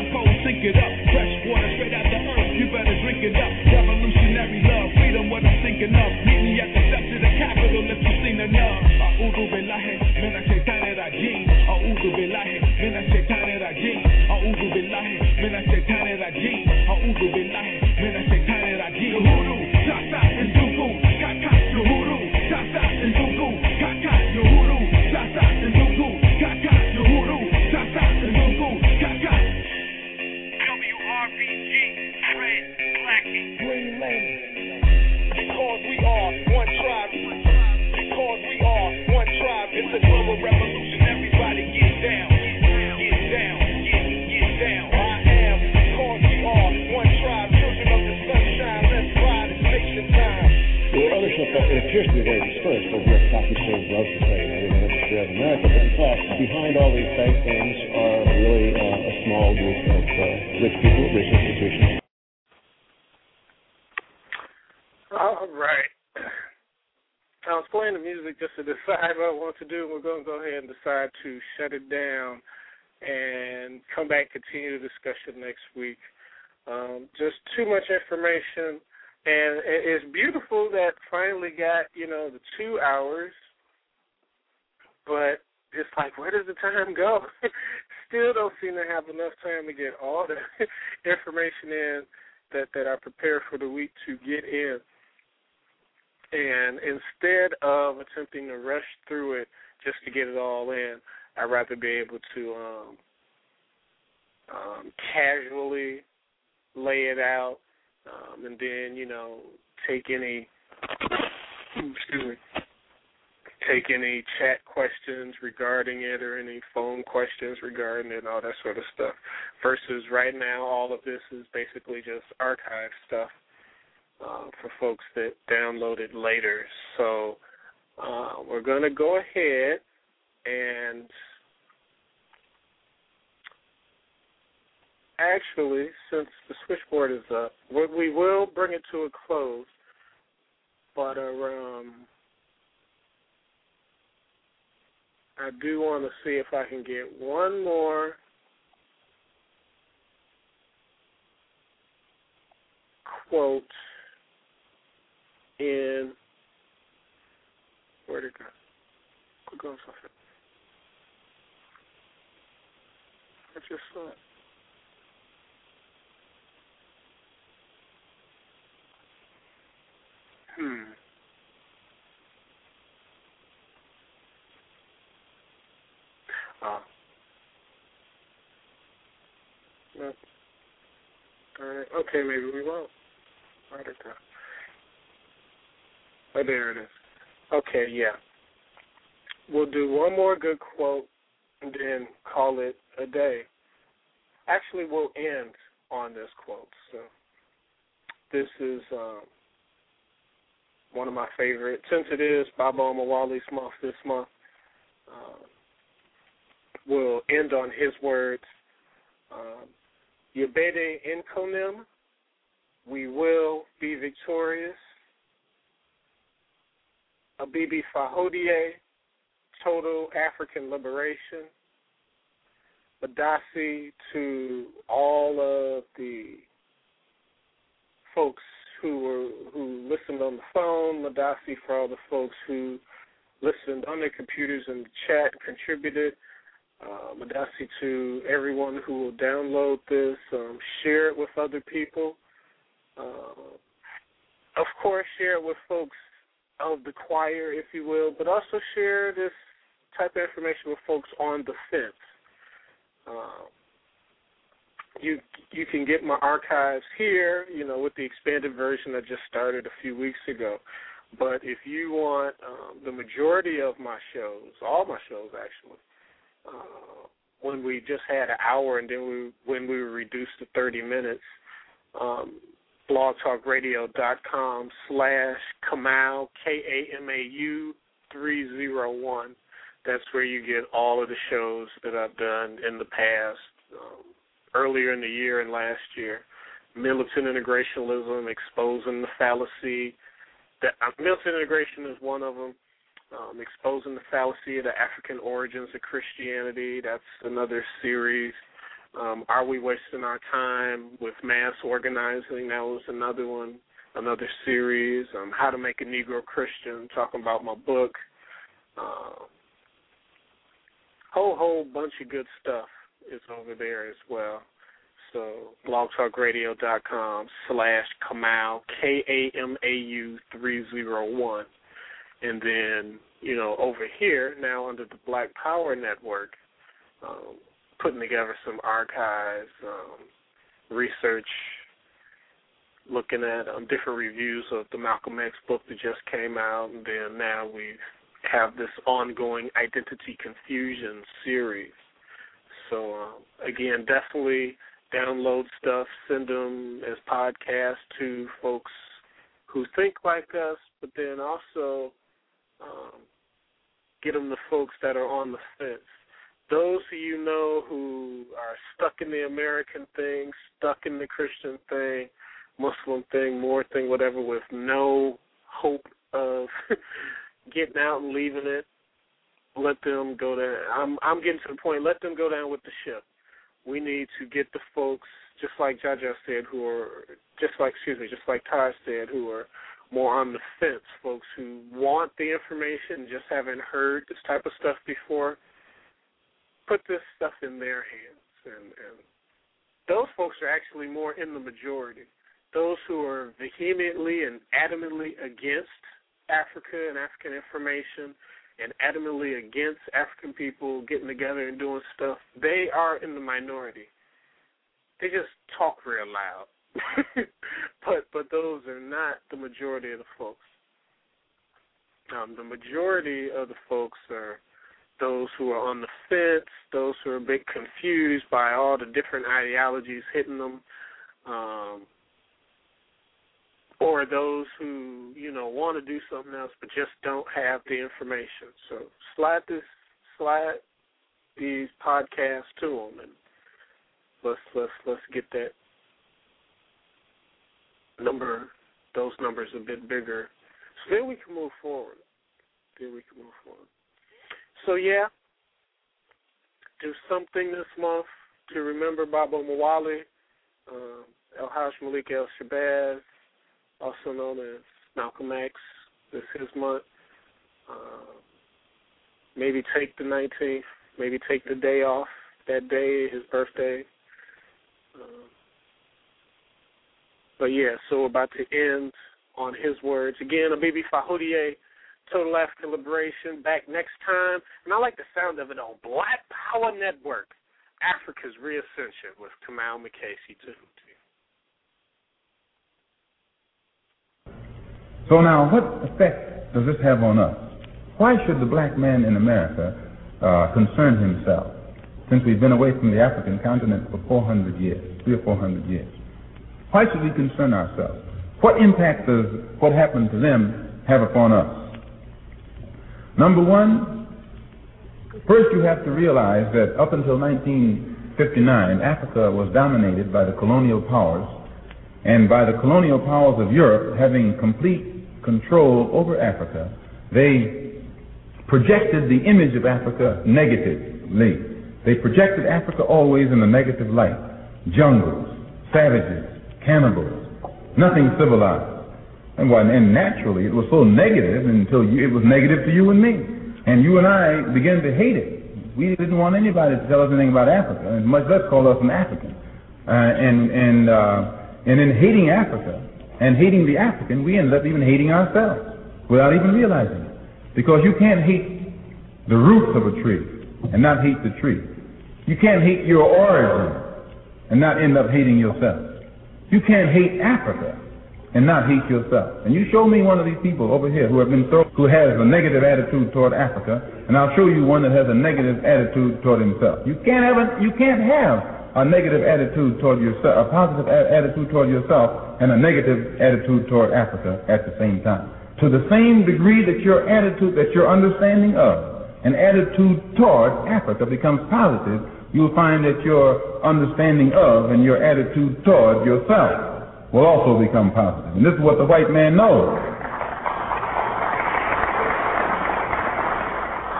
get No. All right. Okay, maybe we won't. Right at Oh, there it is. Okay, yeah. We'll do one more good quote and then call it a day. Actually, we'll end on this quote. So this is um, one of my favorites. Since it is Baba Omowale month this month, um, will end on his words um, Yabede Enkonim, we will be victorious. Abibi Fahodie, total African liberation. Madasi to all of the folks who were who listened on the phone, Madasi for all the folks who listened on their computers and chat and contributed. Uh, Madasi to everyone who will download this, um, share it with other people. Uh, of course, share it with folks of the choir, if you will, but also share this type of information with folks on the fence. Uh, you you can get my archives here, you know, with the expanded version I just started a few weeks ago. But if you want um, the majority of my shows, all my shows actually, when we just had an hour and then we when we were reduced to 30 minutes, um, blogtalkradio.com slash Kamau, K-A-M-A-U 301. That's where you get all of the shows that I've done in the past, um, earlier in the year and last year. Militant integrationism, exposing the fallacy. That, uh, militant integration is one of them. Um, exposing the fallacy of the African origins of Christianity. That's another series. Um, Are we wasting our time with mass organizing? That was another one, another series. Um, How to make a Negro Christian, talking about my book. Uh, whole whole bunch of good stuff is over there as well. So blogtalkradio.com slash Kamau K A M A U three zero one. And then, you know, over here now under the Black Power Network, um, putting together some archives, um, research, looking at um, different reviews of the Malcolm X book that just came out, and then now we have this ongoing identity confusion series. So um, again, definitely download stuff, send them as podcasts to folks who think like us, but then also um, get them to folks that are on the fence. Those who you know who are stuck in the American thing, stuck in the Christian thing, Muslim thing, more thing, whatever, with no hope of getting out and leaving it. Let them go down. I'm I'm getting to the point. Let them go down with the ship. We need to get the folks, just like Jaja said, who are just like excuse me, just like Taj said, who are more on the fence, folks who want the information, just haven't heard this type of stuff before. Put this stuff in their hands, and, and those folks are actually more in the majority. Those who are vehemently and adamantly against Africa and African information and adamantly against African people getting together and doing stuff, they are in the minority. They just talk real loud. but but those are not the majority of the folks. Um, the majority of the folks are those who are on the fence, those who are a bit confused by all the different ideologies hitting them, um, or those who you know want to do something else but just don't have the information. So slide this, slide these podcasts to them, and let's let's let's get that number, those numbers a bit bigger, so then we can move forward. Then we can move forward. So yeah, do something this month to remember Baba Omowale, um, El Haj Malik El Shabazz, also known as Malcolm X. This his month. Uh, maybe take the 19th. Maybe take the day off. That day, his birthday. Uh, but yeah, so about to end on his words. Again, Abibi Fahodie, Total African Liberation, back next time. And I like the sound of it on Black Power Network, Africa's Reascension with Kamau McKasey, too. So now, what effect does this have on us? Why should the black man in America uh, concern himself, since we've been away from the African continent for 400 years, three or 400 years? Why should we concern ourselves? What impact does what happened to them have upon us? Number one, first you have to realize that up until 1959, Africa was dominated by the colonial powers And by the colonial powers of Europe having complete control over Africa, they projected the image of Africa negatively. They projected Africa always in a negative light. Jungles, savages, cannibals, nothing civilized. And, well, and naturally, it was so negative until you, it was negative to you and me. And you and I began to hate it. We didn't want anybody to tell us anything about Africa, and much less call us an African. Uh, and and uh, and in hating Africa and hating the African, we ended up even hating ourselves without even realizing it. Because you can't hate the roots of a tree and not hate the tree. You can't hate your origin and not end up hating yourself. You can't hate Africa and not hate yourself. And you show me one of these people over here who have been thrown, who has a negative attitude toward Africa, and I'll show you one that has a negative attitude toward himself. You can't have a, you can't have a negative attitude toward yourself, a positive attitude toward yourself, and a negative attitude toward Africa at the same time. To the same degree that your attitude, that your understanding of, an attitude toward Africa becomes positive, you'll find that your understanding of and your attitude toward yourself will also become positive. And this is what the white man knows.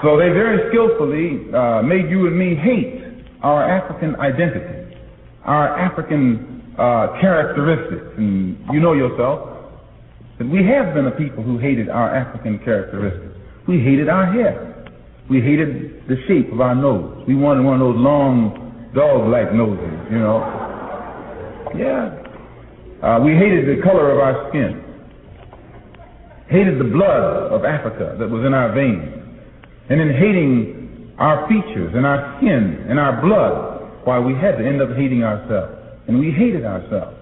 So they very skillfully uh, made you and me hate our African identity, our African uh, characteristics. And you know yourself that we have been a people who hated our African characteristics. We hated our hair. We hated the shape of our nose. We wanted one of those long dog-like noses, you know. Yeah, uh, we hated the color of our skin, hated the blood of Africa that was in our veins, and in hating our features and our skin and our blood, why we had to end up hating ourselves. And we hated ourselves.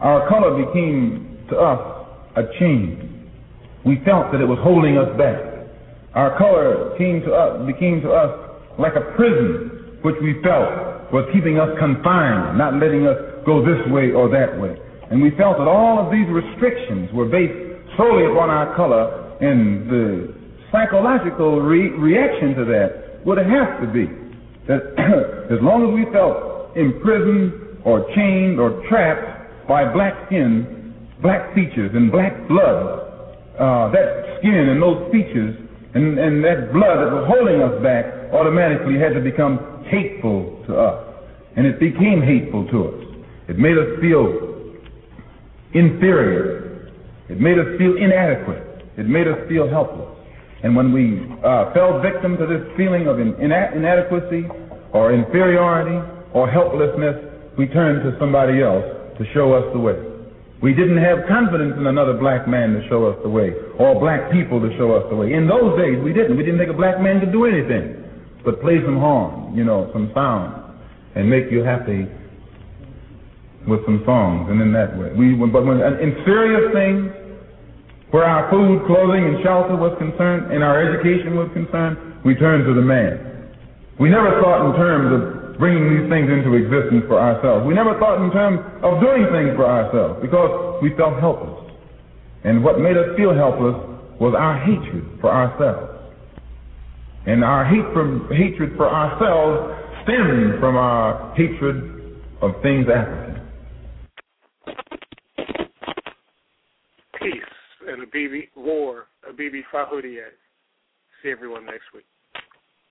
Our color became to us a chain. We felt that it was holding us back. Our color came to us, became to us like a prison, which we felt was keeping us confined, not letting us go this way or that way. And we felt that all of these restrictions were based solely upon our color, and the psychological re- reaction to that would have to be that as long as we felt imprisoned or chained or trapped by black skin, black features, and black blood, uh, that skin and those features and, and that blood that was holding us back automatically had to become hateful to us. And it became hateful to us. It made us feel inferior. It made us feel inadequate. It made us feel helpless. And when we uh, fell victim to this feeling of in, ina- inadequacy or inferiority or helplessness, we turned to somebody else to show us the way. We didn't have confidence in another black man to show us the way or black people to show us the way. In those days, we didn't. We didn't think a black man could do anything but play some horn, you know, some sound, and make you happy with some songs, and in that way. We, but when in serious things, where our food, clothing, and shelter was concerned, and our education was concerned, we turned to the man. We never thought in terms of bringing these things into existence for ourselves. We never thought in terms of doing things for ourselves because we felt helpless. And what made us feel helpless was our hatred for ourselves. And our hate from, hatred for ourselves stemmed from our hatred of things African. Peace and a BB war, a BB Fahudiyat. See everyone next week.